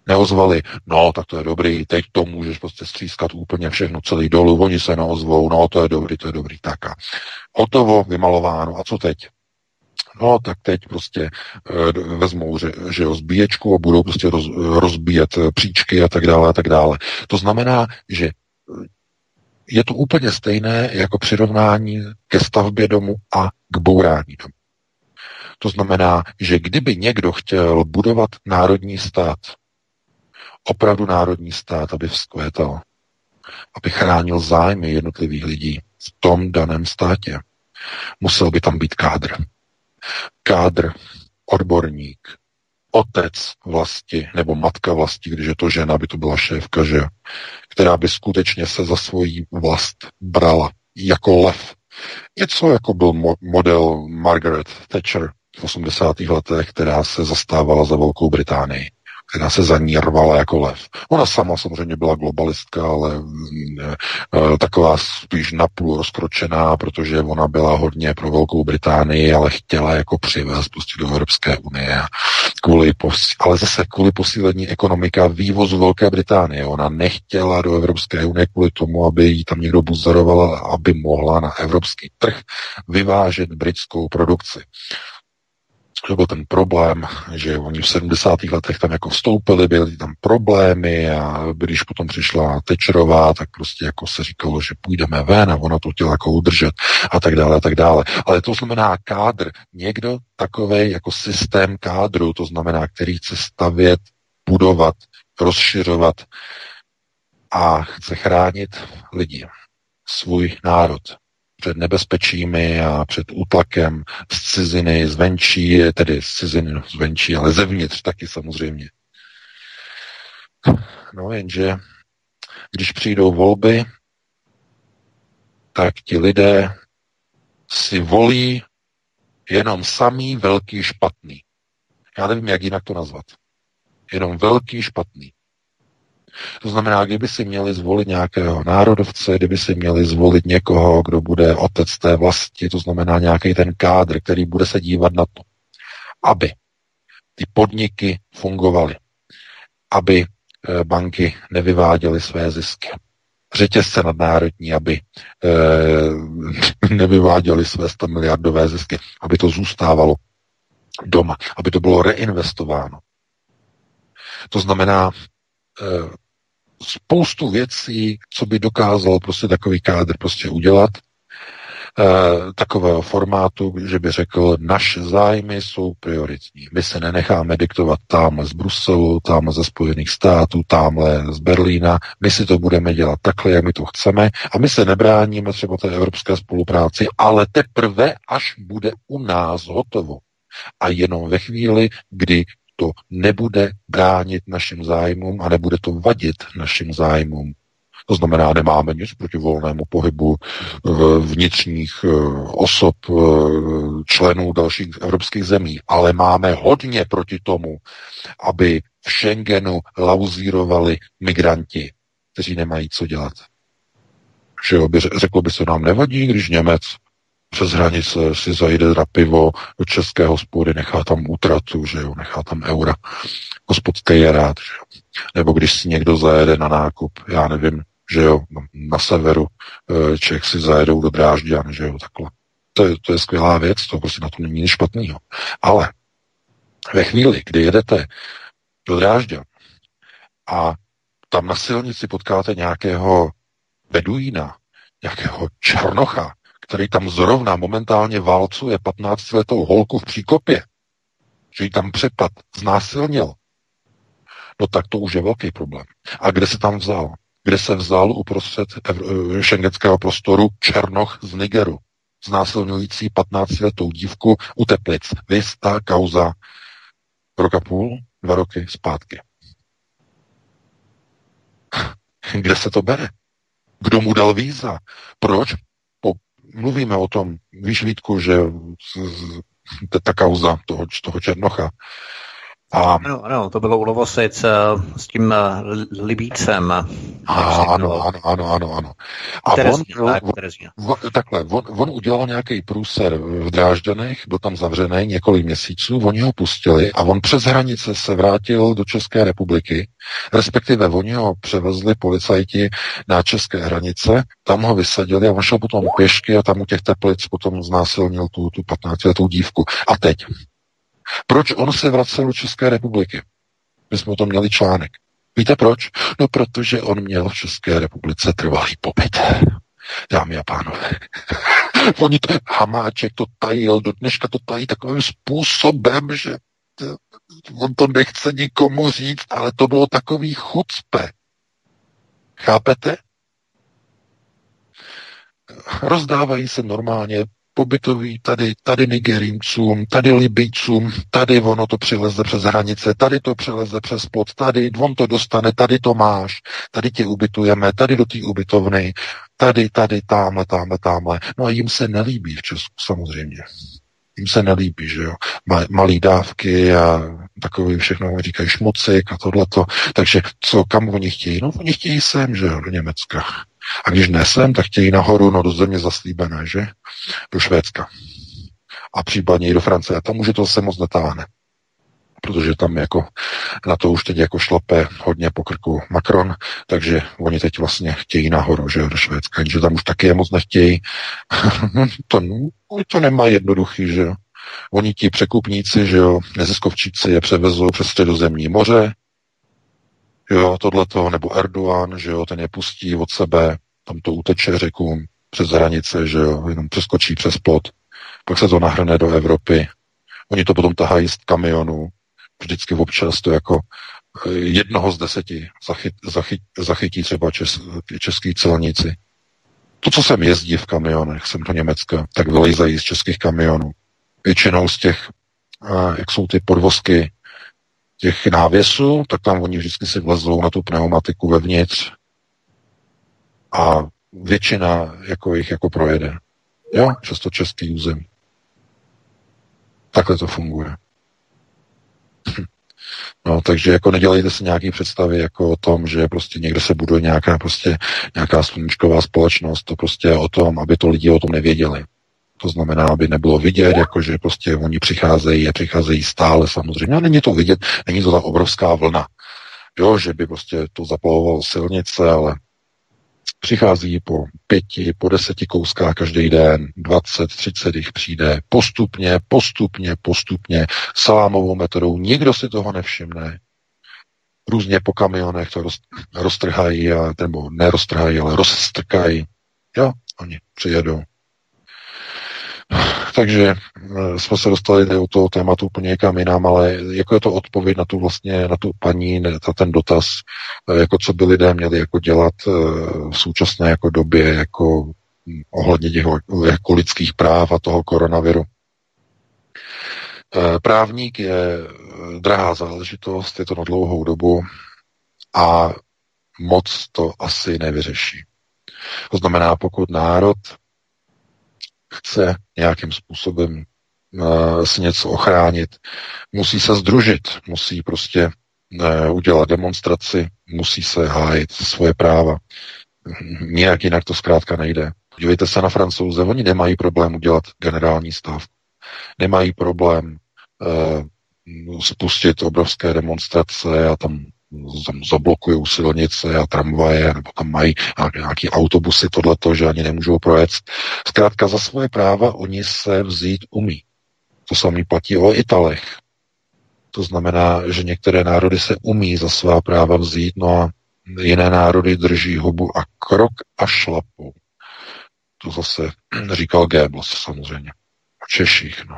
Neozvali? No, tak to je dobrý, teď to můžeš prostě střískat úplně všechno celý dolů, oni se neozvou, no, to je dobrý, to je dobrý, tak a hotovo, vymalováno, a co teď? No, tak teď prostě e, vezmou, že, že jo, zbíječku a budou prostě roz, rozbíjet příčky a tak dále a tak dále. To znamená, že je to úplně stejné jako přirovnání ke stavbě domu a k bourání domu. To znamená, že kdyby někdo chtěl budovat národní stát, opravdu národní stát, aby vzkvétal, aby chránil zájmy jednotlivých lidí v tom daném státě, musel by tam být kádr. Kádr, odborník, otec vlasti, nebo matka vlasti, když je to žena, by to byla šéfka, že která by skutečně se za svoji vlast brala jako lev. Něco jako byl model Margaret Thatcher v 80. letech, která se zastávala za Velkou Británii která se za ní rvala jako lev. Ona sama samozřejmě byla globalistka, ale ne, e, taková spíš napůl rozkročená, protože ona byla hodně pro Velkou Británii, ale chtěla jako přivést prostě do Evropské unie. Kvůli pos- ale zase kvůli posílení ekonomika vývozu Velké Británie. Ona nechtěla do Evropské unie kvůli tomu, aby jí tam někdo buzeroval, aby mohla na evropský trh vyvážet britskou produkci to byl ten problém, že oni v 70. letech tam jako vstoupili, byly tam problémy a když potom přišla Tečerová, tak prostě jako se říkalo, že půjdeme ven a ona to chtěla jako udržet a tak dále a tak dále. Ale to znamená kádr, někdo takový jako systém kádru, to znamená, který chce stavět, budovat, rozšiřovat a chce chránit lidi, svůj národ, před nebezpečími a před útlakem z ciziny, zvenčí, tedy z ciziny no, zvenčí, ale zevnitř taky samozřejmě. No jenže, když přijdou volby, tak ti lidé si volí jenom samý velký špatný. Já nevím, jak jinak to nazvat. Jenom velký špatný. To znamená, kdyby si měli zvolit nějakého národovce, kdyby si měli zvolit někoho, kdo bude otec té vlasti, to znamená nějaký ten kádr, který bude se dívat na to, aby ty podniky fungovaly, aby eh, banky nevyváděly své zisky, řetězce nadnárodní, aby e, [laughs] nevyváděly své 100 miliardové zisky, aby to zůstávalo doma, aby to bylo reinvestováno. To znamená, e, spoustu věcí, co by dokázal prostě takový kádr prostě udělat, e, takového formátu, že by řekl, naše zájmy jsou prioritní. My se nenecháme diktovat tamhle z Bruselu, tamhle ze Spojených států, tamhle z Berlína. My si to budeme dělat takhle, jak my to chceme a my se nebráníme třeba té evropské spolupráci, ale teprve, až bude u nás hotovo. A jenom ve chvíli, kdy to nebude bránit našim zájmům a nebude to vadit našim zájmům. To znamená, nemáme nic proti volnému pohybu eh, vnitřních eh, osob, eh, členů dalších evropských zemí, ale máme hodně proti tomu, aby v Schengenu lauzírovali migranti, kteří nemají co dělat. Že jo, by, řeklo by se nám nevadí, když Němec přes hranice si zajde na pivo do české hospody, nechá tam útratu, že jo, nechá tam eura. Hospodský je rád, že jo. Nebo když si někdo zajede na nákup, já nevím, že jo, na severu eh, Čech si zajedou do Drážďan, že jo, takhle. To je, to je skvělá věc, to prostě na to není nic špatného. Ale ve chvíli, kdy jedete do Drážďan a tam na silnici potkáte nějakého beduína, nějakého černocha, který tam zrovna momentálně válcuje 15-letou holku v příkopě, že ji tam přepad znásilnil, no tak to už je velký problém. A kde se tam vzal? Kde se vzal uprostřed ev- šengenského prostoru Černoch z Nigeru, znásilňující 15-letou dívku u Teplic. Vys ta kauza roka půl, dva roky zpátky. Kde se to bere? Kdo mu dal víza? Proč? Mluvíme o tom, víš Vítku, že ta kauza toho, toho Černocha, a... Ano, ano, to bylo u Lovosic eh, s tím uh, Libícem. Ano, ano, ano, ano, ano. A Terezín, on, tak, on, on, takhle, on, on udělal nějaký průser v Drážďanech, byl tam zavřený několik měsíců, oni ho pustili a on přes hranice se vrátil do České republiky, respektive oni ho převezli policajti na české hranice, tam ho vysadili a on šel potom pěšky a tam u těch teplic potom znásilnil tu, tu 15-letou dívku. A teď, proč on se vracel do České republiky? My jsme o tom měli článek. Víte proč? No, protože on měl v České republice trvalý pobyt. Dámy a pánové. [laughs] Oni to, Hamáček to tajil, do dneška to tají takovým způsobem, že on to nechce nikomu říct, ale to bylo takový chucpe. Chápete? Rozdávají se normálně pobytový, tady, tady Nigeríncům, tady Libijcům, tady ono to přileze přes hranice, tady to přileze přes plot, tady on to dostane, tady to máš, tady tě ubytujeme, tady do té ubytovny, tady, tady, tamhle, tamhle, tamhle. No a jim se nelíbí v Česku samozřejmě. Jim se nelíbí, že jo. Malý dávky a takový všechno říkají šmocik a tohleto. Takže co, kam oni chtějí? No oni chtějí sem, že jo, do Německa. A když nesem, tak chtějí nahoru, no do země zaslíbené, že? Do Švédska. A případně i do Francie. A tam už to se moc netáhne. Protože tam jako na to už teď jako šlape hodně po krku Macron, takže oni teď vlastně chtějí nahoru, že do Švédska, jenže tam už taky je moc nechtějí. [laughs] to, to nemá jednoduchý, že jo. Oni ti překupníci, že jo, neziskovčíci je převezou přes středozemní moře, jo, tohleto, nebo Erdogan, že jo, ten je pustí od sebe, tam to uteče řekům přes hranice, že jo, jenom přeskočí přes plot, pak se to nahrne do Evropy, oni to potom tahají z kamionu, vždycky občas to jako eh, jednoho z deseti zachyt, zachyt, zachytí třeba čes, český celníci. To, co sem jezdí v kamionech, jsem do Německa, tak vylejzají z českých kamionů. Většinou z těch, eh, jak jsou ty podvozky těch návěsů, tak tam oni vždycky si vlezou na tu pneumatiku vevnitř a většina jako jich jako projede. Jo, často český území. Takhle to funguje. [laughs] No, takže jako nedělejte si nějaké představy jako o tom, že prostě někde se buduje nějaká prostě nějaká sluníčková společnost, to prostě je o tom, aby to lidi o tom nevěděli. To znamená, aby nebylo vidět, jako že prostě oni přicházejí a přicházejí stále samozřejmě. A není to vidět, není to ta obrovská vlna. Jo, že by prostě to zaplavovalo silnice, ale přichází po pěti, po deseti kouskách každý den, 20, 30 jich přijde postupně, postupně, postupně, salámovou metodou, nikdo si toho nevšimne. Různě po kamionech to roz, roztrhají, a, nebo neroztrhají, ale rozstrkají. Jo, oni přijedou. Takže eh, jsme se dostali od toho tématu úplně někam jinam, ale jako je to odpověď na tu vlastně, na tu paní, na ten dotaz, eh, jako co by lidé měli jako dělat eh, v současné jako době, jako hm, ohledně těch jako lidských práv a toho koronaviru. Právník je drahá záležitost, je to na dlouhou dobu a moc to asi nevyřeší. To znamená, pokud národ chce nějakým způsobem uh, si něco ochránit, musí se združit, musí prostě uh, udělat demonstraci, musí se hájit svoje práva. Nějak jinak to zkrátka nejde. Podívejte se na francouze, oni nemají problém udělat generální stav. Nemají problém uh, spustit obrovské demonstrace a tam zablokují silnice a tramvaje, nebo tam mají nějaký autobusy, tohleto, že ani nemůžou projet. Zkrátka za svoje práva oni se vzít umí. To samý platí o Italech. To znamená, že některé národy se umí za svá práva vzít, no a jiné národy drží hubu a krok a šlapu. To zase [clears throat] říkal Goebbels samozřejmě. O Češích, no.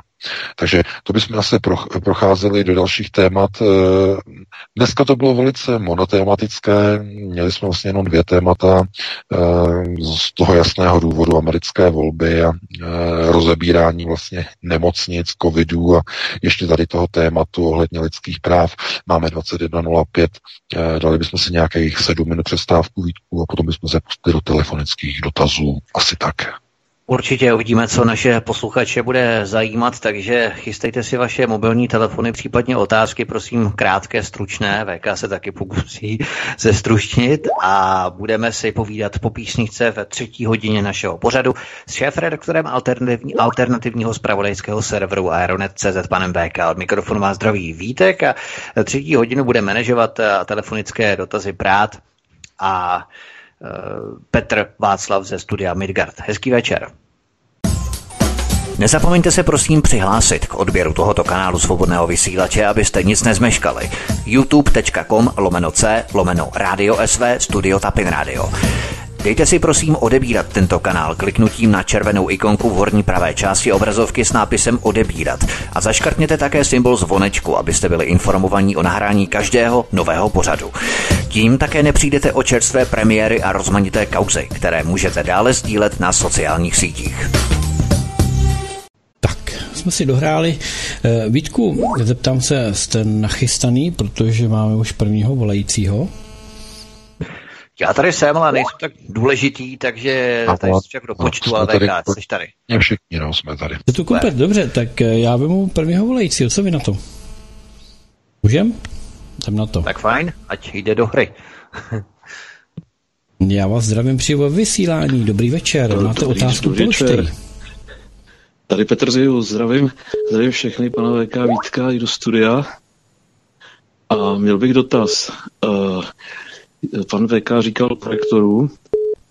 Takže to bychom zase procházeli do dalších témat. Eh, dneska to bylo velice monotématické, měli jsme vlastně jenom dvě témata eh, z toho jasného důvodu americké volby a eh, rozebírání vlastně nemocnic, covidů a ještě tady toho tématu ohledně lidských práv. Máme 21.05, dali bychom si nějakých sedm minut přestávku výtku a potom bychom se pustili do telefonických dotazů. Asi tak. Určitě uvidíme, co naše posluchače bude zajímat, takže chystejte si vaše mobilní telefony, případně otázky, prosím, krátké, stručné. VK se taky pokusí [laughs] zestručnit a budeme si povídat po písničce ve třetí hodině našeho pořadu s šéf-redaktorem alternativní, alternativního spravodajského serveru Aeronet.cz panem VK. Od mikrofonu má zdraví Vítek a třetí hodinu bude manažovat telefonické dotazy brát a Eh, Petr Václav ze studia Midgard. Hezký večer. Nezapomeňte se prosím přihlásit k odběru tohoto kanálu svobodného vysílače, abyste nic nezmeškali. youtube.com lomeno c lomeno radio sv studio tapin radio. Dejte si prosím odebírat tento kanál kliknutím na červenou ikonku v horní pravé části obrazovky s nápisem odebírat a zaškrtněte také symbol zvonečku, abyste byli informovaní o nahrání každého nového pořadu. Tím také nepřijdete o čerstvé premiéry a rozmanité kauzy, které můžete dále sdílet na sociálních sítích. jsme si dohráli. Eh, Vítku, zeptám se, jste nachystaný, protože máme už prvního volajícího? Já tady jsem, ale nejsem tak důležitý, takže a tady jsem do počtu, ale tady, jsi tady. Ne všichni, no, jsme tady. Je to komplet, dobře, tak eh, já vemu prvního volajícího, co vy na to? Můžem? Jsem na to. Tak fajn, ať jde do hry. [laughs] já vás zdravím při vysílání, dobrý večer, dobrý, máte dobrý, otázku, položte Tady Petr Ziju, zdravím, zdravím všechny, pana VK Vítka i do studia. A měl bych dotaz. Uh, pan VK říkal projektoru,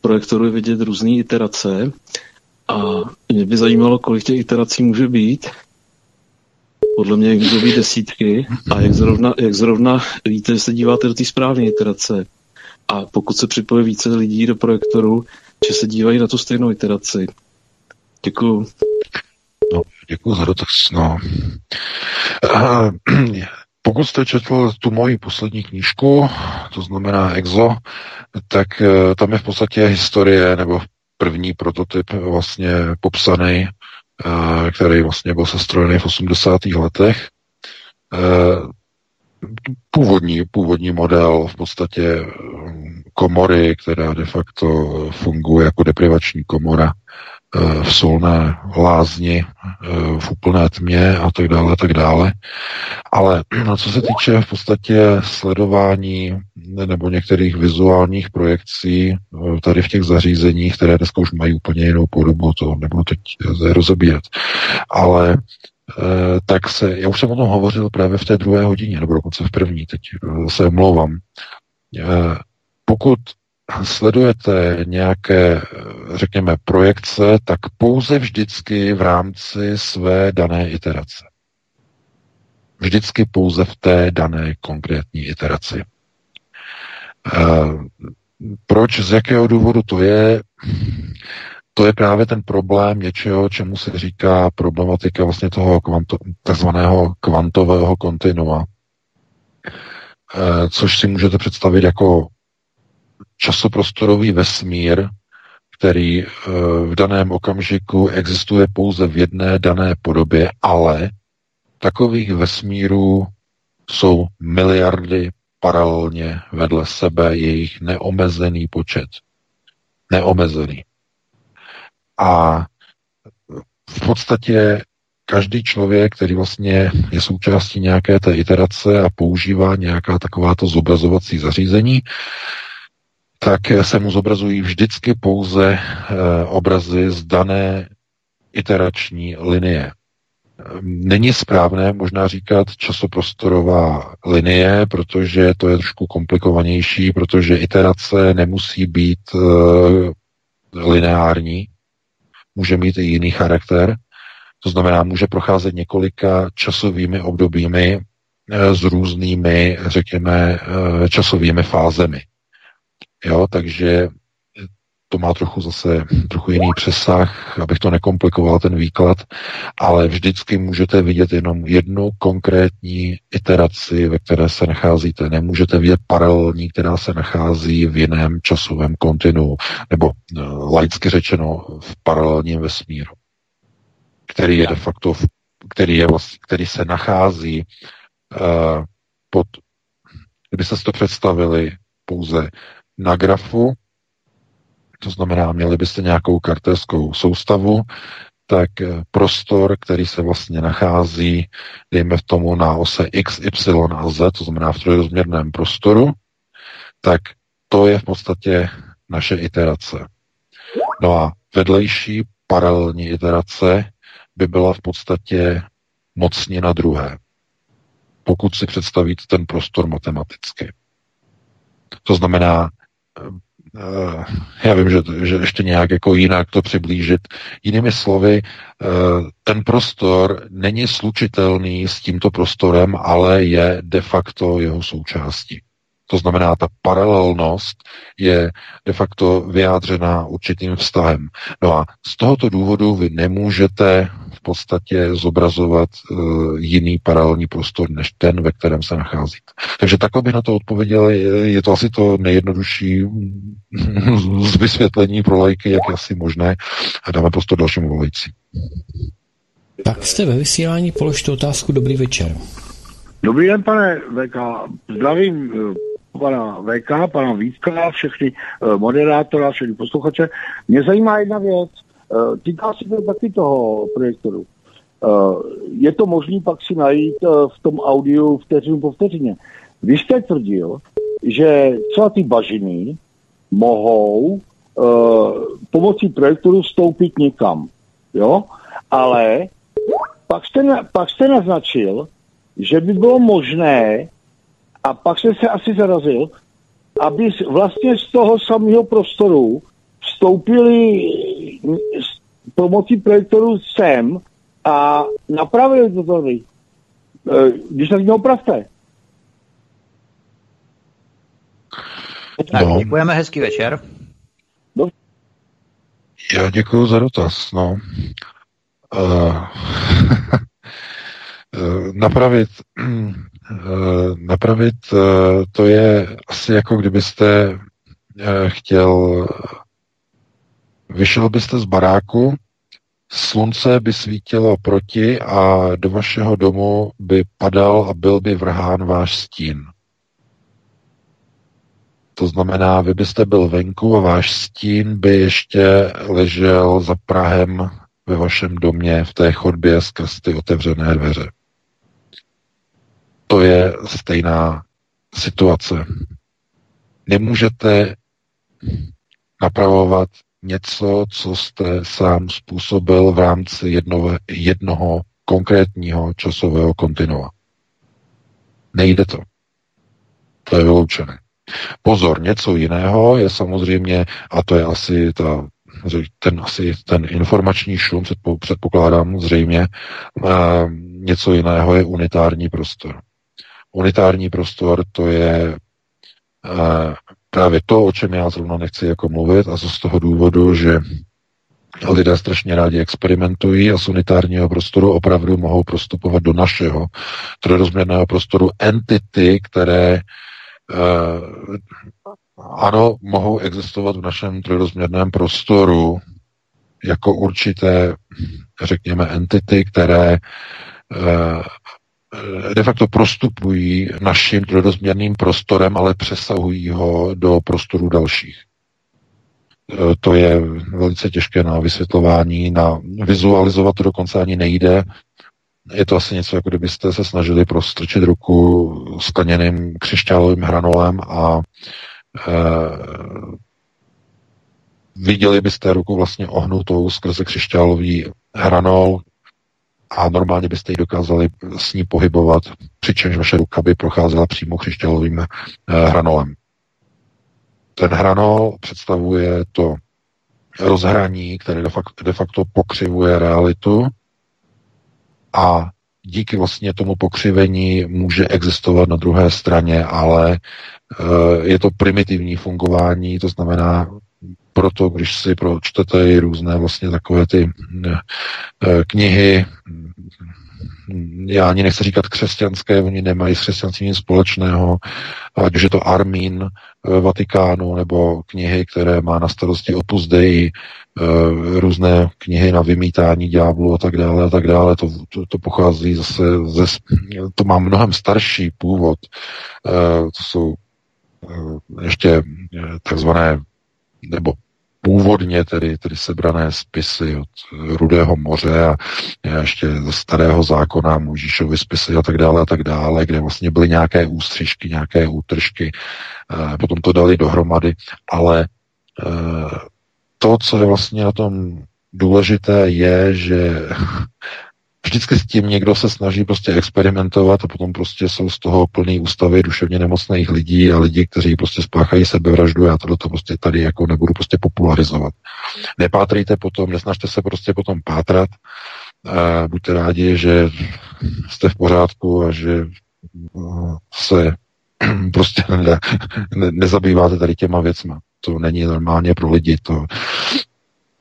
projektoru je vidět různé iterace a mě by zajímalo, kolik těch iterací může být. Podle mě můžou být desítky a jak zrovna, jak zrovna víte, že se díváte do té správné iterace. A pokud se připojí více lidí do projektoru, že se dívají na tu stejnou iteraci. Děkuju. No, děkuji za dotaz. No. [clears throat] Uh, pokud jste četl tu moji poslední knížku, to znamená EXO, tak uh, tam je v podstatě historie nebo první prototyp vlastně popsaný, uh, který vlastně byl sestrojený v 80. letech. Uh, původní, původní model v podstatě komory, která de facto funguje jako deprivační komora Eh, v solné lázni, eh, v úplné tmě a tak dále, tak dále. Ale co se týče v podstatě sledování nebo některých vizuálních projekcí eh, tady v těch zařízeních, které dneska už mají úplně jinou podobu, to nebudu teď rozebíjet. Ale tak se, já už jsem o tom hovořil právě v té druhé hodině, nebo dokonce v první, teď se omlouvám. Pokud sledujete nějaké, řekněme, projekce, tak pouze vždycky v rámci své dané iterace. Vždycky pouze v té dané konkrétní iteraci. Proč, z jakého důvodu to je? To je právě ten problém něčeho, čemu se říká problematika vlastně toho kvanto, takzvaného kvantového kontinua, což si můžete představit jako časoprostorový vesmír, který eh, v daném okamžiku existuje pouze v jedné dané podobě, ale takových vesmírů jsou miliardy paralelně vedle sebe, jejich neomezený počet. Neomezený. A v podstatě každý člověk, který vlastně je součástí nějaké té iterace a používá nějaká takováto zobrazovací zařízení, tak se mu zobrazují vždycky pouze eh, obrazy z dané iterační linie. Není správné možná říkat časoprostorová linie, protože to je trošku komplikovanější, protože iterace nemusí být e, lineární, může mít i jiný charakter. To znamená, může procházet několika časovými obdobími e, s různými, řekněme, časovými fázemi. Jo, takže to má trochu zase trochu jiný přesah, abych to nekomplikoval ten výklad, ale vždycky můžete vidět jenom jednu konkrétní iteraci, ve které se nacházíte. Nemůžete vidět paralelní, která se nachází v jiném časovém kontinu, nebo uh, laicky řečeno v paralelním vesmíru, který je de facto, který, je vlastně, který se nachází uh, pod, kdyby se to představili pouze na grafu, to znamená, měli byste nějakou kartelskou soustavu, tak eh, prostor, který se vlastně nachází, dejme v tomu na ose x, y a z, to znamená v trojrozměrném prostoru, tak to je v podstatě naše iterace. No a vedlejší paralelní iterace by byla v podstatě mocnina druhé, pokud si představíte ten prostor matematicky. To znamená, já vím, že, že ještě nějak jako jinak to přiblížit. Jinými slovy, eh, ten prostor není slučitelný s tímto prostorem, ale je de facto jeho součástí. To znamená, ta paralelnost je de facto vyjádřena určitým vztahem. No a z tohoto důvodu vy nemůžete v podstatě zobrazovat uh, jiný paralelní prostor než ten, ve kterém se nacházíte. Takže takhle bych na to odpověděl. Je, to asi to nejjednodušší [laughs] z vysvětlení pro lajky, jak je asi možné. A dáme prostor dalšímu volající. Tak jste ve vysílání, položte otázku. Dobrý večer. Dobrý den, pane VK. Zdravím eh, pana VK, pana Vítka, všechny eh, moderátora, všechny posluchače. Mě zajímá jedna věc. Eh, týká se to taky toho projektoru. Je to možné pak si najít v tom audiu vteřinu po vteřině. Vy jste tvrdil, že třeba ty bažiny mohou pomocí projektoru vstoupit někam. Jo? Ale pak jste, pak jste naznačil, že by bylo možné, a pak jsem se asi zarazil, aby vlastně z toho samého prostoru vstoupili pomocí projektoru sem a napravili to tady. E, když tak mě opravte. Tak, no. děkujeme, hezký večer. Dobře. Já děkuji za dotaz. No. Uh, [laughs] napravit, napravit to je asi jako kdybyste chtěl, vyšel byste z baráku, slunce by svítilo proti a do vašeho domu by padal a byl by vrhán váš stín. To znamená, vy byste byl venku a váš stín by ještě ležel za Prahem ve vašem domě v té chodbě skrz ty otevřené dveře. To je stejná situace. Nemůžete napravovat něco, co jste sám způsobil v rámci jednoho, jednoho konkrétního časového kontinua. Nejde to. To je vyloučené. Pozor, něco jiného je samozřejmě, a to je asi ta ten asi ten informační šum, předpokládám zřejmě, něco jiného je unitární prostor. Unitární prostor to je právě to, o čem já zrovna nechci jako mluvit a to z toho důvodu, že lidé strašně rádi experimentují a z unitárního prostoru opravdu mohou prostupovat do našeho trojrozměrného prostoru entity, které ano, mohou existovat v našem trojrozměrném prostoru jako určité, řekněme, entity, které eh, de facto prostupují naším trojrozměrným prostorem, ale přesahují ho do prostoru dalších. Eh, to je velice těžké na vysvětlování, na vizualizovat to dokonce ani nejde. Je to asi něco, jako kdybyste se snažili prostrčit ruku skleněným křišťálovým hranolem a Eh, viděli byste ruku vlastně ohnutou skrze křišťálový hranol a normálně byste ji dokázali s ní pohybovat, přičemž vaše ruka by procházela přímo křišťálovým eh, hranolem. Ten hranol představuje to rozhraní, které de facto, pokřivuje realitu a díky vlastně tomu pokřivení může existovat na druhé straně, ale Eh, je to primitivní fungování, to znamená, proto, když si pročtete i různé vlastně takové ty eh, knihy, já ani nechci říkat křesťanské, oni nemají s křesťanstvím nic společného, ať už je to Armín eh, Vatikánu, nebo knihy, které má na starosti Opus Dei, různé knihy na vymítání ďáblu a tak dále a tak dále. To, to, to pochází zase ze, to má mnohem starší původ. To jsou Eh, ještě eh, takzvané, nebo původně tedy, tedy sebrané spisy od Rudého moře a ještě ze starého zákona Můžišovy spisy a tak dále a tak dále, kde vlastně byly nějaké ústřižky, nějaké útržky, eh, potom to dali dohromady, ale to, co je vlastně na tom důležité, je, že vždycky s tím někdo se snaží prostě experimentovat a potom prostě jsou z toho plný ústavy duševně nemocných lidí a lidi, kteří prostě spáchají sebevraždu. Já to prostě tady jako nebudu prostě popularizovat. Nepátrejte potom, nesnažte se prostě potom pátrat. A buďte rádi, že jste v pořádku a že uh, se [clears throat] prostě ne, ne, nezabýváte tady těma věcma. To není normálně pro lidi. To,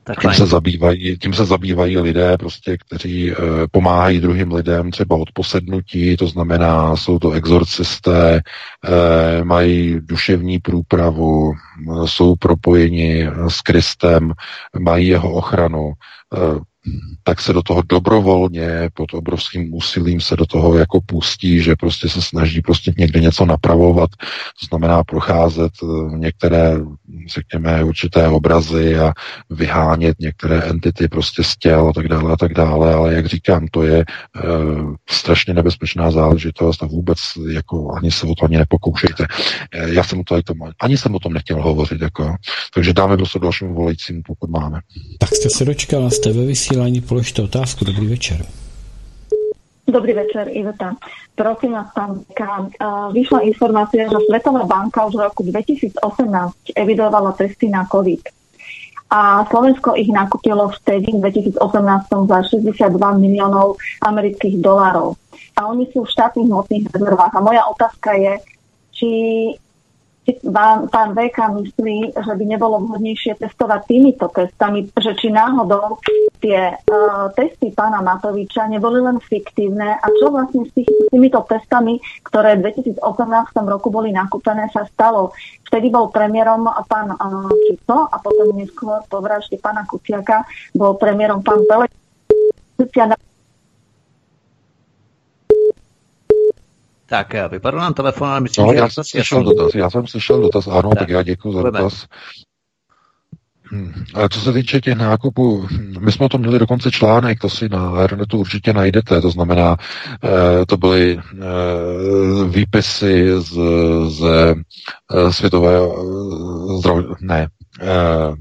tak tím, se zabývají, tím se zabývají lidé, prostě, kteří e, pomáhají druhým lidem třeba od posednutí, to znamená, jsou to exorcisté, e, mají duševní průpravu, jsou propojeni s Kristem, mají jeho ochranu. E, tak se do toho dobrovolně, pod obrovským úsilím se do toho jako pustí, že prostě se snaží prostě někde něco napravovat, to znamená procházet eh, některé, řekněme, určité obrazy a vyhánět některé entity prostě z těl a tak dále a tak dále, ale jak říkám, to je e, strašně nebezpečná záležitost a vůbec jako ani se o to ani nepokoušejte. E, já jsem o to, ani jsem o tom nechtěl hovořit, jako, takže dáme do dalšímu volajícímu, pokud máme. Tak jste se dočkala, jste ve vysílání, položte otázku. Dobrý večer. Dobrý večer, Iveta. Prosím vás, pán vyšla informácia, že Svetová banka už v roku 2018 evidovala testy na COVID. A Slovensko ich nakúpilo vtedy v 2018 za 62 miliónov amerických dolárov. A oni sú v štátnych hmotných rezervách. A moja otázka je, či pán, pán VK myslí, že by nebolo vhodnejšie testovať týmito testami, že či náhodou tie uh, testy pána Matoviča neboli len fiktívne a čo vlastne s, tých, s týmito testami, ktoré v 2018 roku boli nakúpené, sa stalo. Vtedy bol premiérom pán uh, a potom neskôr po vražde pána Kuciaka bol premiérom pán Pele. Tak vypadl nám telefon, ale myslím, no, že... Já jsem slyšel dotaz, já jsem slyšel dotaz, ano, tak, tak já děkuji za dotaz. Hmm. A co se týče těch nákupů, my jsme o tom měli dokonce článek, to si na internetu určitě najdete, to znamená, eh, to byly eh, výpisy z, z eh, světové eh, zdrav, ne, eh,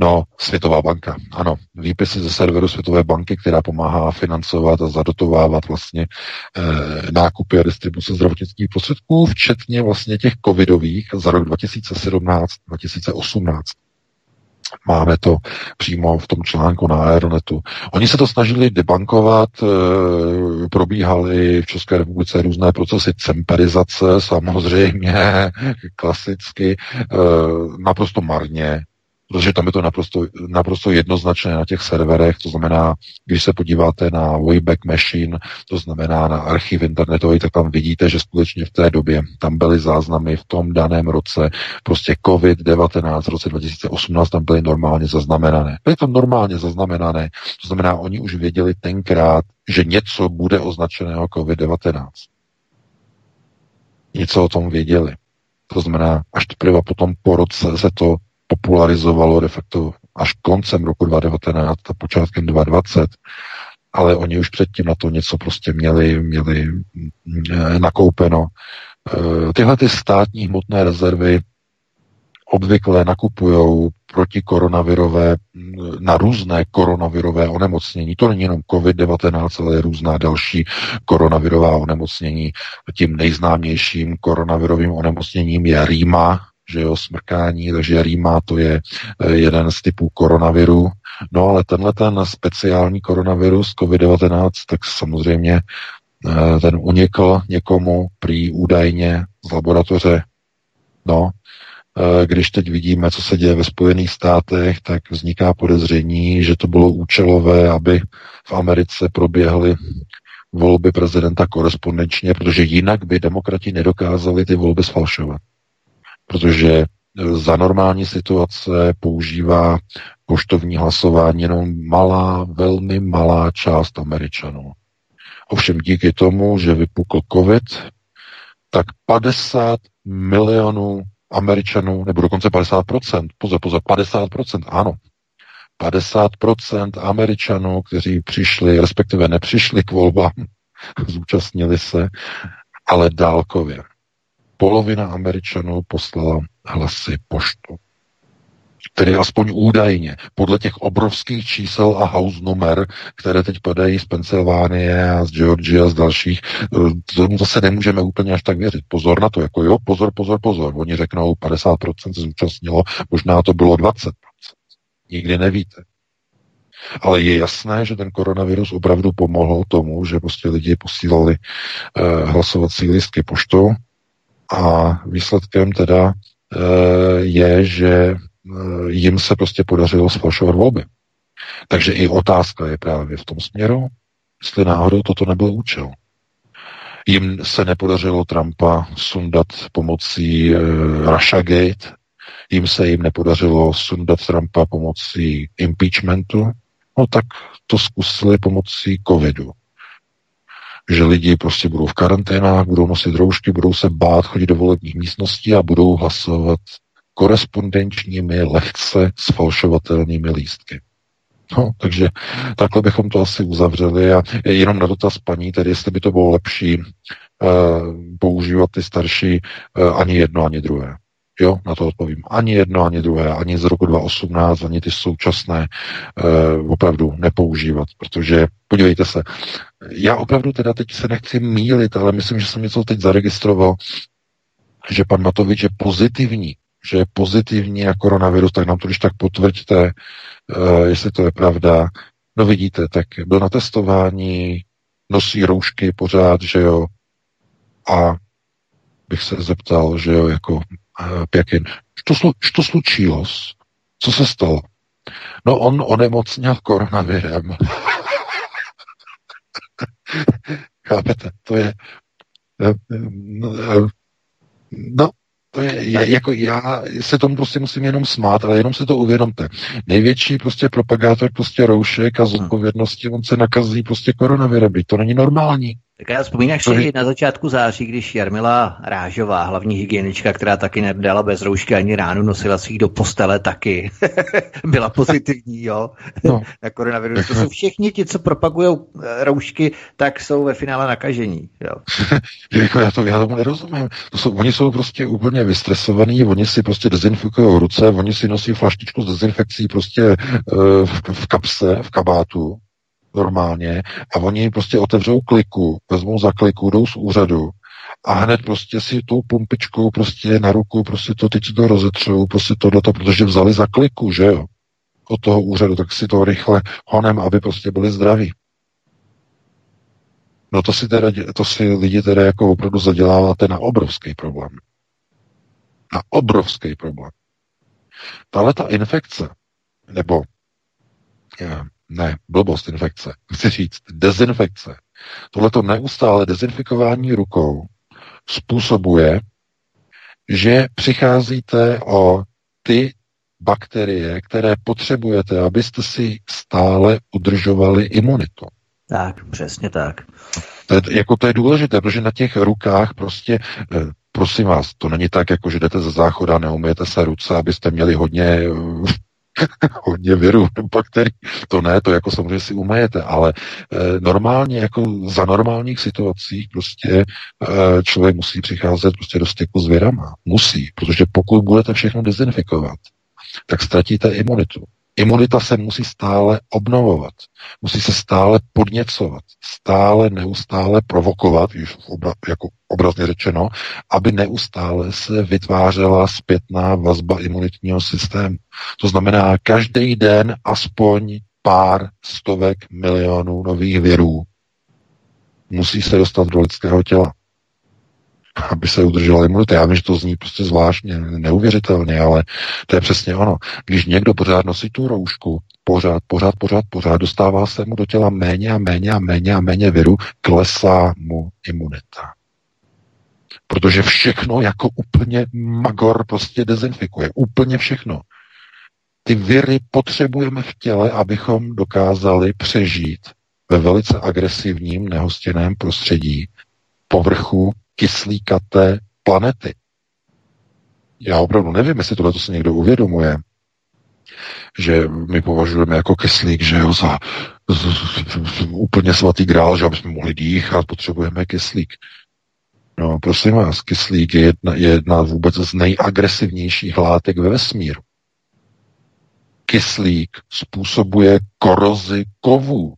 No, Světová banka, ano. Výpisy ze serveru Světové banky, která pomáhá financovat a zadotovávat vlastně e, nákupy a distribuce zdravotnických prostředků, včetně vlastně těch covidových za rok 2017-2018. Máme to přímo v tom článku na Aeronetu. Oni se to snažili debankovat, e, probíhaly v České republice různé procesy cemperizace, samozřejmě [laughs] klasicky, e, naprosto marně, protože tam je to naprosto, naprosto jednoznačné na těch serverech, to znamená, když se podíváte na Wayback Machine, to znamená na archiv internetový, tak tam vidíte, že skutečně v té době tam byly záznamy v tom daném roce, prostě COVID-19 v roce 2018 tam byly normálně zaznamenané. Byly tam normálně zaznamenané, to znamená, oni už věděli tenkrát, že něco bude označeného COVID-19. Něco o tom věděli. To znamená, až teprve potom po roce se to popularizovalo de facto až koncem roku 2019 a počátkem 2020, ale oni už předtím na to něco prostě měli, měli mm, nakoupeno. E, tyhle ty státní hmotné rezervy obvykle nakupují proti koronavirové, mm, na různé koronavirové onemocnění. To není jenom COVID-19, ale různá další koronavirová onemocnění. Tím nejznámějším koronavirovým onemocněním je rýma, že jo, smrkání, takže rýma to je eh, jeden z typů koronaviru. No ale tenhle ten speciální koronavirus COVID-19, tak samozřejmě eh, ten unikl někomu prý údajně z laboratoře. No, eh, když teď vidíme, co se děje ve Spojených státech, tak vzniká podezření, že to bylo účelové, aby v Americe proběhly volby prezidenta korespondenčně, protože jinak by demokrati nedokázali ty volby sfalšovat protože e, za normální situace používá poštovní hlasování jenom malá, velmi malá část Američanů. Ovšem díky tomu, že vypukl COVID, tak 50 milionů Američanů, nebo dokonce 50%, pozor, pozor, 50%, ano, 50% Američanů, kteří přišli, respektive nepřišli k volbám, [laughs] zúčastnili se, ale dálkově polovina Američanů poslala hlasy poštou. Tedy aspoň údajně, podle těch obrovských čísel a house numer, které teď padají z Pensylvánie a z Georgia a z dalších, eh, tomu zase nemůžeme úplně až tak věřit. Pozor na to, jako jo, pozor, pozor, pozor. Oni řeknou, 50% se zúčastnilo, možná to bylo 20%. Nikdy nevíte. Ale je jasné, že ten koronavirus opravdu pomohl tomu, že prostě lidi posílali uh, hlasovací listky poštou, a výsledkem teda eh, je, že eh, jim se prostě podařilo sfalšovat volby. Takže i otázka je právě v tom směru, jestli náhodou toto nebyl účel. Jim se nepodařilo Trumpa sundat pomocí uh, Russiagate, jim se jim nepodařilo sundat Trumpa pomocí impeachmentu, No tak to zkusili pomocí covidu. Že lidi prostě budou v karanténách, budou nosit roušky, budou se bát chodit do volebních místností a budou hlasovat korespondenčními, lehce sfalšovatelnými lístky. No, takže takhle bychom to asi uzavřeli a jenom na dotaz paní, tedy jestli by to bylo lepší uh, používat ty starší uh, ani jedno, ani druhé. Jo, na to odpovím. Ani jedno, ani druhé, ani z roku 2018, ani ty současné uh, opravdu nepoužívat, protože podívejte se, já opravdu teda teď se nechci mílit, ale myslím, že jsem něco teď zaregistroval, že pan Matovič je pozitivní, že je pozitivní a koronavirus, tak nám to když tak potvrďte, uh, jestli to je pravda. No vidíte, tak byl na testování, nosí roušky pořád, že jo, a bych se zeptal, že jo, jako Pěkin. Što, slu, što slučilo? Co se stalo? No on onemocněl koronavirem. [laughs] Chápete? To je... No, no to je, je, jako já se tomu prostě musím jenom smát, ale jenom si to uvědomte. Největší prostě propagátor prostě roušek a zodpovědnosti, on se nakazí prostě koronavirem. To není normální. Tak já vzpomínáš si na začátku září, když Jarmila Rážová, hlavní hygienička, která taky nedala bez roušky ani ránu, nosila si do postele taky. [laughs] Byla pozitivní, jo, no. na koronavirus. To jsou všichni ti, co propagují eh, roušky, tak jsou ve finále nakažení. Jo. [laughs] jako já, to, já tomu nerozumím. To jsou, oni jsou prostě úplně vystresovaní, oni si prostě dezinfikují ruce, oni si nosí flaštičku s dezinfekcí prostě uh, v, v kapse, v kabátu, normálně a oni prostě otevřou kliku, vezmou za kliku, jdou z úřadu a hned prostě si tou pumpičkou prostě na ruku, prostě to teď si to rozetřou, prostě tohleto, protože vzali za kliku, že jo, od toho úřadu, tak si to rychle honem, aby prostě byli zdraví. No to si, teda, to si lidi teda jako opravdu zaděláváte na obrovský problém. Na obrovský problém. Tahle ta infekce, nebo ne, blbost infekce. Chci říct, dezinfekce. Tohleto neustále dezinfikování rukou způsobuje, že přicházíte o ty bakterie, které potřebujete, abyste si stále udržovali imunitu. Tak, přesně tak. To je, jako to je důležité, protože na těch rukách prostě, eh, prosím vás, to není tak, jako že jdete ze záchoda, neumíte se ruce, abyste měli hodně eh, [laughs] hodně virů, bakterií. To ne, to jako samozřejmě si umejete, ale e, normálně, jako za normálních situací prostě e, člověk musí přicházet prostě do styku s virama. Musí, protože pokud budete všechno dezinfikovat, tak ztratíte imunitu. Imunita se musí stále obnovovat, musí se stále podněcovat, stále, neustále provokovat, již obra, jako obrazně řečeno, aby neustále se vytvářela zpětná vazba imunitního systému. To znamená, každý den aspoň pár stovek milionů nových virů musí se dostat do lidského těla aby se udržela imunita. Já vím, že to zní prostě zvláštně, neuvěřitelně, ale to je přesně ono. Když někdo pořád nosí tu roušku, pořád, pořád, pořád, pořád, dostává se mu do těla méně a méně a méně a méně viru, klesá mu imunita. Protože všechno jako úplně magor prostě dezinfikuje. Úplně všechno. Ty viry potřebujeme v těle, abychom dokázali přežít ve velice agresivním, nehostinném prostředí povrchu kyslíkaté planety. Já opravdu nevím, jestli tohle se někdo uvědomuje, že my považujeme jako kyslík, že jo, za z, z, z, úplně svatý grál, že aby jsme mohli dýchat, potřebujeme kyslík. No, prosím vás, kyslík je jedna, je jedna vůbec z nejagresivnějších látek ve vesmíru. Kyslík způsobuje korozi kovů,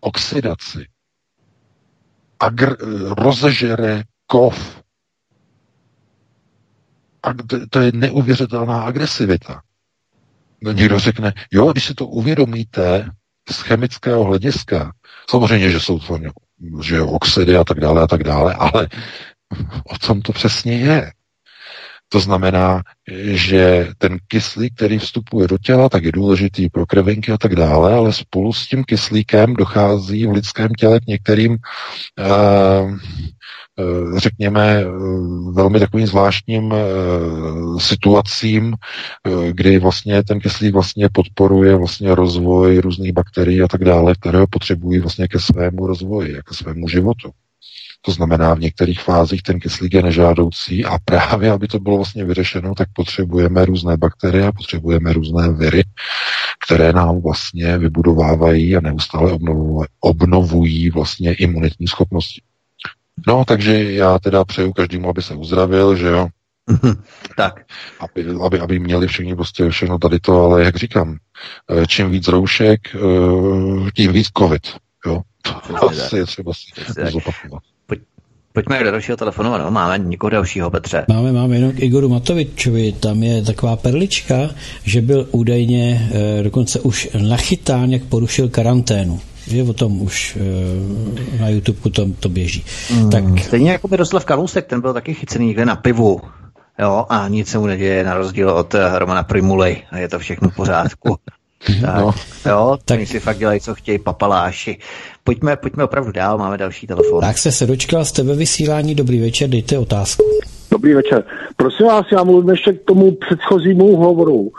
oxidaci, agr- rozežere kov. A to je neuvěřitelná agresivita. No, někdo řekne, jo, když si to uvědomíte z chemického hlediska, samozřejmě, že jsou to že oxidy a tak dále a tak dále, ale o tom to přesně je. To znamená, že ten kyslík, který vstupuje do těla, tak je důležitý pro krvinky a tak dále, ale spolu s tím kyslíkem dochází v lidském těle k některým uh, řekněme, velmi takovým zvláštním situacím, kdy vlastně ten kyslík vlastně podporuje vlastně rozvoj různých bakterií a tak dále, které ho potřebují vlastně ke svému rozvoji, ke svému životu. To znamená, v některých fázích ten kyslík je nežádoucí a právě, aby to bylo vlastně vyřešeno, tak potřebujeme různé bakterie a potřebujeme různé viry, které nám vlastně vybudovávají a neustále obnovují, vlastně imunitní schopnosti. No, takže já teda přeju každému, aby se uzdravil, že jo. tak. Aby, aby, aby měli všichni prostě všechno tady to, ale jak říkám, eh, čím víc roušek, eh, tím víc covid, jo. To asi je třeba si zopakovat. Pojďme do dalšího telefonu, ano, máme někoho dalšího, Petře. Máme, máme jenom k Igoru Matovičovi, tam je taková perlička, že byl údajně e, dokonce už nachytán, jak porušil karanténu. Je o tom už e, na YouTube to, to běží. Hmm. Tak... Stejně jako Miroslav Kalousek, ten byl taky chycený někde na pivu. Jo, a nic se mu neděje na rozdíl od eh, Romana Primuly a je to všechno v pořádku. [laughs] tak, no. jo, tak si fakt dělají, co chtějí papaláši. Pojďme, pojďme opravdu dál, máme další telefon. Tak se se dočkal z tebe vysílání, dobrý večer, dejte otázku. Dobrý večer. Prosím vás, já mluvím ještě k tomu předchozímu hovoru uh,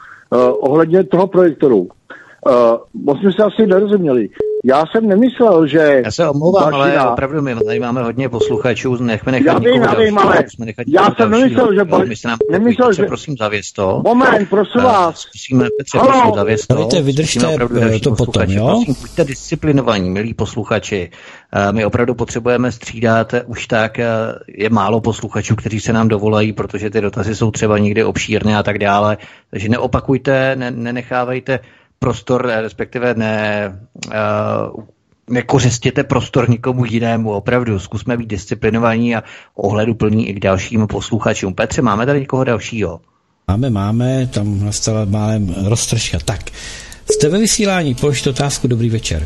ohledně toho projektoru. Uh, moc jsme se asi nerozuměli. Já jsem nemyslel, že... Já se omlouvám, Bačina... ale opravdu my tady máme hodně posluchačů, nechme nechat já vím, já vím, ale já jsem nemyslel, že... Ba... My se nám nemyslel, Petře, že... prosím, zavěz to. Moment, prosím vás. Prosíme, Petře, prosím, zavěz to. Dejte, vydržte eh, to potom, jo? Prosím, buďte disciplinovaní, milí posluchači. Eh, my opravdu potřebujeme střídat, už tak eh, je málo posluchačů, kteří se nám dovolají, protože ty dotazy jsou třeba někdy obšírné a tak dále. Takže neopakujte, ne, nenechávejte prostor, respektive ne, uh, nekořistěte prostor nikomu jinému, opravdu. Zkusme být disciplinovaní a ohledu plní i k dalším posluchačům. Petře, máme tady někoho dalšího? Máme, máme, tam nastala málem roztržka. Tak, jste ve vysílání, položte otázku, dobrý večer.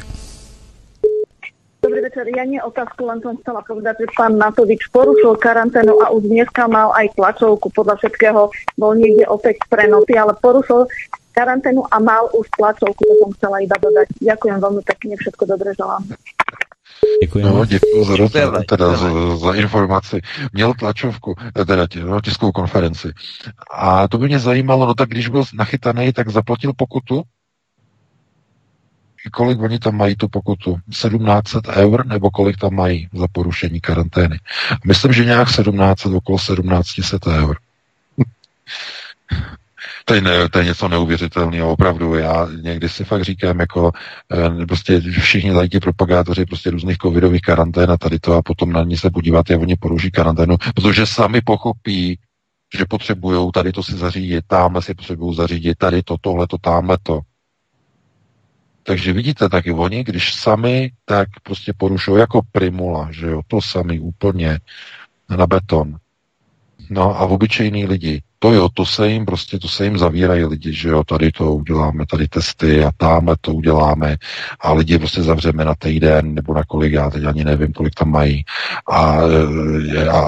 Dobrý večer, ja nie otázku, len som chcela povedať, že pán Matovič porušil karanténu a už dneska mal aj tlačovku, podľa všetkého bol niekde opäť v prenoty, ale porušil karanténu a mal už tlačovku, to som chcela iba dodať. Ďakujem veľmi pekne, všetko dobre želám. Děkuji. No, děkuji za, dotaz, teda za, za informaci. Měl tlačovku, teda no, tiskovou konferenci. A to by mě zajímalo, no tak když byl nachytaný, tak zaplatil pokutu? Kolik oni tam mají tu pokutu? 1700 eur, nebo kolik tam mají za porušení karantény? Myslím, že nějak 1700, okolo 1700 eur. To je, ne, to je něco neuvěřitelného, opravdu. Já někdy si fakt říkám, jako e, prostě všichni tady ti propagátoři prostě různých covidových karantén a tady to a potom na ní se podívat, jak oni poruší karanténu, protože sami pochopí, že potřebují tady to si zařídit, tamhle si potřebují zařídit, tady to, tohle to, tamhle to. Takže vidíte, taky oni, když sami, tak prostě porušují jako primula, že jo, to sami úplně na beton. No a v obyčejní lidi, to jo, to se jim prostě, to se jim zavírají lidi, že jo, tady to uděláme, tady testy a tamhle to uděláme a lidi prostě zavřeme na týden nebo na kolik, já teď ani nevím, kolik tam mají a, a,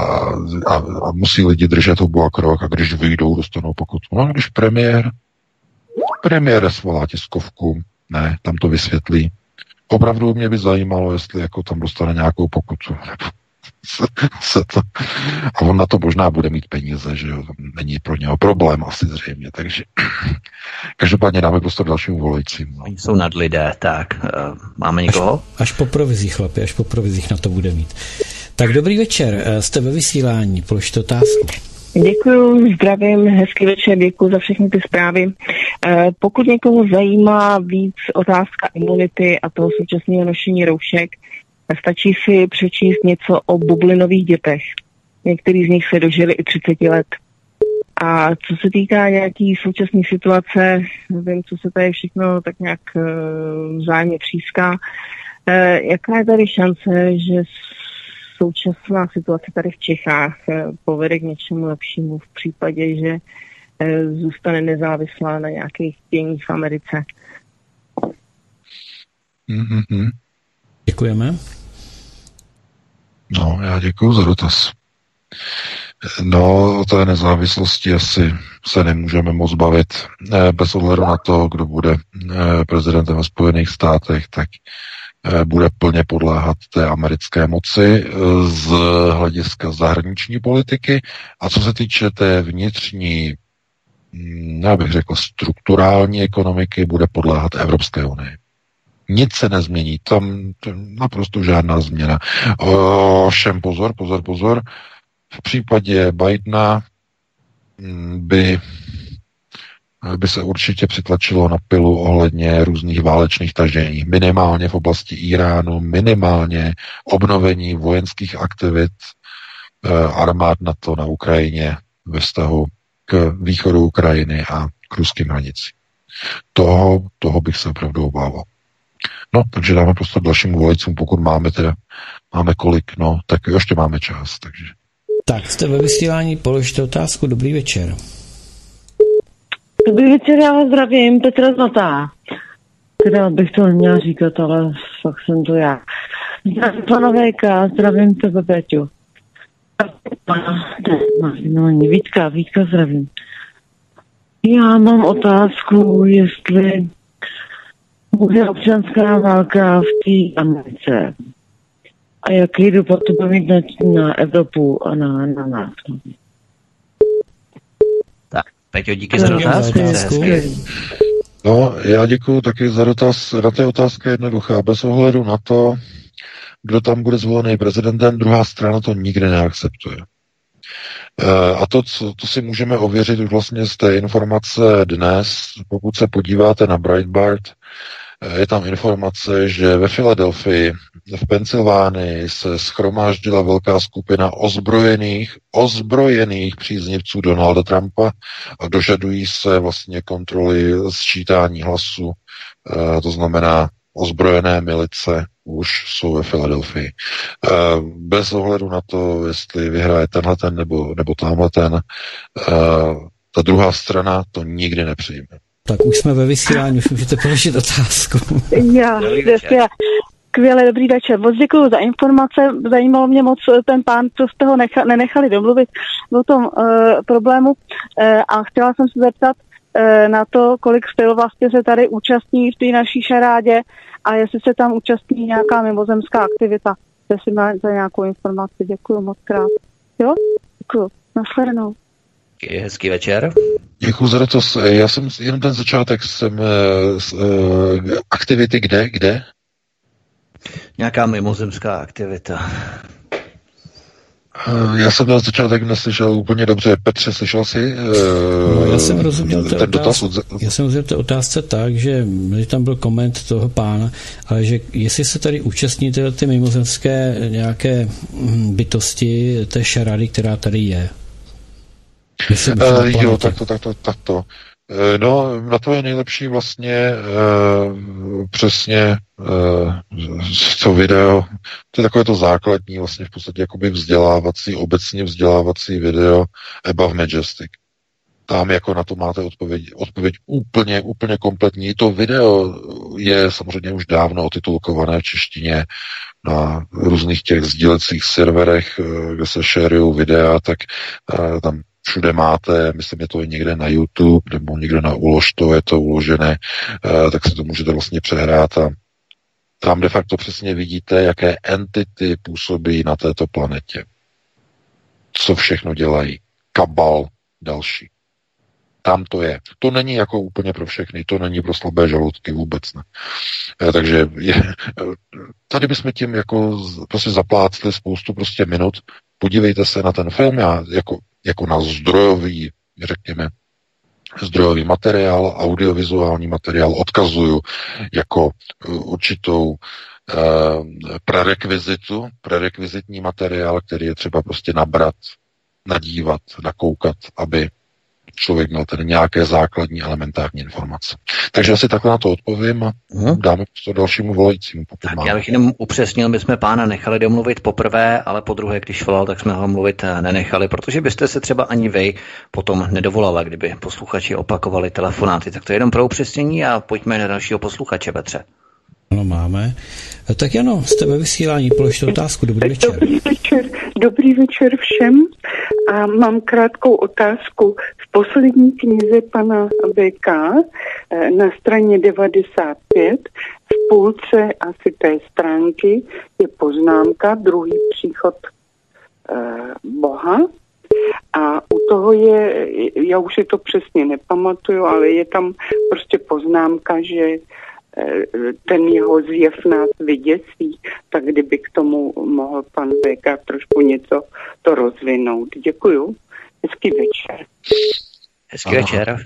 a, a musí lidi držet hubu a krok a když vyjdou, dostanou pokud. No když premiér, premiér svolá tiskovku, ne, tam to vysvětlí. Opravdu mě by zajímalo, jestli jako tam dostane nějakou pokutu [laughs] se to, a on na to možná bude mít peníze, že jo, není pro něho problém asi zřejmě, takže [clears throat] každopádně dáme prostě dalším volajícím. No. Oni jsou nad lidé, tak uh, máme někoho? Až, až po provizích, chlapi, až po provizích na to bude mít. Tak dobrý večer, eh, jste ve vysílání, položte otázku. Děkuji, zdravím, hezký večer, děkuji za všechny ty zprávy. Eh, pokud někomu zajímá víc otázka imunity a toho současného nošení roušek, Stačí si přečíst něco o bublinových dětech. Některý z nich se dožili i 30 let. A co se týká nějaký současné situace, nevím, co se tady všechno tak nějak uh, vzájemně tříská, uh, jaká je tady šance, že současná situace tady v Čechách uh, povede k něčemu lepšímu v případě, že zůstane nezávislá na nějakých děních v Americe? Mm-hmm. Děkujeme. No, já děkuji za dotaz. No, o té nezávislosti asi se nemůžeme moc bavit. Bez ohledu na to, kdo bude prezidentem ve Spojených státech, tak bude plně podléhat té americké moci z hlediska zahraniční politiky. A co se týče té vnitřní, hm, já bych řekl, strukturální ekonomiky, bude podléhat Evropské unii. Nic se nezmění, tam naprosto žádná změna. Všem pozor, pozor, pozor. V případě Bidena hm, by by se určitě přitlačilo na pilu ohledně různých válečných tažení. Minimálně v oblasti Iránu, minimálně obnovení vojenských aktivit eh, armád NATO na Ukrajině ve vztahu k východu Ukrajiny a k ruským hranicím. Toho, toho bych se opravdu obával. No, takže dáme prostě dalším voličům, pokud máme teda, máme kolik, no, tak ještě máme čas, takže. Tak, jste ve vysílání, položte otázku, dobrý večer. Dobrý večer, já vás zdravím, Petra Zlatá. Teda bych to neměla říkat, ale fakt jsem to já. Zdravím pana Vejka, zdravím tebe, Peťu. Pana, ne, no, Vítka, Vítka, zdravím. Já mám otázku, jestli bude občanská válka v té Americe a jaký dopad to bude mít na, na Evropu a na, na nás. Peťo, díky za dotaz. No, já děkuji taky za dotaz. Na té otázka je jednoduchá. Bez ohledu na to, kdo tam bude zvolený prezidentem, druhá strana to nikdy neakceptuje. Eh, a to, co, to si můžeme ověřit vlastně z té informace dnes, pokud se podíváte na Breitbart, je tam informace, že ve Filadelfii, v Pensylvánii se schromáždila velká skupina ozbrojených, ozbrojených příznivců Donalda Trumpa a dožadují se vlastně kontroly sčítání hlasu, e, to znamená ozbrojené milice už jsou ve Filadelfii. E, bez ohledu na to, jestli vyhraje tenhle ten nebo, nebo tamhle ten, e, ta druhá strana to nikdy nepřijme. Tak už jsme ve vysílání, už můžete položit otázku. Já, Skvěle, dobrý večer. Moc děkuji za informace. Zajímalo mě moc ten pán, co jste ho necha, nenechali domluvit o tom uh, problému. Uh, a chtěla jsem se zeptat uh, na to, kolik styl vlastně se tady účastní v té naší šarádě a jestli se tam účastní nějaká mimozemská aktivita. Jestli máte nějakou informaci. Děkuji moc krát. Jo? Děkuji. Nasledanou. Hezký večer. Děkuji za to. Já jsem jenom ten začátek jsem uh, uh, aktivity kde, kde? Nějaká mimozemská aktivita. Uh, já jsem na začátek neslyšel úplně dobře. Petře, slyšel jsi? Uh, no, já jsem rozuměl ten otázce, dotaz od... Já jsem rozuměl té otázce tak, že tam byl koment toho pána, ale že jestli se tady účastní ty, ty mimozemské nějaké hm, bytosti té šarady, která tady je. Uh, jo, tak to, tak to, tak to. Uh, no, na to je nejlepší vlastně uh, přesně uh, to video, to je takové to základní vlastně v podstatě jakoby vzdělávací, obecně vzdělávací video Above Majestic. Tam jako na to máte odpověď, odpověď úplně, úplně kompletní. To video je samozřejmě už dávno otitulkované v češtině na různých těch sdílecích serverech, kde se šerují videa, tak tam všude máte, myslím, je to i někde na YouTube nebo někde na to je to uložené, eh, tak si to můžete vlastně přehrát a tam de facto přesně vidíte, jaké entity působí na této planetě. Co všechno dělají. Kabal další. Tam to je. To není jako úplně pro všechny, to není pro slabé žaludky vůbec ne. Eh, takže je, eh, tady bychom tím jako prostě zaplácli spoustu prostě minut. Podívejte se na ten film, já jako jako na zdrojový, řekněme, zdrojový materiál, audiovizuální materiál odkazuju jako eh, určitou uh, prerekvizitu, prerekvizitní materiál, který je třeba prostě nabrat, nadívat, nakoukat, aby člověk měl tedy nějaké základní elementární informace. Takže asi takhle na to odpovím a hmm. dáme to dalšímu volajícímu. Tak máme. já bych jenom upřesnil, my jsme pána nechali domluvit poprvé, ale po druhé, když volal, tak jsme ho mluvit eh, nenechali, protože byste se třeba ani vy potom nedovolala, kdyby posluchači opakovali telefonáty. Tak to je jenom pro upřesnění a pojďme na dalšího posluchače, Petře. Ano, máme. Eh, tak ano, jste ve vysílání, položte otázku. Dobrý večer. Dobrý večer, dobrý večer všem. A mám krátkou otázku. Poslední knize pana VK eh, na straně 95 v půlce asi té stránky je poznámka druhý příchod eh, Boha a u toho je, já už si to přesně nepamatuju, ale je tam prostě poznámka, že eh, ten jeho zjev nás vyděsí, tak kdyby k tomu mohl pan VK trošku něco to rozvinout. Děkuju. Hezký večer. Hezký Aha. večer.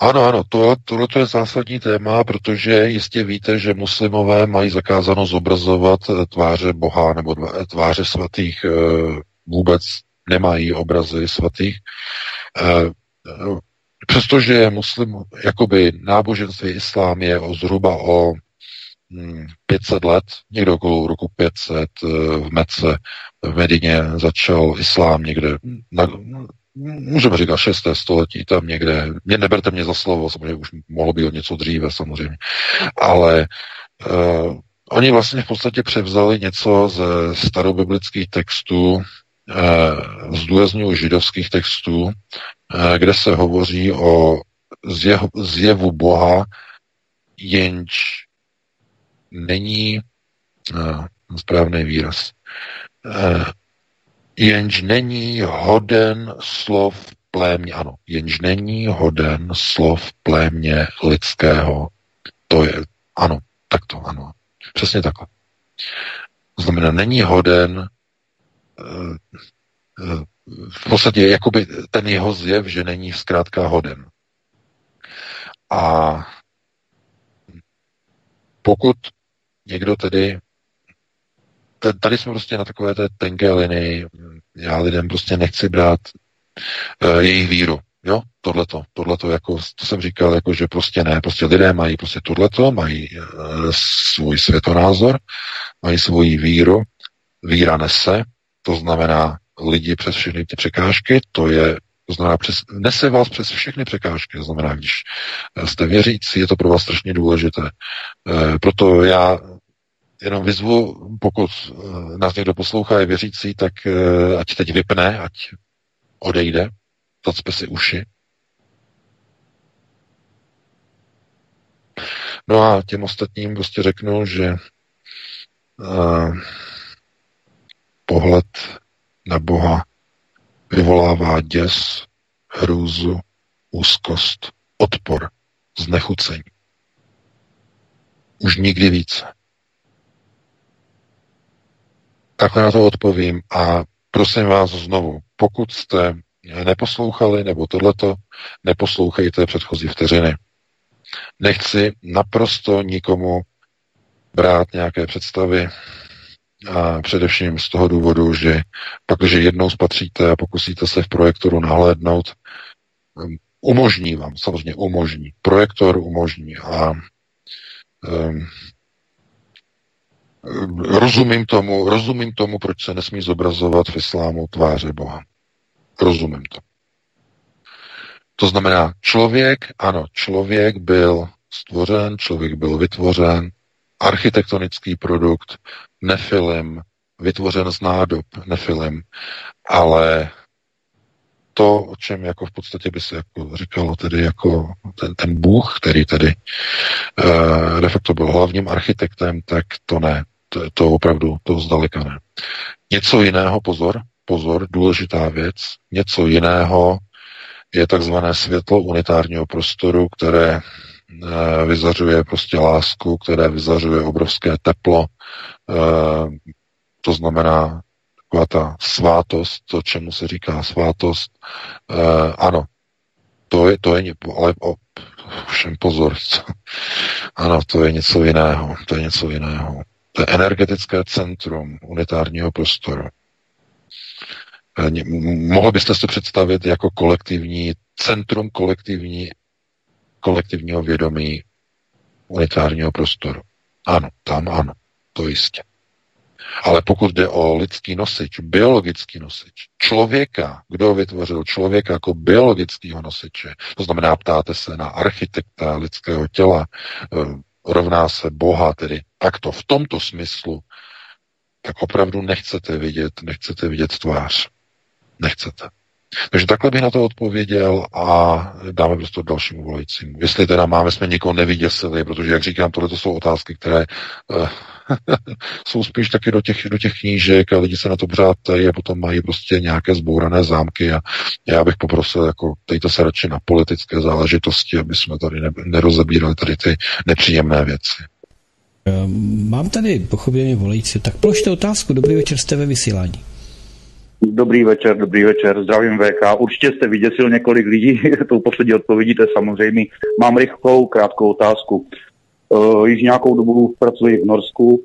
Ano, ano, tohle, tohle je zásadní téma, protože jistě víte, že muslimové mají zakázáno zobrazovat tváře Boha nebo tváře svatých eh, vůbec nemají obrazy svatých. Eh, přestože muslim, jakoby náboženství islám je o zhruba o 500 hm, let, někdo okolo roku 500 eh, v Mece, v Medině začal islám někde na, můžeme říkat 6. století, tam někde, mě neberte mě za slovo, samozřejmě už mohlo být něco dříve samozřejmě, ale uh, oni vlastně v podstatě převzali něco ze starobiblických textů, Eh, zdůraznuju židovských textů, eh, kde se hovoří o zjevu, zjevu Boha, jenž není eh, správný výraz, jenž není hoden slov plémě, ano, jenž není hoden slov plémě lidského. To je, ano, takto, ano, přesně takhle. To znamená, není hoden v podstatě jakoby ten jeho zjev, že není zkrátka hoden. A pokud někdo tedy tady jsme prostě na takové té tenké linii, já lidem prostě nechci brát uh, jejich víru, jo, tohleto, tohleto, jako, to jsem říkal, jako, že prostě ne, prostě lidé mají prostě tohleto, mají uh, svůj světonázor, mají svoji víru, víra nese, to znamená lidi přes všechny ty překážky, to je to znamená, přes, nese vás přes všechny překážky. To znamená, když jste věřící, je to pro vás strašně důležité. E, proto já jenom vyzvu, pokud e, nás někdo poslouchá, je věřící, tak e, ať teď vypne, ať odejde, zacpe si uši. No a těm ostatním prostě řeknu, že uh, pohled na Boha vyvolává děs, hrůzu, úzkost, odpor, znechucení. Už nikdy více. Takhle na to odpovím a prosím vás znovu, pokud jste neposlouchali nebo tohleto, neposlouchejte předchozí vteřiny. Nechci naprosto nikomu brát nějaké představy, a především z toho důvodu, že pak, když jednou spatříte a pokusíte se v projektoru nahlédnout, um, umožní vám, samozřejmě umožní. Projektor umožní a um, rozumím tomu, rozumím tomu, proč se nesmí zobrazovat v islámu tváře Boha. Rozumím to. To znamená, člověk, ano, člověk byl stvořen, člověk byl vytvořen, architektonický produkt, nefilm, vytvořen z nádob, nefilm, ale to, o čem jako v podstatě by se jako říkalo tedy jako ten, ten Bůh, který tedy uh, de facto byl hlavním architektem, tak to ne. To, to opravdu, to zdaleka ne. Něco jiného, pozor, pozor, důležitá věc, něco jiného je takzvané světlo unitárního prostoru, které Eh, vyzařuje prostě lásku, které vyzařuje obrovské teplo. Eh, to znamená taková ta svátost, to, čemu se říká svátost. Eh, ano, to je, to je, ale o, všem pozor, [laughs] ano, to je něco jiného, to je něco jiného. To je energetické centrum unitárního prostoru. Mohl byste si představit jako kolektivní centrum kolektivní kolektivního vědomí unitárního prostoru. Ano, tam ano, to jistě. Ale pokud jde o lidský nosič, biologický nosič, člověka, kdo vytvořil člověka jako biologického nosiče, to znamená, ptáte se na architekta lidského těla, eh, rovná se Boha, tedy takto v tomto smyslu, tak opravdu nechcete vidět, nechcete vidět tvář. nechcete. Takže takhle bych na to odpověděl a dáme prostě dalšímu volajícímu. Jestli teda máme, jsme někoho nevyděsili, protože, jak říkám, tohle to jsou otázky, které uh, [laughs] jsou spíš taky do těch, do těch knížek a lidi se na to pořád a potom mají prostě nějaké zbourané zámky a já bych poprosil, jako dejte se radši na politické záležitosti, aby jsme tady ne, nerozebírali tady ty nepříjemné věci. Ehm, mám tady pochopitelně volající, tak položte otázku. Dobrý večer, jste ve vysílání. Dobrý večer, dobrý večer, zdravím VK. Určitě jste vyděsil několik lidí, [laughs] tou poslední odpovědí, to je samozřejmě. Mám rychlou, krátkou otázku. Uh, již nějakou dobu pracuji v Norsku.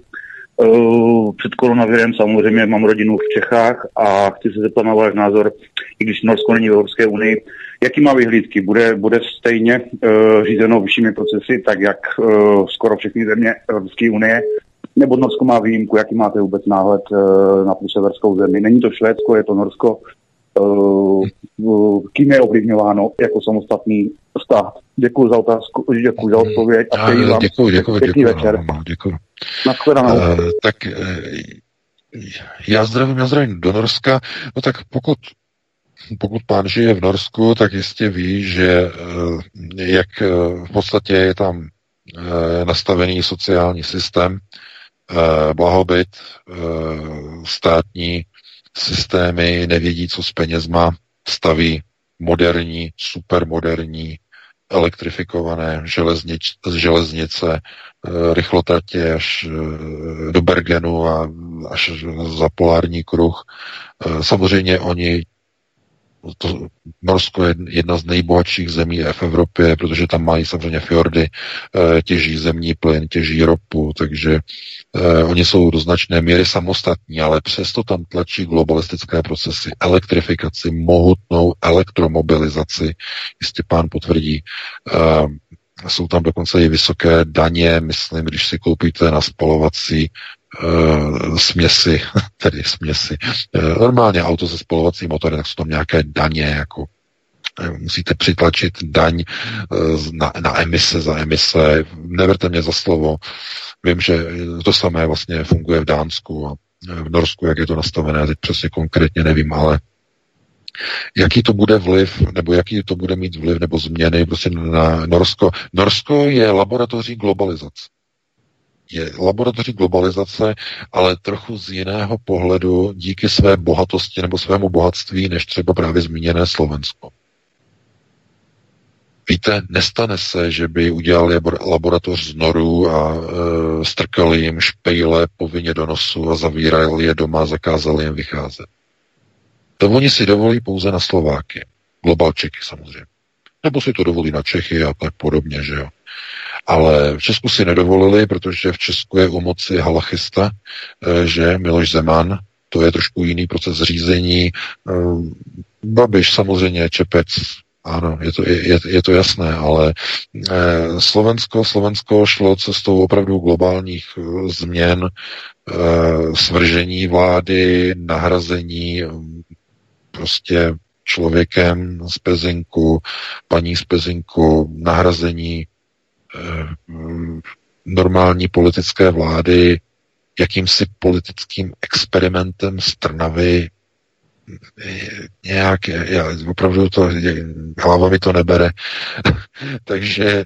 Uh, před koronavirem samozřejmě mám rodinu v Čechách a chci se zeptat na váš názor, i když Norsko není v Evropské unii, jaký má vyhlídky? Bude, bude stejně uh, řízeno vyššími procesy, tak jak uh, skoro všechny země Evropské unie, nebo Norsko má výjimku, jaký máte vůbec náhled uh, na tu severskou zemi? Není to Švédsko, je to Norsko. Uh, uh, kým je ovlivňováno jako samostatný stát? Děkuji za otázku, děkuji za odpověď a přeji vám děkuji, děkuji, pěkný děkuji, večer. No, děkuji. Nashledanou. Uh, tak uh, já zdravím, já zdravím do Norska. No tak pokud pokud pán žije v Norsku, tak jistě ví, že jak v podstatě je tam nastavený sociální systém, blahobyt, státní systémy nevědí, co s penězma, staví moderní, supermoderní, elektrifikované železnic, železnice, rychlotratě až do Bergenu a až za polární kruh. Samozřejmě oni to Norsko je jedna z nejbohatších zemí v Evropě, protože tam mají samozřejmě fjordy, eh, těží zemní plyn, těží ropu, takže eh, oni jsou do značné míry samostatní, ale přesto tam tlačí globalistické procesy, elektrifikaci, mohutnou elektromobilizaci, jistě pán potvrdí. Eh, jsou tam dokonce i vysoké daně, myslím, když si koupíte na spalovací uh, směsi, [laughs] tedy směsi. Uh, normálně auto se spalovacím motorem, tak jsou tam nějaké daně, jako eh, musíte přitlačit daň na, na emise za emise. Neberte mě za slovo. Vím, že to samé vlastně funguje v Dánsku a v Norsku, jak je to nastavené, teď přesně konkrétně nevím, ale jaký to bude vliv, nebo jaký to bude mít vliv, nebo změny prostě na Norsko. Norsko je laboratoří globalizace je laboratoří globalizace, ale trochu z jiného pohledu díky své bohatosti nebo svému bohatství, než třeba právě zmíněné Slovensko. Víte, nestane se, že by udělali laboratoř z noru a e, strkali jim špejle povinně do nosu a zavírali je doma a zakázali jim vycházet. To oni si dovolí pouze na Slováky. Globalčeky samozřejmě. Nebo si to dovolí na Čechy a tak podobně, že jo. Ale v Česku si nedovolili, protože v Česku je u moci halachista, eh, že Miloš Zeman, to je trošku jiný proces řízení. Eh, Babiš samozřejmě, Čepec, ano, je to, je, je to jasné, ale eh, Slovensko, Slovensko šlo cestou opravdu globálních změn, svržení vlády, nahrazení prostě člověkem z Pezinku, paní z Pezinku, nahrazení normální politické vlády jakýmsi politickým experimentem z Trnavy eh, nějak, já, opravdu to, hlava mi to nebere. [laughs] Takže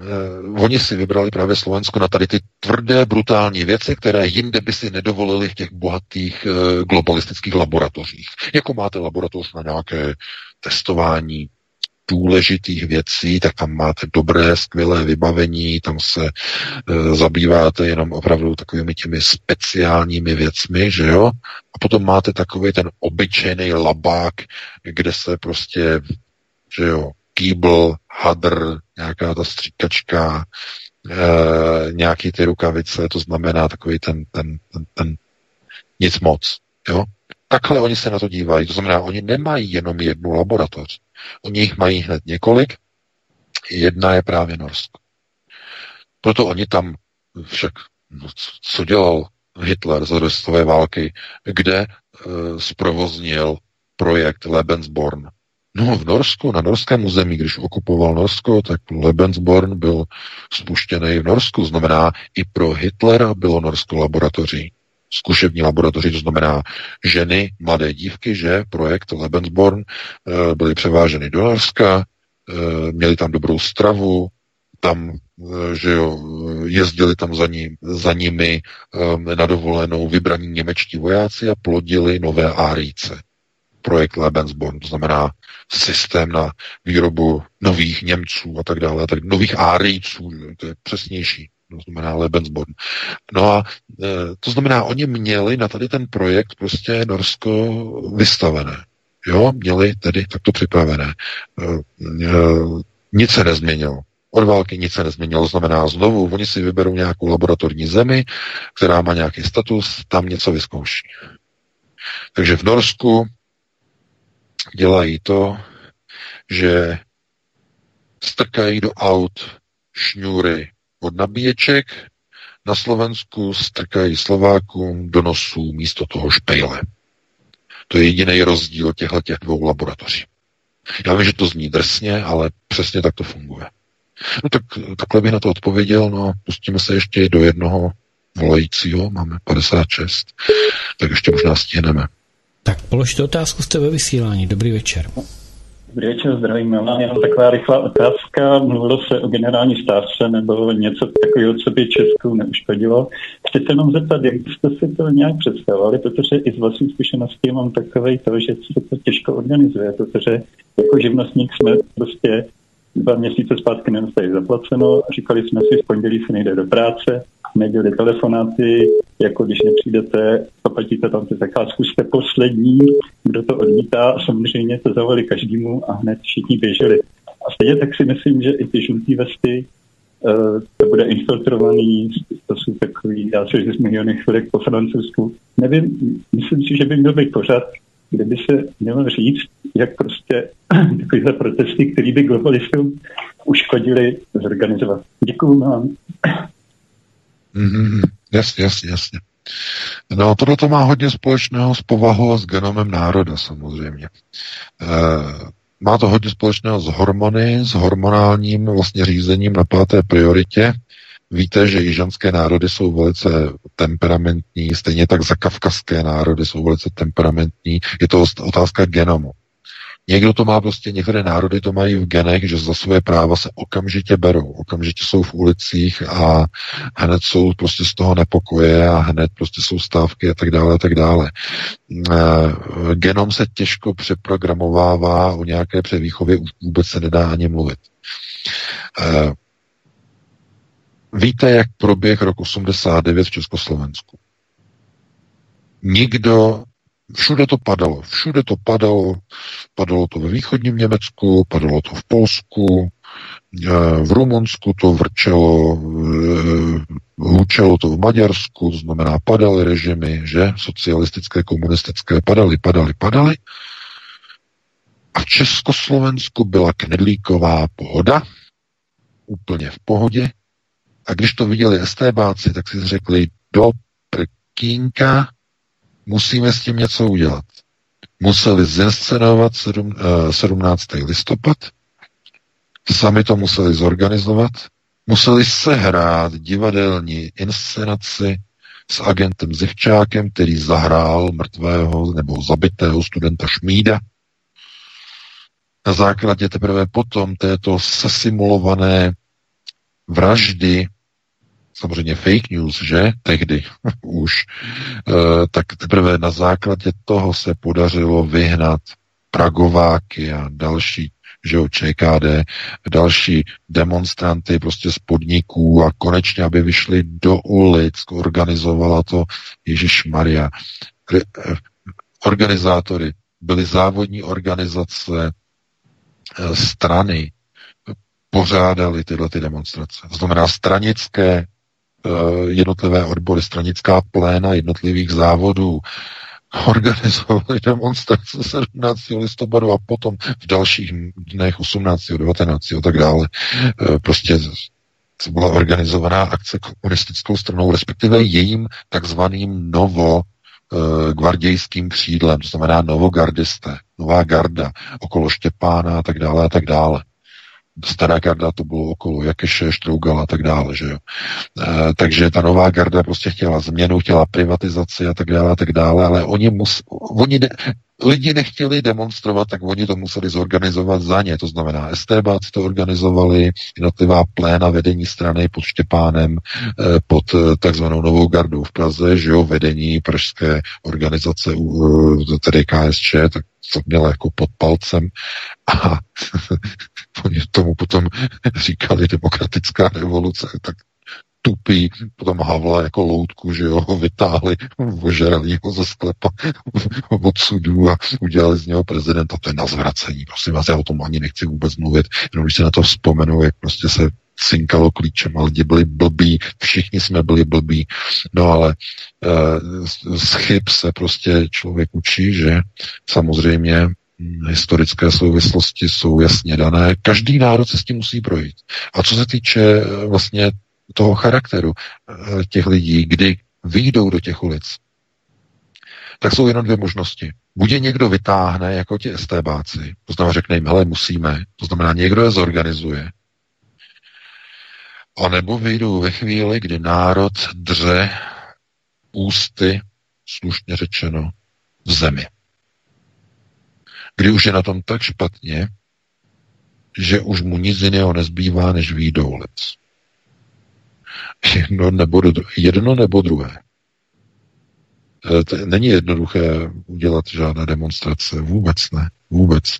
Uh, oni si vybrali právě Slovensko na tady ty tvrdé, brutální věci, které jinde by si nedovolili v těch bohatých uh, globalistických laboratořích. Jako máte laboratoř na nějaké testování důležitých věcí, tak tam máte dobré, skvělé vybavení, tam se e, zabýváte jenom opravdu takovými těmi speciálními věcmi, že jo? A potom máte takový ten obyčejný labák, kde se prostě, že jo, kýbl, hadr, nějaká ta stříkačka, e, nějaký ty rukavice, to znamená takový ten, ten, ten, ten nic moc, jo? Takhle oni se na to dívají. To znamená, oni nemají jenom jednu laboratoř. Oni jich mají hned několik. Jedna je právě Norsko. Proto oni tam však, no, co dělal Hitler za druhé války, kde uh, zprovoznil projekt Lebensborn. No v Norsku, na norském území, když okupoval Norsko, tak Lebensborn byl spuštěný v Norsku. Znamená, i pro Hitlera bylo Norsko laboratoří. Zkušební laboratoři, to znamená ženy, mladé dívky, že projekt Lebensborn eh, byly převáženy do Norska, eh, měli tam dobrou stravu, tam, že jo, jezdili tam za, ní, za nimi na dovolenou vybraní němečtí vojáci a plodili nové árice projekt Lebensborn, to znamená systém na výrobu nových Němců a tak dále, tak nových árijců, to je přesnější, to znamená Lebensborn. No a e, to znamená, oni měli na tady ten projekt prostě Norsko vystavené. Jo, měli tedy takto připravené. E, e, nic se nezměnilo. Od války nic se nezměnilo, znamená znovu, oni si vyberou nějakou laboratorní zemi, která má nějaký status, tam něco vyzkouší. Takže v Norsku dělají to, že strkají do aut šňůry od nabíječek, na Slovensku strkají Slovákům do nosů místo toho špejle. To je jediný rozdíl těchto těch dvou laboratoří. Já vím, že to zní drsně, ale přesně tak to funguje. No tak takhle bych na to odpověděl, no a pustíme se ještě do jednoho volajícího, máme 56, tak ještě možná stihneme. Tak položte otázku, jste ve vysílání. Dobrý večer. Dobrý večer, zdravím. Mám jenom taková rychlá otázka. Mluvilo se o generální stávce nebo něco takového, co by Česku neuškodilo. Chci se jenom zeptat, jak jste si to nějak představovali, protože i z vlastní zkušenosti mám takové to, že se to těžko organizuje, protože jako živnostník jsme prostě dva měsíce zpátky nedostali zaplaceno, říkali jsme si, v pondělí se nejde do práce, nebyly telefonáty, jako když nepřijdete, zaplatíte tam ty zakázku, jste poslední, kdo to odmítá samozřejmě to zavolali každému a hned všichni běželi. A stejně tak si myslím, že i ty žlutý vesty, uh, to bude infiltrovaný, to jsou takový, já si že z milionech chvilek po Francouzsku. Nevím, myslím si, že by měl být pořád, kde by se mělo říct, jak prostě [clears throat] takovéhle protesty, které by globalistům uškodili, zorganizovat. Děkuju vám. Mm-hmm. Jasně, jasně, jasně. No, tohle to má hodně společného s povahou a s genomem národa samozřejmě. E, má to hodně společného s hormony, s hormonálním vlastně řízením na páté prioritě. Víte, že jižanské národy jsou velice temperamentní, stejně tak zakavkazské národy jsou velice temperamentní. Je to otázka genomu. Někdo to má prostě, některé národy to mají v genech, že za své práva se okamžitě berou, okamžitě jsou v ulicích a hned jsou prostě z toho nepokoje a hned prostě jsou stávky a tak dále a tak dále. E, genom se těžko přeprogramovává, o nějaké převýchově vůbec se nedá ani mluvit. Víte, jak proběh rok 89 v Československu? Nikdo Všude to padalo, všude to padalo, padalo to ve východním Německu, padalo to v Polsku, eh, v Rumunsku to vrčelo, eh, hučelo to v Maďarsku, to znamená padaly režimy, že socialistické, komunistické, padaly, padaly, padaly. A v Československu byla knedlíková pohoda, úplně v pohodě. A když to viděli STBáci, tak si řekli, do prkínka, musíme s tím něco udělat. Museli zinscenovat 7, 17. Eh, listopad, sami to museli zorganizovat, museli sehrát divadelní inscenaci s agentem Zivčákem, který zahrál mrtvého nebo zabitého studenta Šmída. Na základě teprve potom této sesimulované vraždy samozřejmě fake news, že? Tehdy [laughs] už. E, tak teprve na základě toho se podařilo vyhnat Pragováky a další že jo, ČKD, další demonstranty prostě z podniků a konečně, aby vyšli do ulic, organizovala to Ježíš Maria. Eh, organizátory byly závodní organizace eh, strany, pořádali tyhle ty demonstrace. To znamená stranické Eh, jednotlivé odbory, stranická pléna jednotlivých závodů, organizovali demonstrace 17. listopadu a potom v dalších dnech 18. 19. a tak dále. Eh, prostě to byla organizovaná akce komunistickou stranou, respektive jejím takzvaným novo eh, gvardějským křídlem, to znamená novogardisté, nová garda, okolo Štěpána a tak dále a tak dále. Stará garda to bylo okolo Jakeše, Štrougal a tak dále, že jo. E, takže ta nová garda prostě chtěla změnu, chtěla privatizaci a tak dále a tak dále, ale oni, mus, oni ne, lidi nechtěli demonstrovat, tak oni to museli zorganizovat za ně. To znamená, STBáci to organizovali, jednotlivá pléna vedení strany pod Štěpánem, eh, pod eh, takzvanou Novou gardou v Praze, že jo, vedení pražské organizace, tedy KSČ, tak to měla jako pod palcem a [laughs] oni tomu potom [laughs] říkali demokratická revoluce, tak tupý, potom Havla jako loutku, že jo, ho vytáhli, ožrali ho ze sklepa [laughs] od sudu a udělali z něho prezidenta. To je na zvracení, prosím vás, já o tom ani nechci vůbec mluvit, jenom když se na to vzpomenu, jak prostě se cinkalo klíčem a lidi byli blbí, všichni jsme byli blbí, no ale e, z chyb se prostě člověk učí, že samozřejmě historické souvislosti jsou jasně dané. Každý národ se s tím musí projít. A co se týče eh, vlastně toho charakteru eh, těch lidí, kdy vyjdou do těch ulic, tak jsou jenom dvě možnosti. Buď je někdo vytáhne, jako ti STBáci, to znamená řekne jim, hele, musíme, to znamená někdo je zorganizuje, a nebo vyjdou ve chvíli, kdy národ dře ústy, slušně řečeno, v zemi. Kdy už je na tom tak špatně, že už mu nic jiného nezbývá, než výjít do ulic. Jedno nebo, jedno nebo druhé. E, není jednoduché udělat žádné demonstrace, vůbec ne, vůbec. E,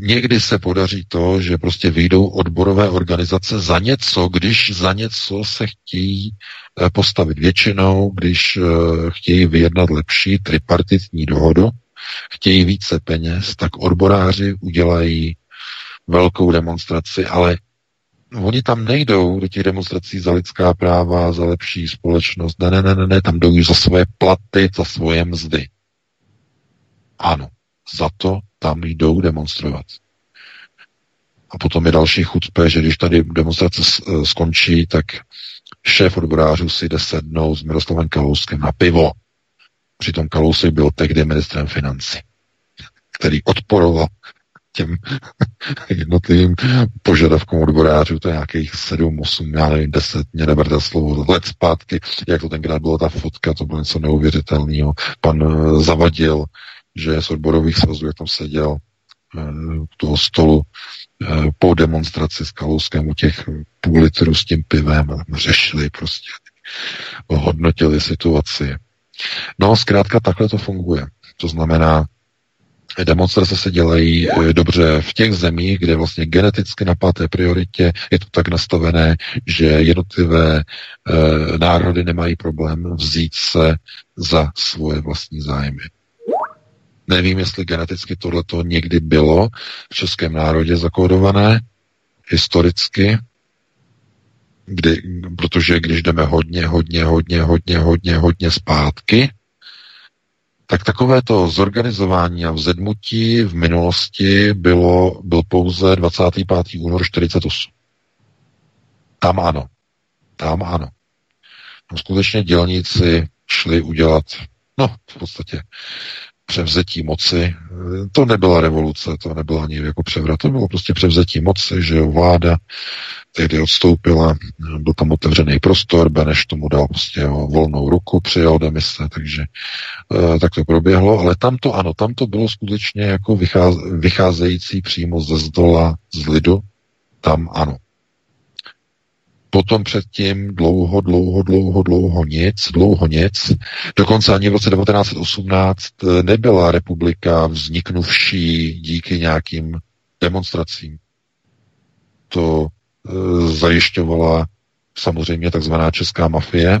někdy se podaří to, že prostě vyjdou odborové organizace za něco, když za něco se chtějí e, postavit většinou, když chtějí vyjednat lepší tripartitní dohodu, chtějí více peněz, tak odboráři udělají velkou demonstraci, ale oni tam nejdou do těch demonstrací za lidská práva, za lepší společnost. Ne, ne, ne, ne, ne tam jdou za svoje platy, za svoje mzdy. Ano, za to tam jdou demonstrovat. A potom je další chucpe, že když tady demonstrace e, skončí, tak šéf odborářů si jde sednout s Miroslavem Kalouskem na pivo. Přitom Kalousek byl tehdy ministrem financí, který odporoval těm [laughs] jednotlivým požadavkům odborářů, to je nějakých 7, 8, já nevím, 10, mě neberte slovo, let zpátky, jak to tenkrát bylo ta fotka, to bylo něco neuvěřitelného. Pan uh, Zavadil, že z odborových svazů, jak tam seděl uh, toho stolu uh, po demonstraci s Kalouskem u těch půl litru s tím pivem, řešili prostě, hodnotili situaci. No, zkrátka takhle to funguje. To znamená, Demonstrace se dělají eh, dobře v těch zemích, kde vlastně geneticky na páté prioritě je to tak nastavené, že jednotlivé e, národy nemají problém vzít se za svoje vlastní zájmy. Nevím, jestli geneticky tohleto někdy bylo v českém národě zakódované, historicky, kdy, protože když jdeme hodně, hodně, hodně, hodně, hodně, hodně zpátky, tak takové to zorganizování a vzedmutí v minulosti bylo, byl pouze 25. únor 48. Tam ano. Tam ano. Tam skutečně dělníci šli udělat, no v podstatě převzetí moci. To nebyla revoluce, to nebyla ani jako převrat, to bylo prostě převzetí moci, že jo, vláda tehdy odstoupila, byl tam otevřený prostor, Beneš tomu dal prostě jo, volnou ruku, přijal demise, takže e, tak to proběhlo, ale tam to ano, tam to bylo skutečně jako vycház, vycházející přímo ze zdola, z lidu, tam ano. Potom předtím dlouho, dlouho, dlouho, dlouho nic, dlouho nic. Dokonce ani v roce 1918 eh, nebyla republika vzniknuvší díky nějakým demonstracím. To e, zajišťovala samozřejmě takzvaná česká mafie, e,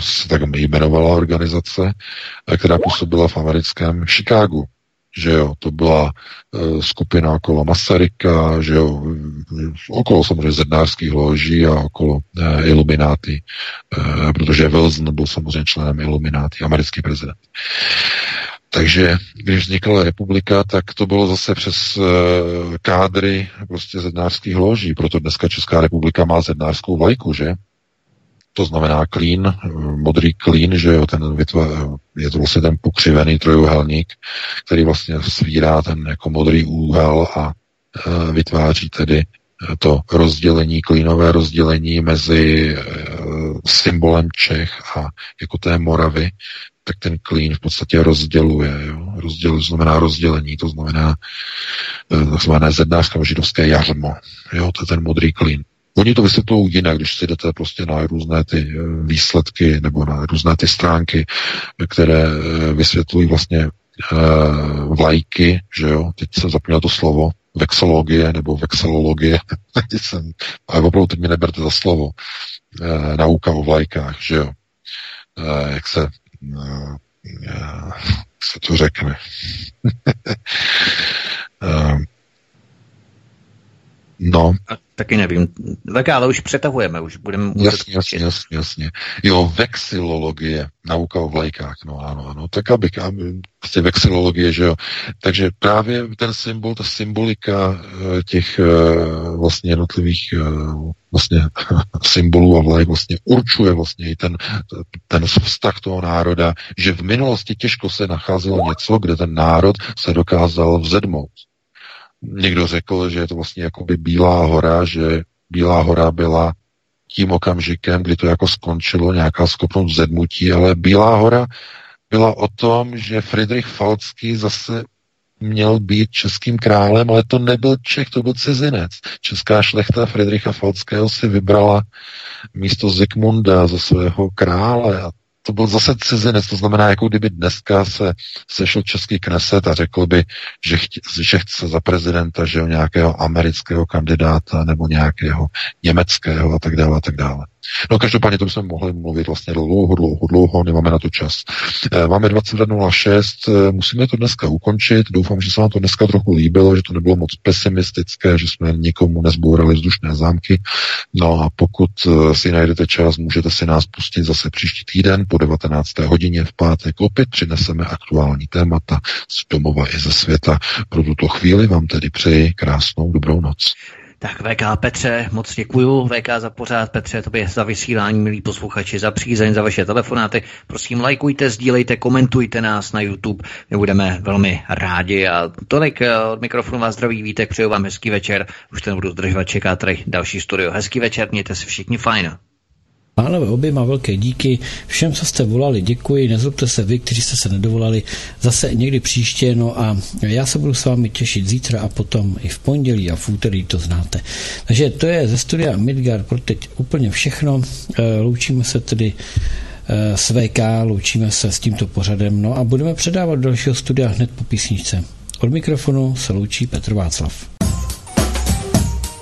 se tak jmenovala organizace, která působila v americkém Chicagu že jo, to byla e, skupina okolo Masaryka, že jo, okolo samozřejmě zednářských loží a okolo e, Ilumináty, e, protože Wilson byl samozřejmě členem Ilumináty, americký prezident. Takže když vznikla republika, tak to bylo zase přes e, kádry prostě zednářských loží, proto dneska Česká republika má zednářskou vlajku, že? To znamená klín, modrý klín, že jo, ten vytva, je to vlastně ten pokřivený trojuhelník, který vlastně svírá ten jako modrý úhel a vytváří tedy to rozdělení, klínové rozdělení mezi symbolem Čech a jako té Moravy, tak ten klín v podstatě rozděluje. Jo? Rozděl, znamená rozdělení, to znamená takzvané zednářské židovské jařmo. Jo? To je ten modrý klín. Oni to vysvětlují jinak, když si jdete prostě na různé ty eh, výsledky nebo na různé ty stránky, které eh, vysvětlují vlastně uh, vlajky, že jo, teď jsem zapomněl to slovo, vexologie nebo vexilologie, [laughs] jsem, ale opravdu teď mi neberte za slovo, nauka o vlajkách, že jo, jak se, uh, se to řekne. [laughs] no. Taky nevím. Tak ale už přetahujeme, už budeme... Jasně, jasně, jasně, jasně. Jo, vexilologie, nauka o vlajkách, no ano, ano. Tak aby, aby prostě vexilologie, že jo. Takže právě ten symbol, ta symbolika eh, těch eh, vlastně jednotlivých eh, vlastně [laughs] symbolů a vlajek vlastně určuje vlastně i ten, ten vztah toho národa, že v minulosti těžko se nacházelo něco, kde ten národ se dokázal vzedmout někdo řekl, že je to vlastně jako by Bílá hora, že Bílá hora byla tím okamžikem, kdy to jako skončilo, nějaká schopnost zedmutí, ale Bílá hora byla o tom, že Friedrich Falcký zase měl být českým králem, ale to nebyl Čech, to byl cizinec. Česká šlechta Friedricha Falckého si vybrala místo Zikmunda za svého krále a to byl zase cizinec, to znamená, jako kdyby dneska se sešel český kneset a řekl by, že, chtě, že chce za prezidenta, že nějakého amerického kandidáta nebo nějakého německého a tak dále a tak dále. No každopádně to bychom mohli mluvit vlastně dlouho, dlouho, dlouho, nemáme na to čas. Eh, máme 22.06, eh, musíme to dneska ukončit, doufám, že se vám to dneska trochu líbilo, že to nebylo moc pesimistické, že jsme nikomu nezbourali vzdušné zámky. No a pokud eh, si najdete čas, můžete si nás pustit zase příští týden po 19. hodině v pátek. Opět přineseme aktuální témata z domova i ze světa. Pro tuto chvíli vám tedy přeji krásnou dobrou noc. Tak VK Petře, moc děkuju. VK za pořád, Petře, tobě za vysílání, milí posluchači, za přízeň, za vaše telefonáty. Prosím, lajkujte, sdílejte, komentujte nás na YouTube. My budeme velmi rádi. A tolik eh, od mikrofonu vás zdraví Vítek, přeju vám hezký večer. Už ten budu zdržovat, čeká tady další studio. Hezký večer, mějte se všichni fajn. Pánové, oběma velké díky. Všem, co jste volali, děkuji. Nezlobte se vy, kteří jste se nedovolali. Zase někdy příště. No a já se budu s vámi těšit zítra a potom i v pondělí a v úterý, to znáte. Takže to je ze studia Midgard pro teď úplně všechno. Eh, loučíme se tedy eh, s VK, loučíme se s tímto pořadem. No a budeme předávat dalšího studia hned po písničce. Od mikrofonu se loučí Petr Václav.